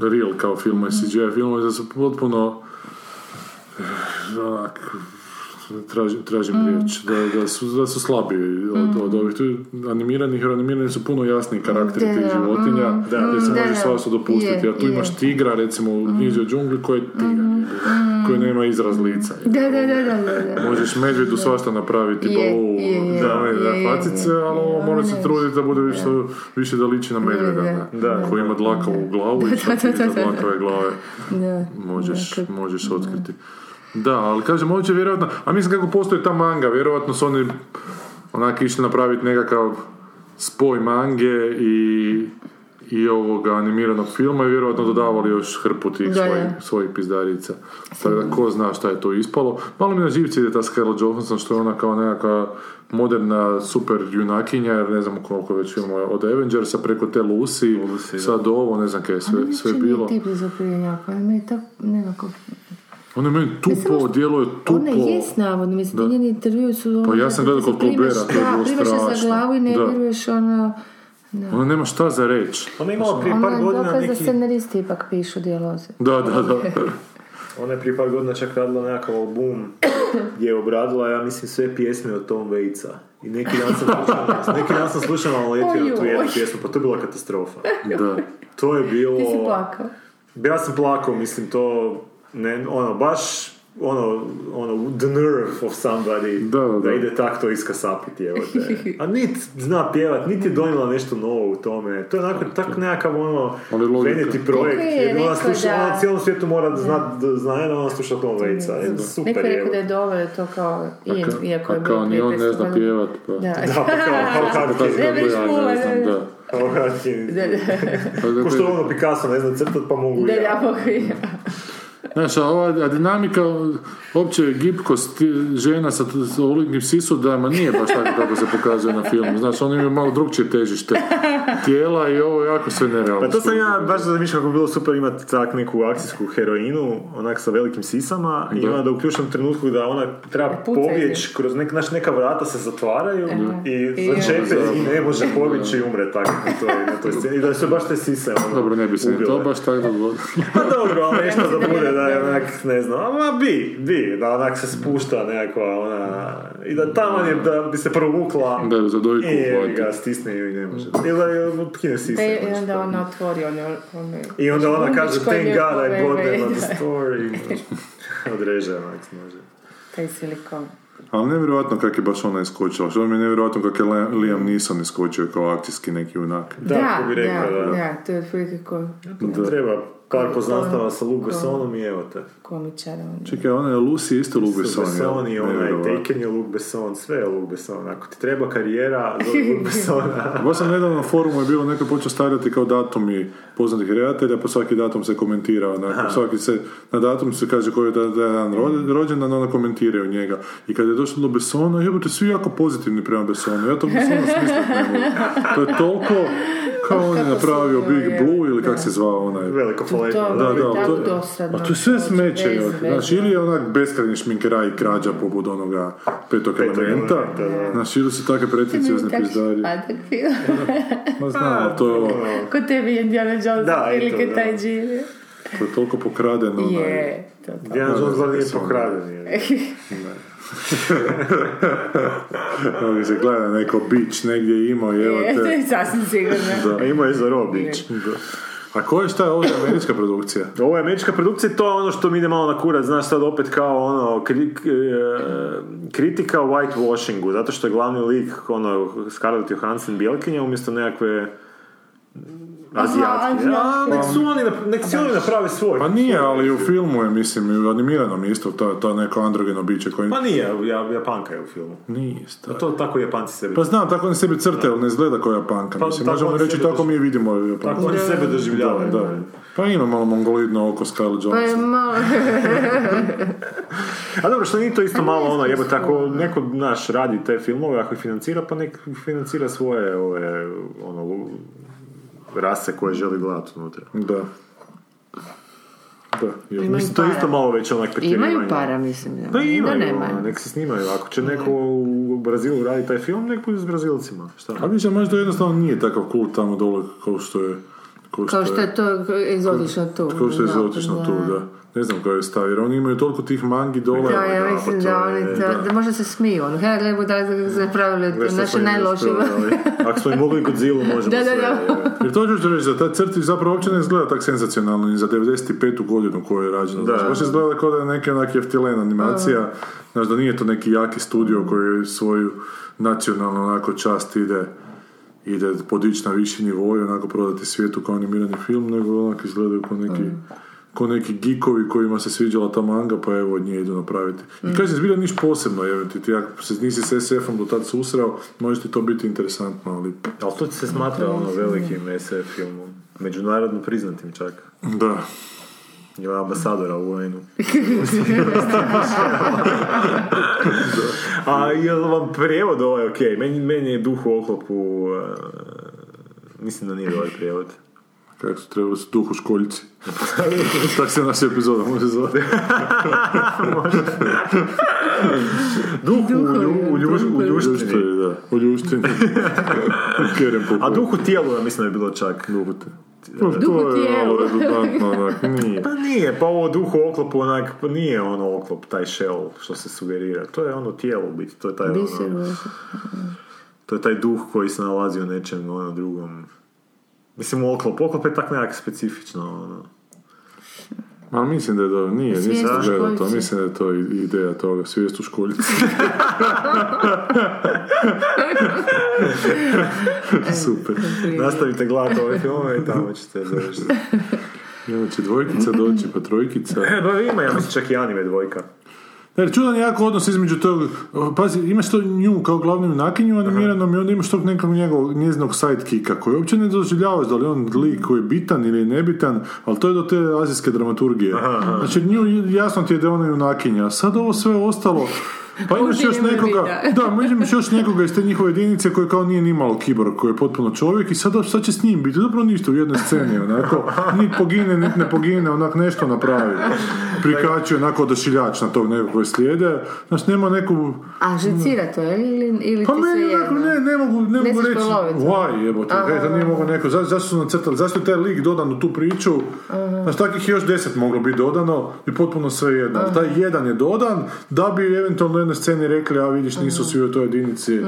real kao filmovi, CGI filmovi, da su potpuno eh, onak, tražim, tražim riječ, da, da, su, da su slabiji od, od ovih. Tu animiranih, jer animirani su puno jasniji karakteri Da, tih životinja, mm, da, gdje se mm, može svašta dopustiti, a tu je. imaš tigra, recimo u knjizi o džungli, koji je tigar, koji nema izraz lica. Da, da, da, da. Možeš medvjedu svašta napraviti, Je, balu, je, je, da, je, da, je, facice, je, ali ovo je, mora se truditi da bude više, više da liči na medvjeda, Da, koji ima dlakavu glavu i što ti iza dlakave glave. Možeš, možeš otkriti. Da, ali kažem, ovo će vjerojatno, a mislim kako postoji ta manga, vjerojatno su oni onak išli napraviti nekakav spoj mange i i ovoga animiranog filma i vjerojatno dodavali još hrpu tih Da, svojih, svojih pizdarica. Tako da ko zna šta je to ispalo. Malo mi na živci ide ta Scarlett Johansson što je ona kao nekakva moderna super junakinja, jer ne znam koliko već filmova od Avengersa preko te Lucy, Lucy, da. sad ovo, ne znam kaj je sve, sve bilo. Nije tip za prijenjaka, ali meni je tako nekako... Ona je meni tupo, što- djeluje tupo. Ona jest navodno, mislim, Da. ti njeni intervju su... ono, Pa ja sam da gledao kod se Colberta, to je da, bilo primaš je za strašno. glavu i ne Da. vjeruješ ono... Ona nema šta za reći. Ona je imala prije Ona par je godina dokaz da neki... scenaristi ipak pišu dijaloze. Da, da, da. Ona je prije par godina čak radila nekakav album gdje je obradila, ja mislim, sve pjesme od Tom Waitsa. I neki dan sam slušao, neki dan sam slušao na letio tu jednu pjesmu, pa to je bila katastrofa. da. To je bilo... Ti si plakao. Ja sam plakao, mislim, to, ne, ono, baš, ono, ono, the nerve of somebody Da, da, da. ide tak to iskasapiti, evo te. A nit zna pjevat, niti je donijela nešto novo u tome. To je onako, tak nekakav, ono, veneti projekt. Je jer ona sluša, da- ona cijelom svijetu mora da zna da ona sluša Tom Waitsa. Je, Super, Neko je rekao da je dobro to kao Ian, Ka- iako je a bilo kao ni on ne 500 zna pjevat, pa. Da. Da, pa kao, kao Hudkins. Ne ja pula, ne znam, da. Kao Hudkins. Da, da. Pa Ko dakle, što ono Picasso ne zna crtat, pa mogu Da, ja. ja mogu i ja. Znaš, a ova a dinamika, opće gibkost ti- žena sa, ovolikim sisudama nije baš tako kako se pokazuje na filmu. Znaš, oni imaju malo drugčije težište tijela i ovo je jako sve nerealno. Pa to sam ja baš zamišljam kako bi bilo super imati tak neku akcijsku heroinu, onak sa velikim sisama, i Da. onda u ključnom trenutku da ona treba pobjeći, kroz nek, naš, neka vrata se zatvaraju i I- začepe i ne može pobjeći i umre tako na toj, na toj sceni. I da su baš te sise ono, Dobro, ne bi se to baš tako dogodilo. Pa dobro, ali nešto da bude da je onak, ne znam, a bi, bi, da onak se spušta nekakva ona, i da tamo je, da bi se provukla Da je za dojku i ga stisne ju i ne može. Ili da je otkine sise. I znači, onda to. ona otvori ono I onda ona kaže, thank God I bought them on da. the story. Odreže onak može. Taj silikon. Ali nevjerojatno kako je baš ona iskočila. Što mi je nevjerojatno kako je Liam- Neeson iskočio kao akcijski neki junak. Da, ko bi rekao, da. da, to je otprilike ko Da. Treba par Ko- poznanstava sa Bessonom i evo te. komičar. on. Čekaj, ona je Lucy isto Besson. Jel? Besson i onaj Nevjerovatno. Taken je Luke Besson, sve je Luke Besson. Ako ti treba karijera, zove Luke Bessona. Baš sam nedavno na forumu je bilo neko počeo stavljati kao datumi poznatih redatelja, pa svaki datum se komentira, onako, svaki se, na datum se kaže koji je da, da je dan rođendan, onda komentiraju njega. I kad je došlo do Bessona, jebote, svi jako pozitivni prema Bessonu, ja to Bessona ne mogu. To je toliko, kao on je napravio Big je, Blue ili da. kak se zvao onaj... Veliko To poletno. Da, je da, to, dosadno. a to je sve smeće, znači ili je onak beskrajni šminkeraj i krađa poput onoga petog elementa, znači ili su takve pretencijozne pizdarije. Ma znam, ali to je, ovo, Kod tebi je Indiana Jones, Da, i to, prilike taj živi. to je toliko pokradeno. Je, to to. Diana Jones nije Da, da, je. Ovdje se gleda neko bić negdje imao, evo Je, to te. je sasvim sigurno. A ima je za Robić. A ko je šta je ovo za američka produkcija? Ovo je američka produkcija, to je ono što mi ide malo na kurac, znaš sad opet kao ono kri- e, kritika o whitewashingu, zato što je glavni lik ono Scarlett Johansson Bjelkinja umjesto nekakve azijatke. A, nek su oni, nap- nek si oni naprave svoj. Pa nije, ali u filmu je, mislim, i u animiranom isto, ta, ta neko androgeno biće koje... Pa nije, ja, Japanka je u filmu. Nije, stari. To tako Japanci sebi. Pa znam, tako oni sebi crte, ali ne izgleda kao Japanka. Pa mislim, možemo oni reći tako mi vidimo Japanka. Tako oni sebe doživljavaju. Da, da. Pa ima malo mongolidno oko Scarlett Pa je Johansson. malo... A dobro, što nije to isto malo ono, jebo tako, neko naš radi te filmove, ako ih financira, pa nek financira svoje ove, ono, rase koje želi gledati unutra. Da. Da, je. Imaju Mislim, to je isto malo već onak pretjerivanje. Imaju para, mislim. Da. Pa Da imaju, nemaju. ono, nek se snimaju. Ako će neko u Brazilu raditi taj film, nek bude s Brazilcima. Šta? A vidiš, a možda jednostavno nije takav kult tamo dole kao što je... Kao što je to egzotično tu. Kao što je Da, egzotično tu, da. Ne znam koji je stav, jer oni imaju toliko tih mangi dole. Da, ja Da, pa mislim da je- oni, to, da možda se smiju, ono, hej, gledaj, da Već naše najlošije. Ako smo im mogli Godzilla, možemo Da, da, sve. da. je. Jer to ću reći, da taj crti zapravo uopće ne izgleda tak senzacionalno ni za 95. godinu koju je rađeno. Da. Da. Baš izgleda kao da je neki onak jeftilen animacija, znaš da nije to neki jaki studio koji svoju nacionalnu onako čast ide ide podići na viši nivo i onako prodati svijetu kao animirani film, nego onak izgledaju kao neki ko neki geekovi kojima se sviđala ta manga, pa evo od nje idu napraviti. I kažem, zbilja niš posebno, evo ti, ti ako se nisi s SF-om do tad susreo, može ti to biti interesantno, ali Ali to se smatra ono velikim SF filmom. Međunarodno priznatim čak. da. Ima ambasadora u UN-u. A je li vam prijevod ovaj ok? Meni, meni je duh u oklopu... uh, mislim da nije dobar prijevod. Kako su trebali su duh u školjci. tak se naša epizoda može zvati. Duh u, lju, u, ljuštini. Ljuštini, da. U ljuštini. A duh u tijelu, ja mislim da je bilo čak. Duh u te. Duh u To je tijelu. malo redundantno, onak, nije. Pa nije, pa ovo duh u oklopu onak, pa nije ono oklop, taj shell što se sugerira. To je ono tijelo u biti, to je taj Biser, ono, to je taj duh koji se nalazi u nečem ono drugom. Mislim, oklop, oklop je tak nekak specifično, ono. Ma mislim da je to, nije, nisam Svijest gledao to, mislim da je to ideja toga, svijest u školjici. Super. Nastavite gledati ove filmove i tamo ćete završiti. I onda će dvojkica doći, pa trojkica. E, ba ima, ja mislim čak i anime dvojka. Jer čudan je jako odnos između tog, pazi, imaš to nju kao glavnu junakinju animiranom i onda imaš tog nekog njegovog, njezinog sidekicka koji uopće ne doživljavaš da li on lik koji je bitan ili nebitan, ali to je do te azijske dramaturgije. Znači nju jasno ti je da je ona junakinja, a sad ovo sve ostalo, pa imaš još nekoga, da, imaš još nekoga iz te njihove jedinice koji kao nije ni malo kiborg, koji je potpuno čovjek i sad šta će s njim biti? Dobro ništa u jednoj sceni, onako, niti pogine, niti ne pogine, onak nešto napravi. Prikačuje onako odašiljač na tog nekog koji slijede, znači nema neku, A žicira to, ili, ili pa ti meni onako, jedno? ne, ne mogu, ne, mogu reći, why jebote, kaj, da nije mogao neko, za, zašto su nacrtali, zašto je taj lik dodan u tu priču, znači takvih je još deset moglo biti dodano i potpuno sve jedno, taj jedan je dodan da bi eventualno jednoj sceni rekli, a vidiš nisu svi u toj jedinici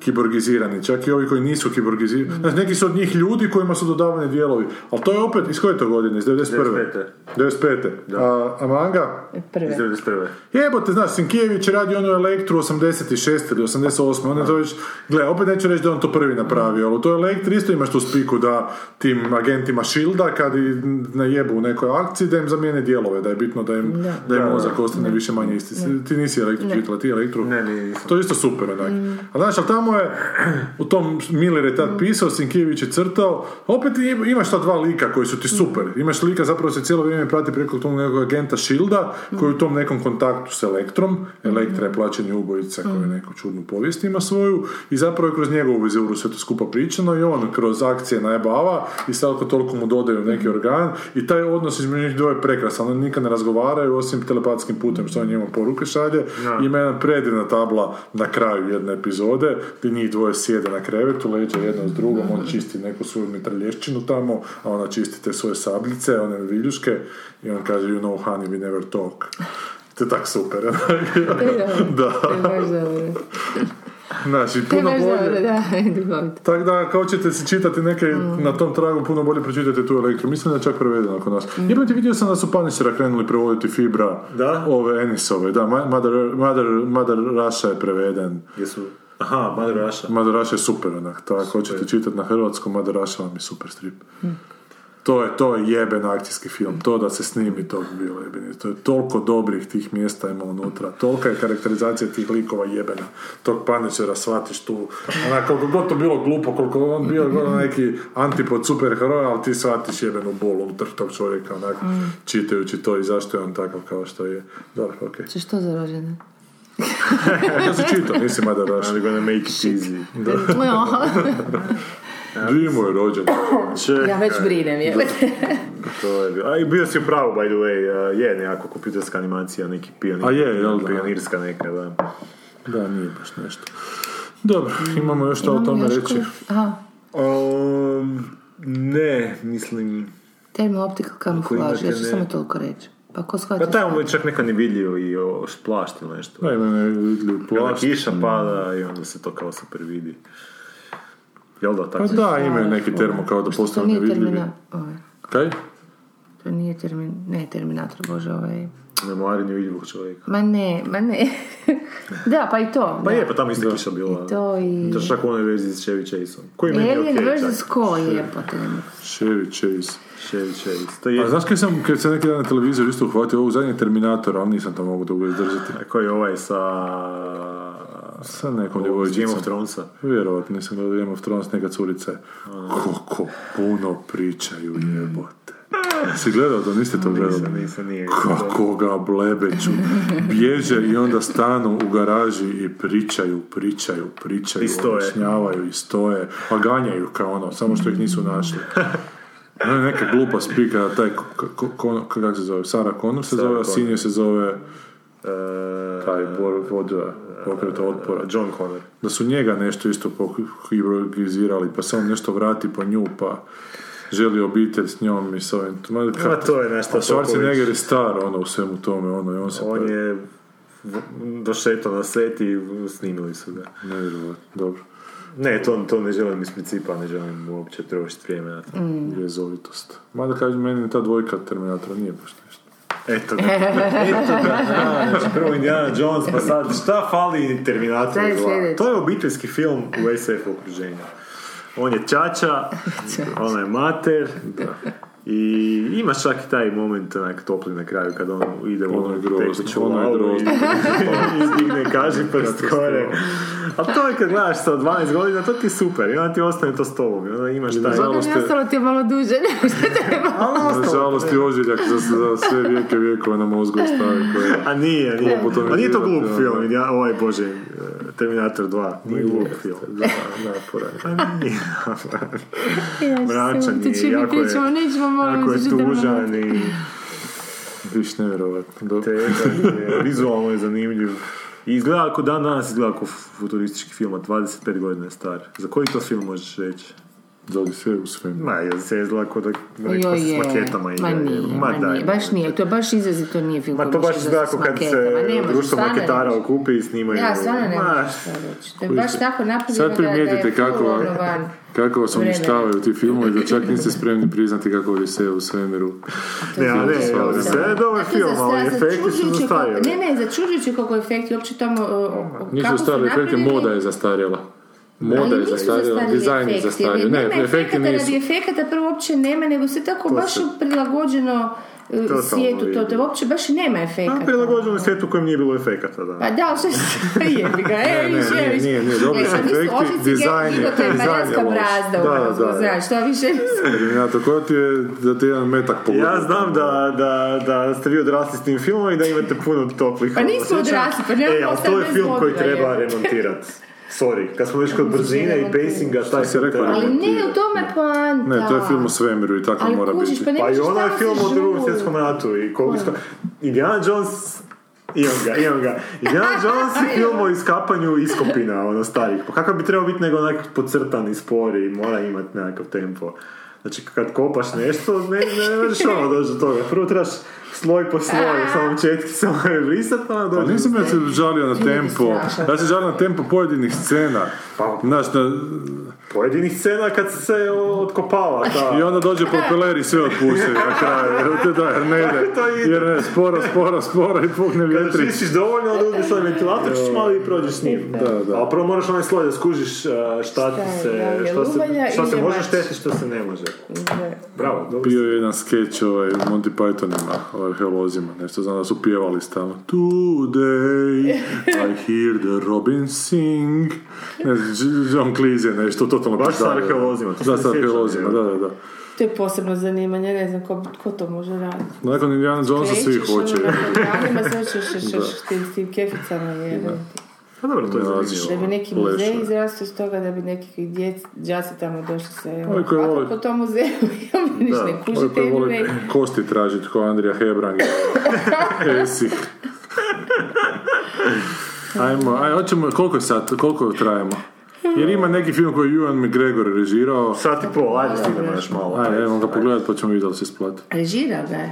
kiborgizirani, čak i ovi koji nisu kiborgizirani, znači neki su od njih ljudi kojima su dodavani dijelovi, ali to je opet, iz koje je to godine, iz 91. 95. A, a manga? Prve. Iz 91. Jebote, znaš, Sinkijević je radio onu Elektru 86 ili 88, on je to već, gle, opet neću reći da on to prvi napravio, ali u toj Elektri isto imaš tu spiku da tim agentima Shielda, kad najebu u nekoj akciji, da im zamijene dijelove, da je bitno da im, da. im mozak ostane više manje isti. Ti nisi čitala, ti elektru? Ne, ne. To je isto super, onak. A znaš, ali tamo je, u tom Miller je tad pisao, Sinkijević je crtao, opet im- imaš ta dva lika koji su ti super. Imaš lika, zapravo se cijelo vrijeme prati preko tog nekog agenta Shielda, koji je u tom nekom kontaktu s Elektrom. Elektra je plaćeni ubojica koji neku čudnu povijest ima svoju i zapravo je kroz njegovu vizuru sve to skupa pričano i on kroz akcije najebava i svako toliko mu dodaju neki organ i taj odnos između njih dvoje je prekrasan. Oni nikad ne razgovaraju osim telepatskim putem što on njemu poruke šalje. Ima jedna predivna tabla na kraju jedne epizode gdje njih dvoje sjede na krevetu, leđa jedno s drugom, on čisti neku svoju mitralješćinu tamo, a ona čisti te svoje sabljice, one viljuške i on kaže you know honey we never talk. To je tak super. da. Znači, puno bolje. da, duhovito. Tako da, kao ćete si čitati neke na tom tragu, puno bolje pročitate tu elektru. Mislim da je čak prevedeno kod nas. Mm. Jebate, vidio sam da su Punishera krenuli prevoditi Fibra, Da? ove Enisove, da, Mother, Mother, Mother Russia je preveden. Jesu... Aha, Mother Russia. Mother Russia je super, onak, to ako hoćete čitati na hrvatskom, Mother Russia vam je super strip. To je, to je jeben akcijski film, to da se snimi, to bi bilo jebeni. To je toliko dobrih tih mjesta ima unutra, tolika je karakterizacija tih likova jebena. Tog paničera shvatiš tu, onak, koliko god to bilo glupo, koliko on bio god neki antipod superheroja, ali ti shvatiš jebenu bol unutar tog čovjeka, onak, čitajući to i zašto je on takav kao što je. Dobro, okej. Če što za rođendan? Ja sam čitao, nisi Russia. I'm gonna make it easy. mu je rođen? Čekaj. ja već brinem, je. To je bilo. A i bio si u pravu, by the way, uh, je nekako kompjuterska animacija, neki pionir. A je, jel da? Pionirska neka, da. Da, nije baš nešto. Dobro, imamo još što o tome reći. Aha, Um, ne, mislim... termo optical kamuflaž, imate ja ću ne- samo toliko reći. Pa ko shvaća? Pa tamo je čak neka nevidljivo i o, plašt ili nešto. Da, ima nevidljiv I onda plast. kiša pada i onda se to kao super vidi. Jel da, Pa tako? da, imaju neki termo kao da postanu nije nevidljivi. termina... Ovaj, Kaj? to nije termin... Ne, terminator, bože, ovaj... Memoari nevidljivog čovjeka. Ma ne, ma ne. da, pa i to. Pa da. je, pa tamo isto kiša bila. I to i- To je čak u onoj verziji s Chevy Chaseom. Koji meni je Alien okej, vs. čak. Ko je, pa to nema. Chevy Chase. Chevy Chase. To je... A znaš kad sam, kad sam neki dan na televizor isto uhvatio ovog zadnjeg Terminatora, ali nisam to mogu dugo izdržati. A koji je ovaj sa... Sa nekom Ovog djevojčicom. Game of Thronesa. Vjerovatno, nisam gledao Game of Thrones, neka curica je. Puno pričaju jebote. Si gledao to, niste to gledali? Nisam, nisam, nije. Kako ga blebeću. Bježe i onda stanu u garaži i pričaju, pričaju, pričaju, I stoje. objašnjavaju i stoje, pa ganjaju kao ono, samo što ih nisu našli. Je neka glupa spika, taj, ko- ko- ko- kako se zove, Sarah Connor se Sarah zove, a Connor. sin je se zove taj bor, vođa pokreta otpora. John Connor. Da su njega nešto isto pohibroizirali, pa se on nešto vrati po nju, pa želi obitelj s njom i s ovim. Ma, Ma to je nešto Schwarzenegger je star ono u svemu tome, ono, i on se... On je v- došetao na set i snimili su ga. Nevjerovatno, dobro. Ne, to, to ne želim iz principa, ne želim uopće trošiti vrijeme na to. Jezovitost. Mada kažem, meni ta dvojka Terminatora nije baš. Eto ga. Eto ga. da, Znači, prvo Indiana Jones, pa sad šta fali Terminator Šta je 2? sljedeće? To je obiteljski film u SF okruženju. On je čača, ona je mater, I imaš čak i taj moment onak topli na kraju kad on ide u Ono tekuću ono je lavu i grozno. izdigne kaži prst gore. A to je kad gledaš sa 12 godina, to ti je super. I onda ti ostane to s tobom. I onda imaš taj... Nažalost Onda mi je- ostalo ti je malo duže nego što treba. Nažalost i ožiljak za, za sve vijeke vijekova na mozgu ostavi koje... A nije, nije. A nije to glup ono. film, ja, ovaj bože, eh, Terminator 2, nije glup film. Da, naporan. A nije. Mračan je, jako je, jako je tužan i Viš nevjerovatno. Je, vizualno je zanimljiv. I izgleda ako dan danas izgleda kao futuristički film, od 25 godina je star. Za koji to film možeš reći? Za Odiseju svemiru. Ma, jel se izgleda kao da neko s je, maketama ma igra. nije, ma daj, nije, baš nije, to je baš izrazito nije film Ma to baš izgleda kao kad se društvo maketara okupi i snimaju. Ja, stvarno ne Ma, možeš to reći. To je baš tako napravljeno Sad da, da je primijetite kako, kako vas uništavaju ti filmovi da čak niste spremni priznati kako Odiseju u svemiru. Ne, ne, ne, sve je dobar film, ali efekti su zastarjeli. Ne, ne, začuđujuće kako efekti, uopće tamo... Nisu stari efekti, moda je zastarjela. Moda Ali je nisu zastarjela, dizajn je zastario. Ne, nema efekti efekata nisu. radi efekata prvo uopće nema, nego se tako baš se- prilagođeno e, Totalno svijetu, to, to uopće baš i nema A efekata. prilagođeno svijetu u kojem nije bilo efekata, da. Pa da, ali što je jebi ga, e, Ne, ne, više, nije, više. nije, nije, dobri Ne, su efekti, dizajn je- to dizajn je loš. brazda Da, da, da. znaš, što više Terminator, koja ti je da ti jedan metak pogodio? Ja znam da, da, da ste vi odrasli s tim filmom i da imate puno toplih Pa nismo odrasli, pa nemamo E, ali to je film koji treba remontirati. Sorry, kad smo već kod brzine i pacinga, taj rekla? treba Ali ne, u tome poanta. Ne, to je film u svemiru i tako Ali mora kužiš, biti. pa Pa i ono je film se o drugom svjetskom ratu i ko, Indiana Jones imam ga, imam ga. Indiana Jones je film o iskapanju iskopina, ono starih. Pa kakav bi trebao biti nego onak podcrtan i spori i mora imati nekakav tempo. Znači kad kopaš nešto, ne, ne, možeš ono doći do toga. Prvo trebaš sloj po sloj, samo četki samo je brisat, pa Pa dođeš. nisam ja se žalio na tempo, ja se žalio na tempo pojedinih scena. Pa- Znaš, na, Pojedinih scena kad se otkopava ta... i onda dođe propeler i sve otpusti na kraju. Jer, te da, jer ne ide, To ide. jer ne, sporo, sporo, sporo i pukne vjetri. čistiš dovoljno, onda uzmeš onaj ventilator, ćeš malo i prođeš s njim. Da, da. Ali prvo moraš onaj sloj da skužiš uh, šta ti Šta se, da li je šta se, šta se može štetiti, što se ne može. Bravo, dobro. Bio je jedan skeč ovaj, Monty Pythonima, o arheolozima, nešto znam da su pjevali stalno. Today I hear the robin sing. Ne znam, John Cleese je nešto totalno Baš sa arheolozima, Da, se sa arheolozima, da, da, da. To je posebno zanimanje, ne znam ko, ko to može raditi. Nakon Indiana Jonesa svi Krećeš, hoće. ono, nakon danima, sve ćeš ćeš- ćeš s tim- keficama je. Pa dobro, to je zanimljivo. Da bi neki muzej izrastao iz toga, da bi neki djec, džaci tamo došli se... Koji Ovako vole- po tom muzeju, ja mi ništa ne kužite. vole kosti tražiti, ko Andrija Hebrang. Esih. Ajmo, aj, hoćemo, koliko je sad, koliko trajemo? Jer ima neki film koji je Ewan McGregor režirao. Sat i pol, ajde stignemo još malo. Ajde, ajmo ga pogledat pa ćemo vidjeti da li se isplati. Režira ga je.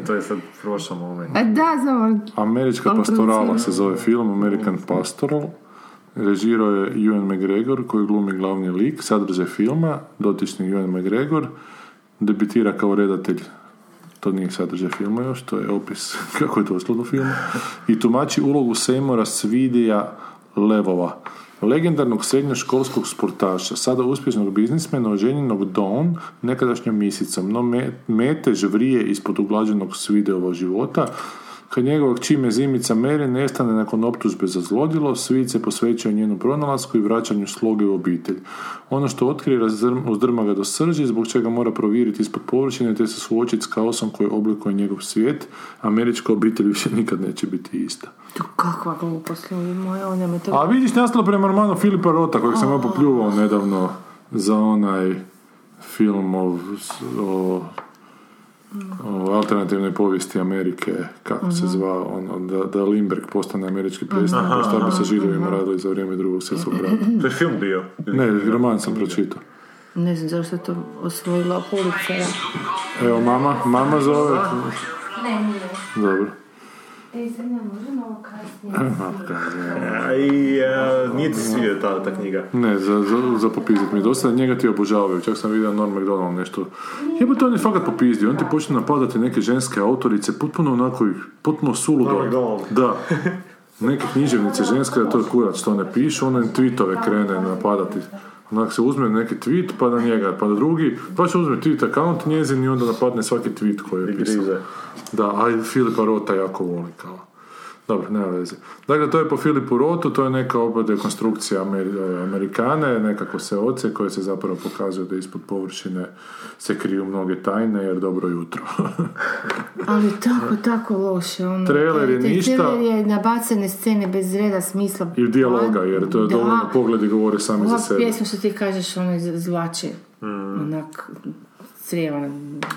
Nije, to je sad prošao moment. A da, znam, Američka pastorala se zove film, American Pastoral. Režirao je Ewan McGregor koji glumi glavni lik, sadržaj filma, dotični Ewan McGregor, debitira kao redatelj. To nije sadržaj filma još, to je opis kako je došlo do filma, i tumači ulogu Seymoura Svidija Levova, legendarnog srednjoškolskog sportaša, sada uspješnog biznismena, oženjenog Dawn, nekadašnjom misicom, no me, metež vrije ispod uglađenog Svideova života, kad njegovog čime zimica Mary nestane nakon optužbe za zlodjelo, Svid se posvećuje njenu pronalasku i vraćanju sloge u obitelj. Ono što otkrije uzdrma ga do srži, zbog čega mora provjeriti ispod površine te se suočiti s kaosom koji oblikuje njegov svijet. Američka obitelj više nikad neće biti ista. Tu kakva glupost, ljudi moji, on je me to... A vidiš nastalo prema romanu Filipa Rota, kojeg sam ja popljuvao nedavno za onaj film o, o, o alternativnoj povijesti Amerike, kako se zvao, ono, da, da Lindbergh postane američki predsjednik, to šta bi sa židovima radili za vrijeme drugog svjetskog rata. To je film bio. Ne, roman sam pročitao. Ne znam zašto je to osvojila Pulitzera. Evo, mama, mama zove. Ne, nije. Dobro. E, sad ne možemo ovo kasnije. A I uh, nije ti svidio ta, ta knjiga. Ne, za, za, za popizdit mi. Dosta njega ti obožavaju. Čak sam vidio Norm MacDonald nešto. Jebote, on je fakat popizdio. On ti počne napadati neke ženske autorice, potpuno onako, potpuno suludo. Da. Neke književnice ženske, da to je kurac što ne piše, ono im tweetove krene napadati. Onak se uzme neki tweet, pa na njega, pa na drugi, pa će uzme tweet account njezin i onda napadne svaki tweet koji je pisao. Da, a Filipa Rota jako voli kao. Dobro, nema veze. Dakle, to je po Filipu Rotu, to je neka opet dekonstrukcija Ameri- Amerikane, nekako se oce koje se zapravo pokazuje da ispod površine se kriju mnoge tajne, jer dobro jutro. Ali tako, tako loše. Ono, Trailer je ništa. Trailer je nabacane scene bez reda smisla. I dijaloga, jer to je Da. dovoljno pogledi govore sami za Ova sebe. pjesma što ti kažeš, ono izvlače. Mm. Onak, crijeva.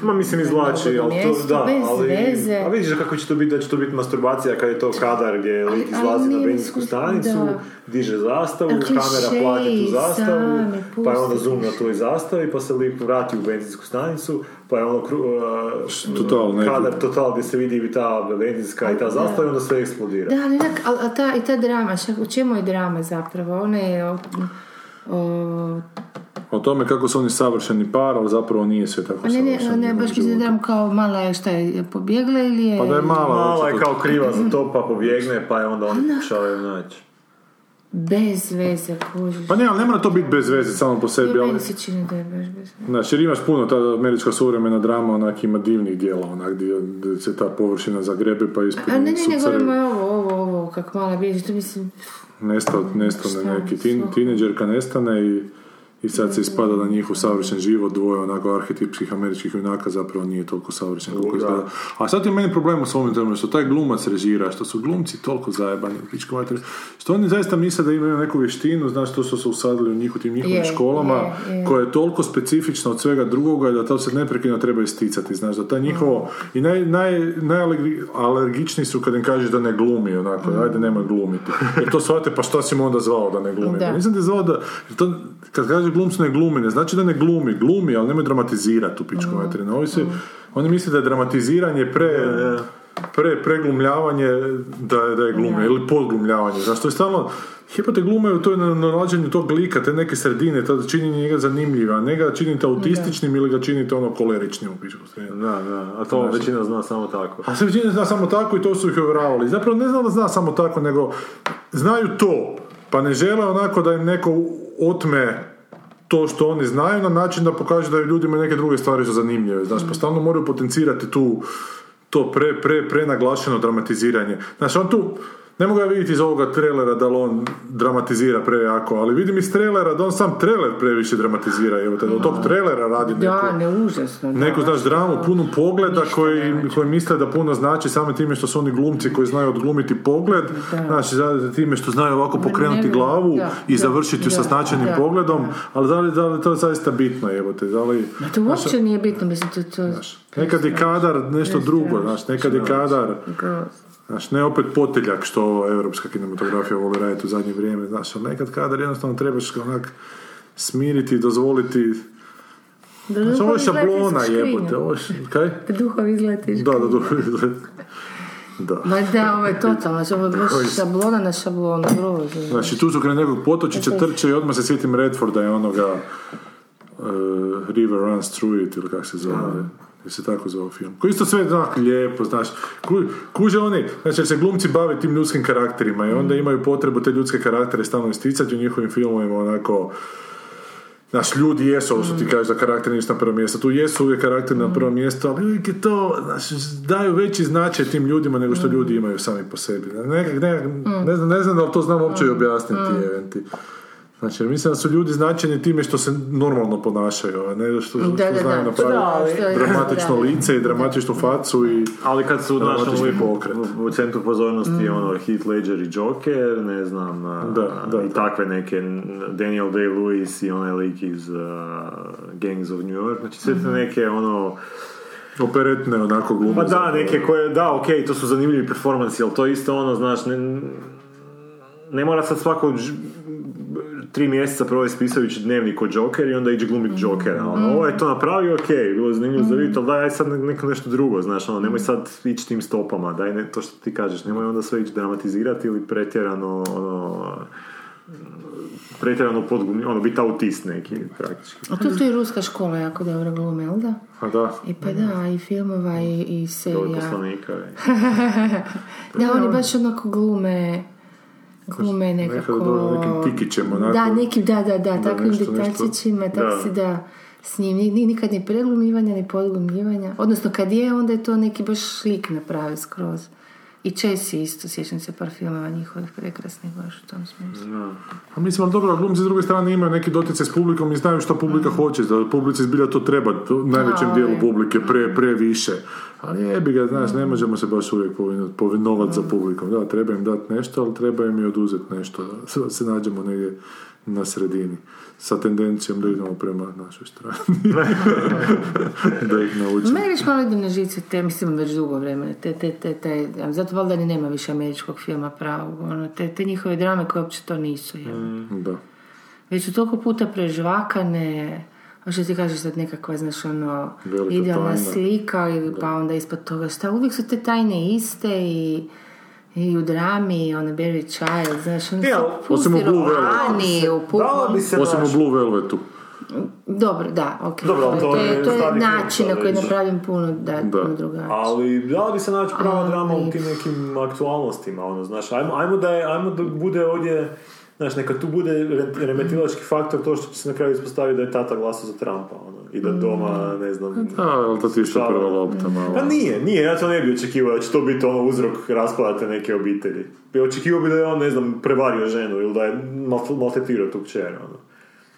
Ma mislim izvlači, ali to, mjestu, da, bez ali, veze. a vidiš kako će to biti, da će to biti masturbacija kad je to kadar gdje lik ali izlazi na benzinsku stanicu, da. diže zastavu, A kamera plati tu zastavu, sami, pa je onda zoom na toj zastavi, pa se lik vrati u benzinsku stanicu, pa je ono kru, uh, Total, kadar total gdje se vidi i ta benzinska i ta zastava i onda sve eksplodira. Da, ali onak, ali, ali ta, i ta drama, šak- u čemu je drama zapravo? Ona je o, o, O tome kako su oni savršeni par, ali zapravo nije sve tako a ne, ne, savršeno. ne, baš mislim životu. dram kao mala je šta je pobjegla ili je... Pa da je mala, Mala je kao kriva za to, pa pobjegne, pa je onda oni pokušavaju naći. Bez veze, kužiš. Pa ne, ali ne mora to biti bez veze samo po sebi, ali... meni se čini da je baš bez veze. Znači, jer imaš puno, ta američka suvremena drama, onak ima divnih dijela, onak gdje, se ta površina zagrebe pa ispod A ne, ne, ne, govorimo ovo, ovo, ovo, kako mala vidiš, to mislim... Nestao, nestane neki tineđerka nestane i, i sad se ispada da njihov savršen život dvoje onako arhetipskih američkih junaka zapravo nije toliko savršen koliko Da. izgleda. A sad je meni problem u svom tome što taj glumac režira, što su glumci toliko zajebani materiju, što oni zaista misle da imaju neku vještinu, znaš to su se usadili u njih u tim njihovim Je, školama, je, je. koja je toliko specifična od svega drugoga da to se neprekidno treba isticati, znaš, da taj njihovo, i naj, naj, najalergičniji su kad im kažeš da ne glumi, onako, ajde nemoj glumiti. Jer to shvate, pa šta si mu onda zvao da ne glumi? Da. Pa nisam te zvao da, jer to, kad kaže glumcu ne glumi, ne znači da ne glumi, glumi, ali nemoj dramatizirati tu pičku materinu. Ovi se, oni misle da je dramatiziranje pre, pre, preglumljavanje da je, da je glume, ili podglumljavanje. Zašto je stalno, Jebote glume u toj nalaženju tog lika, te neke sredine, to čini njega zanimljiva, ne ga činite autističnim ili ga činite ono koleričnim u pičku sredinu. Da, da, a to Znači- većina zna samo tako. A sve većina zna samo tako i to su ih uvjeravali. Zapravo ne znam da zna samo tako, nego znaju to, pa ne žele onako da im neko otme to što oni znaju na način da pokaže da ljudima neke druge stvari su zanimljive. Znaš, pa stalno moraju potencirati tu to pre, pre, prenaglašeno dramatiziranje. Znaš, on tu, ne mogu ja vidjeti iz ovoga trailera da li on dramatizira prejako, ali vidim iz trailera da on sam trailer previše dramatizira, evo te, da od tog trailera radi neku, Da, ne, užasno. da. neku znaš, dramu punu pogleda koji, znači. koji misle da puno znači samim time što su oni glumci koji znaju odglumiti pogled, znači za time što znaju ovako pokrenuti glavu da, i da, završiti sa da, značajnim da, pogledom, da. ali da li, da li to je zaista bitno, evo te, da li... Ma to uopće nije bitno, mislim, to... to Nekad je kadar nešto drugo, znaš, nekad je kadar, Groz. Znaš, ne opet poteljak što ova europska kinematografija voli raditi u zadnje vrijeme, znaš, ali nekad kadar jednostavno trebaš onak smiriti i dozvoliti Da Znači, ovo je duhovi šablona jebote, ovo je, kaj? Da duhovi izlete iz Da, da, škrinje. da. da. Ma da, ovo je totalno, znači, ovo je baš šablona na šablonu, grozno. Znači, tu su kraj nekog potočića trče i odmah se sjetim Redforda i onoga uh, River Runs Through It ili kako se zove. Je se tako zove film. Koji isto sve znak lijepo, znaš. Ku, kuže oni, znači jer se glumci bave tim ljudskim karakterima i onda imaju potrebu te ljudske karaktere stalno isticati u njihovim filmovima onako Znaš, ljudi jesu, ovo što ti kažeš da karakter nisu na prvo mjesto. Tu jesu uvijek karakteri na prvo mjesto, ali uvijek je to, znaš, daju veći značaj tim ljudima nego što ljudi imaju sami po sebi. Ne, ne, ne, znam, ne znam da li to znam uopće i objasniti, eventi. Znači, mislim da su ljudi značajni time što se normalno ponašaju, a ne što, što Da, da, znaju da. napraviti Da, dramatično da. lice i dramatičnu facu i... Ali kad su uvijek pokret. u, u centru pozornosti ono Heath Ledger i Joker, ne znam, a, Da, da, i da. takve neke Daniel Day-Lewis i onaj lik iz uh, Gangs of New York, znači sve te neke ono Operetne onako glume. Pa da, neke koje, da, ok, to su zanimljivi performansi, ali to isto ono, znaš, ne, ne mora sad svako tri mjeseca provesti pisajući dnevnik o Joker i onda ići glumiti Jokera. Ono, ovo je to napravio, ok, bilo je zanimljivo za vidjeti, ali daj aj sad ne- neko nešto drugo, znaš, ono, nemoj sad ići tim stopama, daj ne, to što ti kažeš, nemoj onda sve ići dramatizirati ili pretjerano, ono, pretjerano podglumljivo, ono, biti autist neki, praktički. A tu tu i ruska škola jako dobro glume, jel da? A da. I pa da, i filmova i, i serija. poslanika. Da, oni baš onako glume, glume nekako... Dobro nekim tikićem, onako. Da, nekim, da, da, da, takvim nešto, nešto. diktačićima, tako Da. s njim, ni, ni- nikad ni preglumljivanja, ni podglumljivanja. Odnosno, kad je, onda je to neki baš lik napravi skroz. I Česi isto, sjećam se par filmova njihovih prekrasnih baš u tom smislu. A mislim, ali dobro, glumci s druge strane imaju neki doticaj s publikom i znaju što publika hoće, da publici zbilja to treba, to najvećem Da, dijelu publike, pre, previše. Ali jebi ga, znaš, ne možemo se baš uvijek povino- povinovati za publikom. Da, treba im dati nešto, ali treba im i oduzeti nešto, da se- da se nađemo negdje, na sredini. Sa tendencijom da idemo prema našoj strani. da ih naučimo. Meni još malo ide na žice te, mislim već dugo vremena, te, te, te, te, zato valjda ni nema više američkog filma pravog, ono, te, te njihove drame koje uopće to nisu, jel? Da. Već su toliko puta prežvakane, a što ti kažeš sad nekakva, znaš, ono, Velika idealna tajna. slika, ili pa onda ispod toga šta, uvijek su te tajne iste i i u drami, i ono, Barry Child, znaš, ono, Ja, su osim u pusti Blue Velvet. romani, u pu- Dalo bi se Osim u Blue Velvetu. Dobro, da, ok. Dobro, ali to to, je, to je način na to koji je napravljen puno, da, Da. puno drugačije. Ali da li bi se naći prava drama u tim nekim aktualnostima, ono, znaš, ajmo, ajmo, da, je, ajmo da bude ovdje, znaš, neka tu bude re- remetilački faktor to što će se na kraju ispostaviti da je tata glasao za Trumpa, ono, i da doma, ne znam... A, ali to ti slušava- prva lopta malo. Pa nije, nije, ja to ne bi očekivao da će to biti ono uzrok raspada te neke obitelji. Bi očekivao bi da je on, ne znam, prevario ženu ili da je mal- maltretirao tu kćer, ono.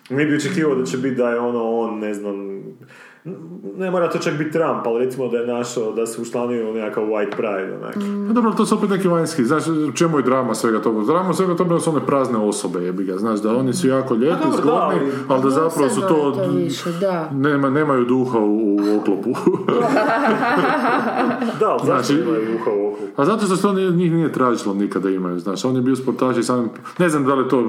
Ne bi očekivao da će biti da je ono, on, ne znam, ne mora to čak biti Trump, ali recimo da je našao, da se učlanio u nekakav white pride, onak. Pa dobro, to su opet neki vanjski, znaš, u čemu je drama svega toga? Drama svega toga su one prazne osobe, jebi ga, znaš, da oni su jako lijepi, dobro, da, zgodni, ali- ali da zapravo su to, to više, da. nema, nemaju duha u, u oklopu. Da, ali zašto Znači- imaju uha u oku? A zato što se to njih nije tražilo nikada imaju, znaš, on je bio sportač i sam, ne znam da li to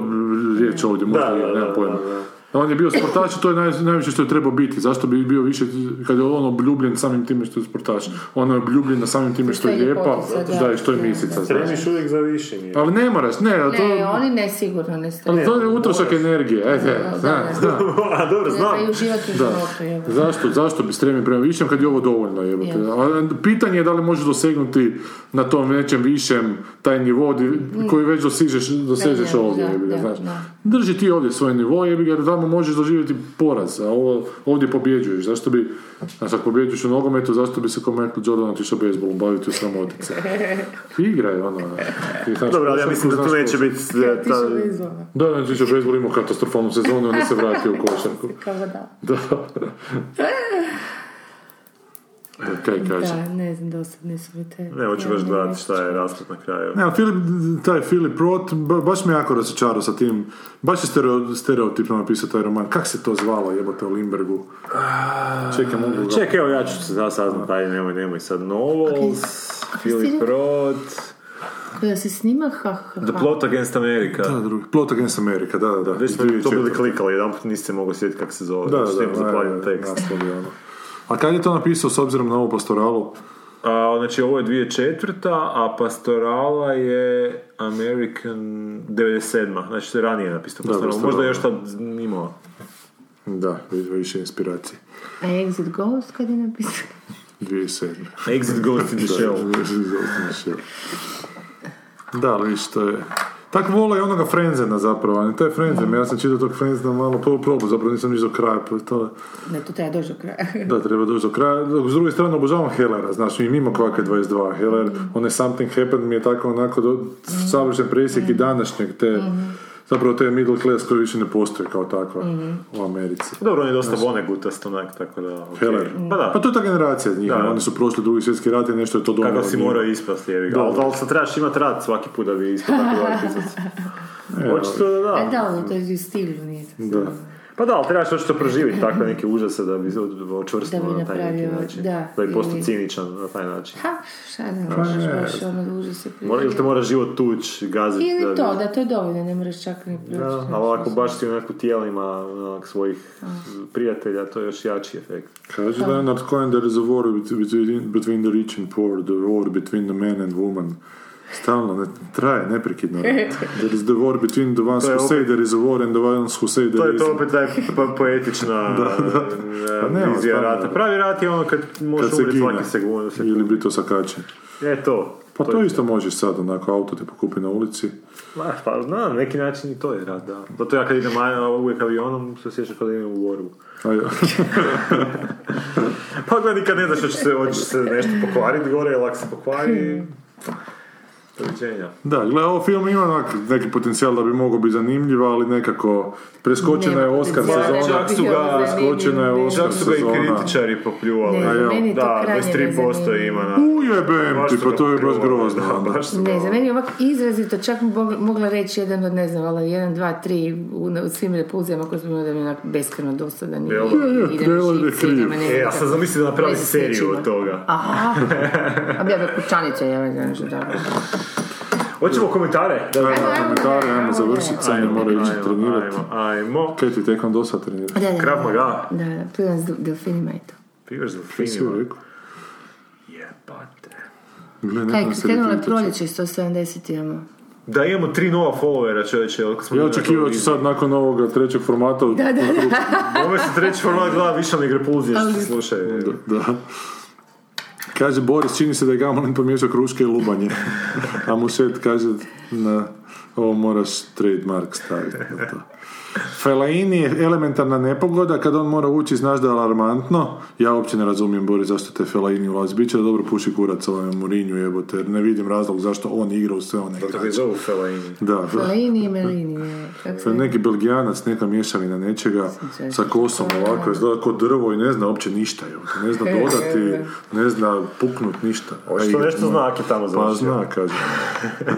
riječ ovdje, možda Da, je, da, da, pojma. da, da. On je bio sportač i to je naj, najviše što je trebao biti. Zašto bi bio više, kad je on obljubljen samim time što je sportač. On je obljubljen na samim time što je lijepa, da. i što je misica, da. znaš. Tremiš uvijek za više, nije. Ali ne moraš, ne, ali to, Ne, oni ne sigurno ne ali stavljaju. to je utrošak energije, e, e, Da, da. zna. A, dobro, znam. U Da. Zašto, zašto bi stremio prema višem kad je ovo dovoljno jebote? Je. A pitanje je da li možeš dosegnuti na tom nečem višem taj nivo di- koji već dosižeš, dosežeš Da, ovdje, da, da, znaš. da. Drži ti ovdje svoj nivo, jebi ga, jer tamo možeš doživjeti poraz, a ovo, ovdje pobjeđuješ. Zašto bi, znaš, ako pobjeđuješ u nogometu, zašto bi se kao Michael Jordan otišao bejsbolom baviti u sramotice? Igra je, ono. I, znaš, Dobro, ali ja mislim da tu neće biti... ta- izvona. Da, da, ti će bejsbol imao katastrofalnu sezonu, onda se vratio u košarku. Da. Da. Da, kaj kaže? Da, ne znam, dosadni su mi te. Ne, hoću baš ne gledati šta je rasplet na kraju. Ne, Filip, taj Filip Roth, ba- baš me jako razočarao sa tim, baš je stereo, stereotipno napisao taj roman. Kak se to zvalo, jebote, o Limbergu? Čekaj, mogu ga... Čekaj, evo ja ću se sad saznat, ajde, nemoj, nemoj sad. Novels, Philip rekao? Roth, Kada se snima, ha, ha, The. Plot Against America. Da, drugi. Plot Against America, da, da, da. Već smo to 2004. bili klikali, jedan put niste mogli sjetiti kako se zove. Da, da, što da, zapravljen da, tekst. naslov je ono. A kad je to napisao s obzirom na ovu pastoralu? A, znači, ovo je 2004. a Pastorala je American 97. Znači, je ranije Pastorala. Pastorala. Možda je još tad imao. Da, vi- više inspiracije. A Exit Ghost kad je napisao? 2007. Exit Ghost in the Shell. Da, ali to je... Tak vole i onoga Frenzena zapravo, ne taj Frenzen, ja sam čitao tog Frenzena malo pro- probu, zapravo nisam niš do kraja, pa to... Ne, to treba doći do kraja. Da, treba doći do kraja. S druge strane obožavam Hellera, znaš, i mimo kvake 22. Heller, onaj Something Happened mi je tako onako do, savršen presjek i današnjeg te, zapravo te middle class koji više ne postoji kao takva u Americi. Dobro, on je dosta vonegutast onak, tako da... ok. Heller. Pa da, Pa to je ta generacija njih, Da. oni su prošli drugi svjetski rat i nešto je to donijelo. kako si morao ispast, jevi ga. Da. Ali, sad trebaš imat rad svaki put da bi ispao tako pisac. Očito da da. da, ali to je u stilu, nije to. Da. Pa da, ali trebaš očito proživjeti takve neke užase da bi očvrstilo Da na taj neki način. da, Da bi postao ili- ciničan na taj način. Ha, šta ne možeš ne, baš ono duže se Mora, ili te mora život tuć, gaziti. da Ili bi- to, da to je dovoljno, ne moraš čak ni proći. Da, ali ako baš si onako tijelima onak, svojih prijatelja, to je još jači efekt. Kaže Leonard Cohen, there is a war between, between the rich and poor, the war between the man and woman. Stalno, ne, traje, neprekidno. There is the war between the ones To je who say there is a war and the ones who say To there je to isn't. opet taj po- poetična vizija rata. Pravi rat je ono kad možeš Kad umreti gine. svaki sekund. Ili bi to sakačen. E to. Pa to isto možeš sad, onako, auto te pokupi na ulici. Ma, pa na neki način i to je rat, da. Zato ja kad idem uvijek avionom se sjećam kada idem u borbu. Pa gledaj, nikad ne znaš hoće se, hoće se nešto pokvariti gore, ili ako se pokvari... Doviđenja. Da, gle, ovo film ima onak neki potencijal da bi mogao biti zanimljiv, ali nekako preskočena Nema je Oscar sezona. Čak su ga- bilo zanimljivo, skočena je ne. Oscar Čak su ga i kritičari popljuvali. Ne, A jel? meni je to Da, krajnje 23% nezanimljivo. ima na... Ujebem ti, pa to je baš grozno. da, baš su Ne, za meni je ovak izrazito, čak mogla reći jedan od, ne znam, ali jedan, dva, tri u, u svim repulzijama koje smo imali da mi je onak beskreno dosadan. da da E, ja znam sam zamislio da napravi seriju od toga. Aha, a bi ja bi kućanica, ja ne znam što tako. Hoćemo komentare? Da, Ajmo na komentare, ajmo završiti, sad ne mora ići trenirati. Ajmo, ajmo. Kaj ti tek on dosta trenirati? Da, da, Krav da. Maga. Da, da, plivam s delfinima i to. Pivaš za Kaj si joj finima. rekao? Jebate. Gle, Kaj, krenulo je proljeće, 170 imamo. Da imamo tri nova followera, čovječe. Ja očekivao ću sad nakon ovoga trećeg formata Da, da, da. Ovo se treći format gleda više nego repulzije što se slušaj. Da. Kaže Boris, čini se da je Gamolin pomiješao kruške i lubanje. A Mušet kaže, na, ovo moraš trademark staviti na to. Fellaini je elementarna nepogoda, kad on mora ući, znaš da je alarmantno. Ja uopće ne razumijem, Boris, zašto te Fellaini ulazi. Biće da dobro puši kurac ovaj Mourinho jebote, jer ne vidim razlog zašto on igra u sve one Kako zovu Fellaini? Da, Felini i Melini, neki belgijanac, neka mješavina nečega sa kosom ovako, izgleda kao drvo i ne zna uopće ništa, jebote. ne zna dodati, ne zna puknut ništa. A Očito nešto no. zna ako je tamo Pa završio. zna, kaže.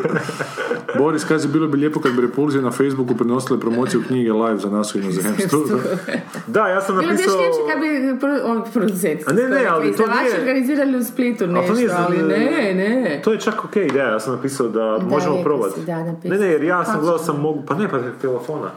Boris kaže, bilo bi lijepo kad bi Repulzije na Facebooku prenosile promociju knjige live za nas u inozemstvu. Da, ja sam Bilo bi napisao... kad bi pro, on producent. A ne, ne, ali to Izdavači nije- organizirali u Splitu nešto, to nije ali ne, ne. To je čak ok ideja, ja sam napisao da, možemo rekao probati. da, napisao ne, ne, jer ja sam gledao sam mogu, pa ne, pa telefona.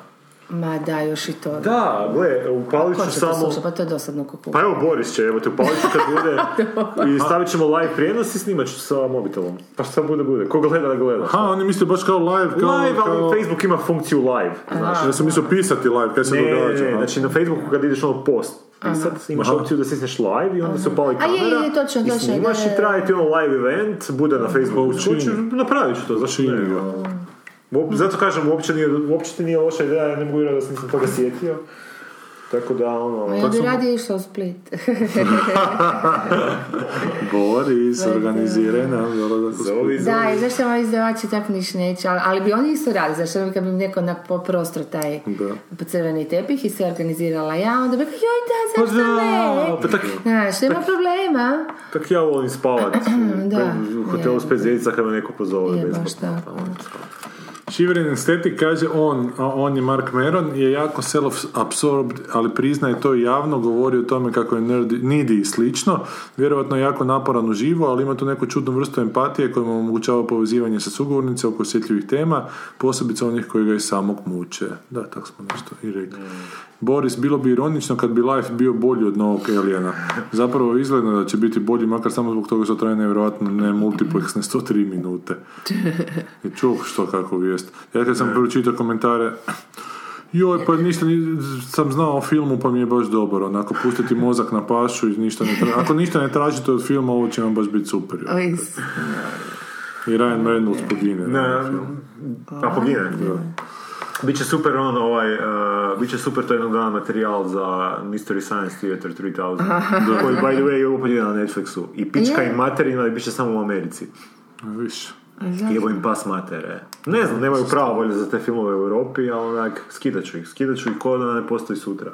Ma da, još i to. Da, gle, upalit ću samo... slušati? Pa to je dosadno kuku. Pa evo Boris će, evo te upalit ću kad bude i stavit ćemo live prijenos i snimat ću sa mobitelom. Pa šta bude, bude. Ko gleda da gleda. Ha, oni misle baš kao live, kao... Live, ali kao... Facebook ima funkciju live. Znaš. Ja sam mislio pisati live, kaj se Ne, događa. ne, znači na Facebooku kad ideš ono post, pisat, imaš Aha. opciju da stisneš live i onda se upali A je, kamera je, točno, i točno, snimaš da, da, i traje ti ono live event, bude na Facebooku, napravit ću to, zašto ne? Zato kažem, uopće, nije, uopće ti nije loša ideja, ja ne mogu vjerovati da se nisam toga sjetio. Tako da, ono... Ma ja bi radije išla u Split. Boris, organiziraj nam dolazak u Split. da, i zašto vam izdavači tako niš neće, ali, ali bi oni isto radili, zašto bi kad bi im neko na po prostro taj Da. crveni tepih i sve organizirala ja, onda bi joj da, Pa zašto da, ne? pa tak, Znaš, nema problema. tak ja volim spavat Da, u hotelu s pet kad me neko pozove. Je, baš tako. Shiverin Estetik kaže on, a on je Mark Meron, je jako self-absorbed, ali priznaje to javno, govori o tome kako je nerdy, needy i slično, vjerojatno je jako naporan u živo, ali ima tu neku čudnu vrstu empatije koja mu omogućava povezivanje sa sugovornice oko osjetljivih tema, posebice onih koji ga i samog muče. Da, tako smo nešto i rekli. Boris, bilo bi ironično kad bi Life bio bolji od novog Aliena. Zapravo izgleda da će biti bolji, makar samo zbog toga što traje nevjerojatno ne multiplexne 103 minute. I čuh što kako vijest. Ja kad sam pročitao komentare, joj, pa ništa ni- sam znao o filmu pa mi je baš dobar, onako pustiti mozak na pašu i ništa ne tra... Ako ništa ne tražite od filma, ovo će vam baš biti super. joj. Oj, I Ryan Reynolds pogine. Ne, a pogine. Biće super on ovaj, uh, biće super to jednog dana materijal za Mystery Science Theater 3000. koji, by the way, je opet na Netflixu. I pička Je. i materina i bit će samo u Americi. A, Viš. Jebo im pas matere. Ne znam, nemaju prava volje za te filmove u Europi, ali onak, skidat ću ih. Skidat ću ih ko da ne postoji sutra.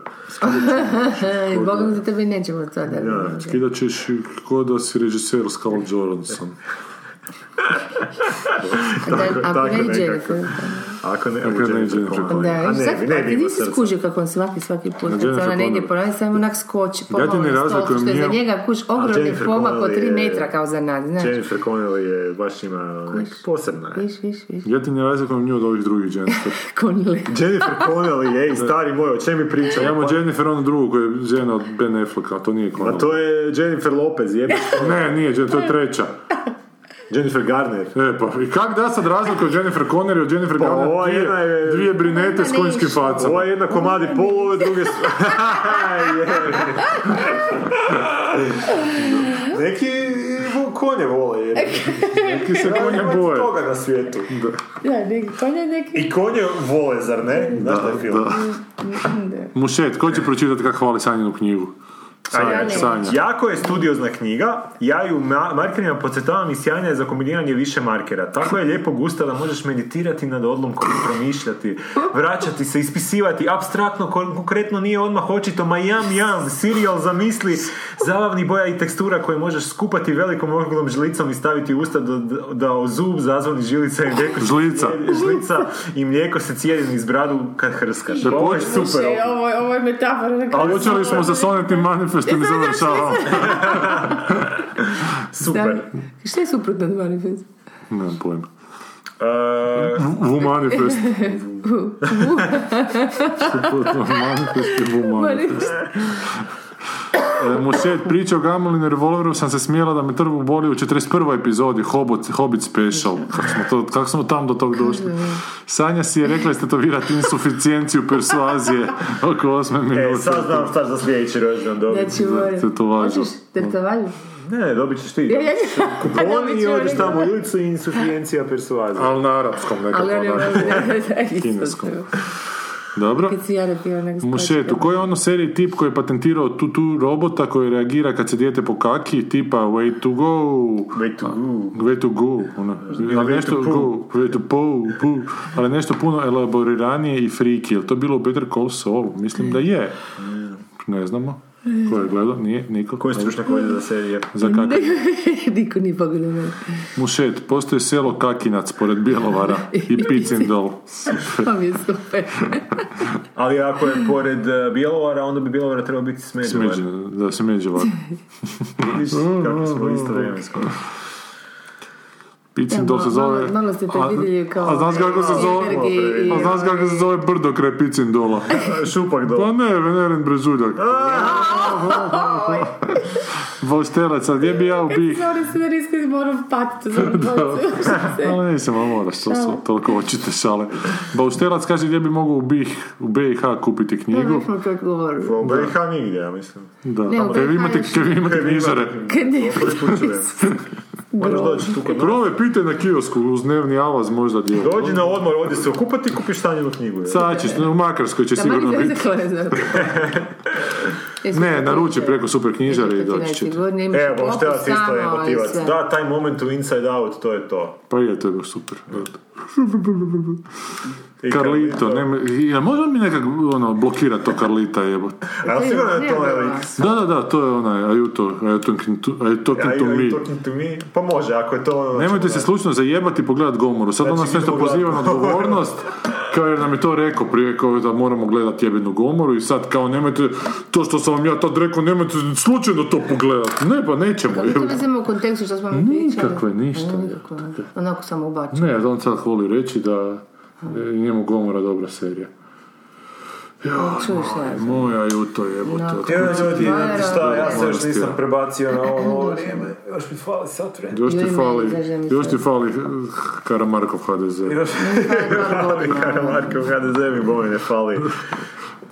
Boga mi za tebe nećemo to da Da, Skidat ćeš i ko da si režiser Scarlett Johansson. Ako tako ne. Jennifer. Ako ne, Ako ne Jennifer Jennifer Connelly. Connelly. Da, A i ne sad, ne imao nisi skužio kako on svaki, svaki put, kad se Jennifer ona negdje Connelly. ponovi, samo onak skoči, Ja ti ne razlikujem što je za njega kuć ogromni Jennifer pomak od Connelly 3 je- metra kao za nas, znaš. Jennifer Connelly je baš ima nek, posebna. Viš, viš, viš. Ja ti ne razlikujem nju od ovih drugih Jennifer. Konile. Jennifer Connelly, ej, stari moj, o čem mi pričamo? Ja imamo Jennifer onu drugu koja je žena od Ben Afflecka, a to nije Connelly. A to je Jennifer Lopez, jebeš to. Ne, nije, to je treća. Jennifer Garner. E, pa, i kak da sad razliku od Jennifer Connery i od Jennifer Pa, Garner? ova Dvije, jedna je- dvije brinete s konjskim facama. Ova je jedna komadi pol, ove druge su... Neki konje vole, je. Neki se konje boje. toga na svijetu. Ja, neki konje, neki... I konje vole, zar ne? Znaš taj film? Mušet, ko će pročitati kako hvali Sanjinu knjigu? Sanja. Sanja. Jako je studiozna knjiga, ja ju ma- markerima podcrtavam i sjajna je za kombiniranje više markera. Tako je lijepo gusta da možeš meditirati nad odlomkom, promišljati, vraćati se, ispisivati, abstraktno, kon- konkretno nije odmah očito, ma jam jam, sirijal zamisli, zabavni boja i tekstura koje možeš skupati velikom okrugom žlicom i staviti u usta da, da o zub zazvoni žilica i mlijeko Žlica. žlica i mlijeko se cijedi niz bradu kad hrskaš. Da Ovo je super. Ovo, je- ovo je metafora. kraju. Počeli smo sa sonetnim manifestom i završavamo. Super. Šta je suprotno od manifest? Nemam pojma. E, Vu manifest. Suprotno manifest je vu manifest. E, Mušet priča o Gamelinu revolveru sam se smijela da me trbu boli u 41. epizodi Hobbit, Hobbit Special. Kako smo, to, kako smo tam do tog došli? Sanja si je rekla istetovirati insuficijenciju persuazije oko 8 minuta. E, sad znam šta za sljedeći rođendan dobiti. Znači, moram. Te to važno. Hoćeš? Ne, dobit ćeš ti. Ja, ja, ja. Kuponi Dobit i odeš nego- tamo u ulicu i insufijencija persuazija. Ali na arapskom nekako. Ali onak, kineskom. Dobro. Kad si ja repio nek Mušet, u kojoj je ono seriji tip koji je patentirao tu tu robota koji reagira kad se dijete pokaki, tipa way to go, Way to go. way to go, ono, ali way nešto to go, way to po, pu, ali nešto puno elaboriranije i friki, je to bilo u Better Call Saul? Mislim da je. Ne znamo. Ko je gledao? Nije, niko. Koji stručnjak ovdje za serije? Za kakak. Niko nije pogledao. Mušet, postoji selo Kakinac pored Bjelovara i Picindol. To mi je super. Ali ako je pored eh, Bjelovara, onda bi Bjelovara trebao biti Smeđovar. Smeđe, da se međe ovako. Vidiš kako smo isto vremensko. Picindol se Ja, zove... malo- malo ste A- predvidjeli kao A znaš kako se zove? A znaš kako se zove brdo kraj Picindola? Šupak do. Pa ne, Veneren Brežuljak. Bostelac, a gdje bi ja u BiH? Sorry, sve riske moram patiti za. Ali nisam, ali moraš, to su toliko očite šale. Baustelac kaže gdje bi mogao u BiH, u BiH kupiti knjigu. Uvijek smo kako govorili. U BiH nigdje, ja mislim. Da, kad vi imate, još kad vi imate knjižare. Moraš doći tu kod nas. Prove pitaj na kiosku, uz dnevni avaz možda dijel. Dođi na odmor, ovdje se okupati i kupiš stanjenu knjigu. je. Sad ćeš, u Makarskoj će Da sigurno biti. se Ne, naruči preko super knjižare i doći ćete. Evo, Boštelac isto je emotivac. Da, taj moment u Inside Out, to je to. Pa je, to je baš super. I Carlito, ne, ja možemo mi nekak ono, blokirati to Carlita jebote. A ja sigurno da je to lik. Da, da, da, to je onaj, are you, to, are you talking to, are you talking Are to you me? talking to me? Pa može, ako je to ono... Nemojte se slučajno zajebati i pogledat Gomoru. Sad Znači, ona sve što idemo poziva na odgovornost, kao jer nam je to rekao prije, kao da moramo gledat jebenu Gomoru i sad kao nemojte, to što sam vam ja tad rekao, nemojte slučajno to pogledat. Ne, pa nećemo. Kako to vezimo u kontekstu što smo mi pričali? Nikakve, ništa. Nikakve. Onako samo ubačeno. Ne, on sad voli reći da je njemu Gomora dobra serija. Ja. Moja juto jebote. No. otkud Ja, si ljudi, znate šta, ja se još nisam prebacio na ovo ovo vrijeme. Još mi fali sat vremena. Još ti fali, još ti fali Karamarkov HDZ. Još fali Karamarko, HDZ mi bome ne fali.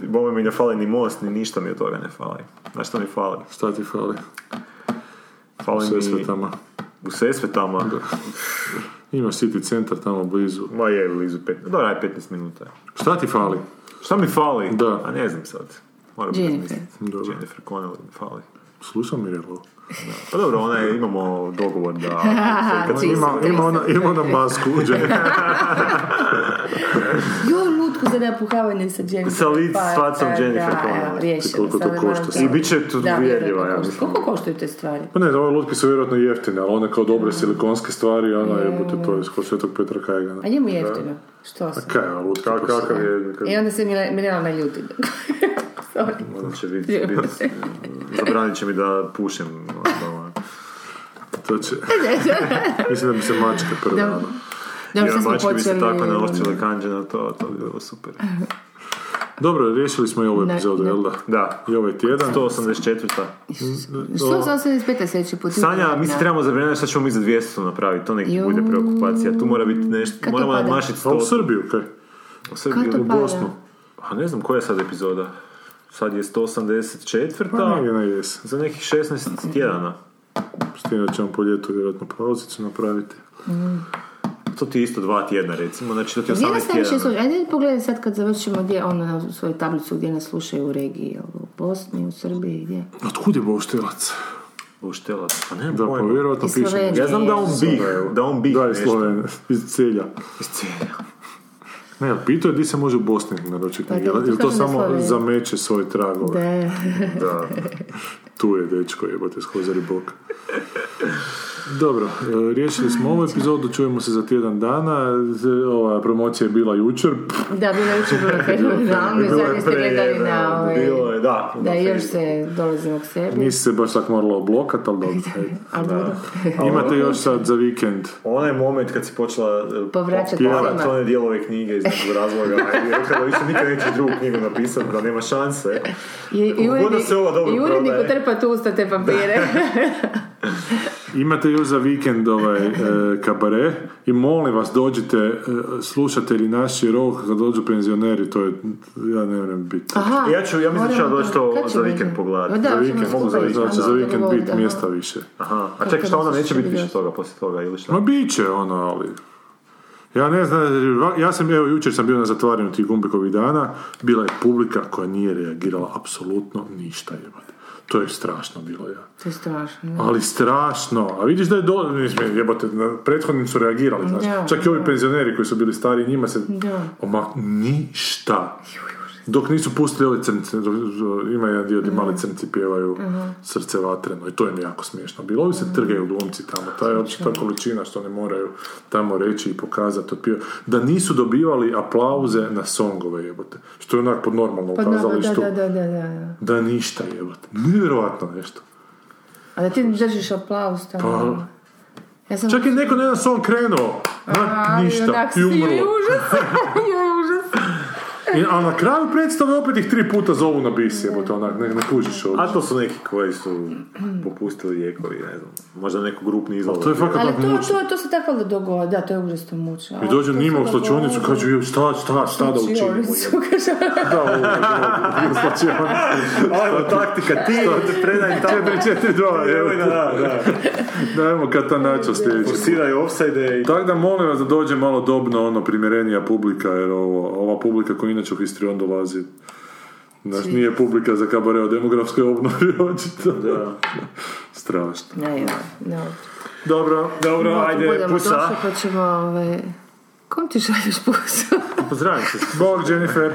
Bome mi ne fali ni most, ni ništa mi od toga ne fali. Znaš što mi fali? Šta ti fali? Fali Sve mi... svetama. U Sesvetama. Ima City centar tamo blizu. Ma je blizu 15, dobro, aj 15 minuta. Šta ti fali? Šta mi fali? Da. A ne znam sad. Moram Jennifer. razmisliti. Dobro. Jennifer Connelly mi fali. Slušam Mirjelu. Pa dobro, ona je, imamo dogovor da... Kad Ima, ima, ona, ima ona masku. Joj, lutku za napuhavanje sa Jennifer. Sa lic- Pa, s facom da, Jennifer da, Connelly. evo, riješeno. Koliko to košta? to- I bit će tu Da, uvjerljiva, ja mislim. Koliko koštaju te stvari? Pa ne, ove lutke su vjerojatno jeftine, ali one kao dobre silikonske stvari, ona jebote, to je kod svetog Petra Kajgana. A njemu je jeftino. Što se? Kaj je ova lutka? Kak- Kakav je... I onda se Mirjana naljuti. Sorry. Onda će biti... biti zabranit će mi da pušem. ono, To će... Mislim da bi se mačke prve, Dobro. ono. Dobro, Ja, mačke bi se tako naoštrile kanđe na to, to bi bilo super. Dobro, riješili smo i ovu epizodu, jel da? Da. I ovaj tjedan. 184. Što sam 85. sljedeći put? Sanja, mi se trebamo zabraniti šta ćemo mi za 200 napraviti, to neki bude preokupacija. Tu mora biti nešto, moramo pada? nadmašiti A u 100. Srbiju, kaj? U Srbiju pada? Bosnu. A ne znam koja je sad epizoda. Sad je Pa 184. negdje na jesen. Za nekih 16 tjedana. S tim da ćemo po ljetu vjerojatno pauzicu napraviti. To ti je isto dva tjedna recimo, znači to ti je Gdje nas 18 najviše tjedana. slušaju? Ajde pogledaj sad kad završimo gdje ono na svoju tablicu gdje nas slušaju u regiji. jel, u Bosni, u Srbiji, gdje? Otkud je Bauštelac? Uštelac. Pa nemam Da, pa pojma. vjerojatno Iz piše. Ja znam da on bi, da on bi Da, iz. Slovenije, iz Celja. Iz Celja. Ne, pitao je di se može u Bosni naručiti Pa knjige. to Ili to samo zameće svoje tragove? Da. Da. Tu je dečko, jebote, skozari bok. Dobro, e, riješili smo ovu epizodu, čujemo se za tjedan dana. Z- Ova promocija je bila jučer. Da, bilo je jučer bilo fenomenalno i Bilo je zadnje ste gledali na ovaj... Bilo je, da. Da, na još se dolazimo k sebi. Nisi se baš tako morala oblokat, ali dobro. Imate još sad za vikend. Onaj moment kad si počela e, Povraćati pjevati svima. one dijelove knjige iz nekog razloga i rekla da više nikad nećeš drugu knjigu napisati, da nema šanse. I, i, urednik, se ova dobro i uredniku prodaje. trpa usta te papire. Imate još za vikend ovaj, e, kabare i molim vas dođite, e, slušatelji naši rok kad dođu penzioneri, to je, ja ne vjerujem biti. Aha. Ja ću, ja mislim da ću doći to za vikend pogledati. Da, Za vikend, mogu za vikend. Znači za vikend dogovor, biti da. mjesta više. Aha, a čekaj, šta onda neće biti bi više toga poslije toga ili šta? Ma bit će ono, ali... Ja ne znam, ja sam, evo, jučer sam bio na zatvaranju tih Gumbekovih dana, bila je publika koja nije reagirala apsolutno ništa, jebate. To je strašno bilo, ja. To je strašno. Ali strašno. A vidiš da je do... Mislim, jebote, na prethodnim su reagirali, znaš. Čak i ovi penzioneri koji su bili stari, njima se... Da. Oma, ništa. Dok nisu pustili ove crnce, ima jedan dio gdje mali crnci pjevaju srce vatreno i to im je jako smiješno bilo. Ovi se trgaju glumci tamo, ta je ta količina što ne moraju tamo reći i pokazati. Da nisu dobivali aplauze na songove jebote, što je onak pod normalno Pa da, da, kazalištu. da, da, da, da. Ništa jebote. Nevjerojatno nešto. A da ti držiš aplauz tamo. Pa- Ja sam... Čak je neko na jedan song krenuo, ništa, i umrlo. joj, užas, joj, užas. I, a na kraju predstave opet ih tri puta zovu na bis, jebote, onak, ne, ne kužiš ovo. A to su neki koji su popustili lijekovi, ne znam. Možda neko grupni izlaz. to je fakat Ali tako to, to, to se tako da dogodi, da, to je užasno mučno. I dođe njima u slačionicu, kažu, "Joj, šta, šta, šta da učinimo? jebote?" Da, ovo je u slačionicu. Ajmo, taktika, ti, predaj tamo. 4-4-2, evo. Da, da, da. Dajmo kad ta načo sljedeći. Forsiraj offside i... Tako da molim vas da dođe malo dobno, ono, primjerenija publika, jer ovo, ova publika koja inače u Histrion dolazi, Znaš, nije publika za kabare o demografskoj obnovi, očito. Da. Strašno. Ne, joj, ne. Dobro. Dobro, Ako ajde, pusa. došli, pa ćemo, ove... Kom ti šalješ pusu? Pozdravim se. Bog, Jennifer.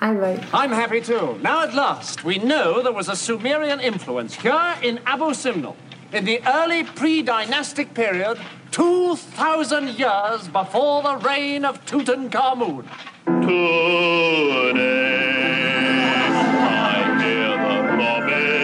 Aj, bye. I'm happy too. Now at last, we know there was a Sumerian influence here in Abu Simnel in the early pre-dynastic period, 2,000 years before the reign of Tutankhamun. Today, I hear the robin.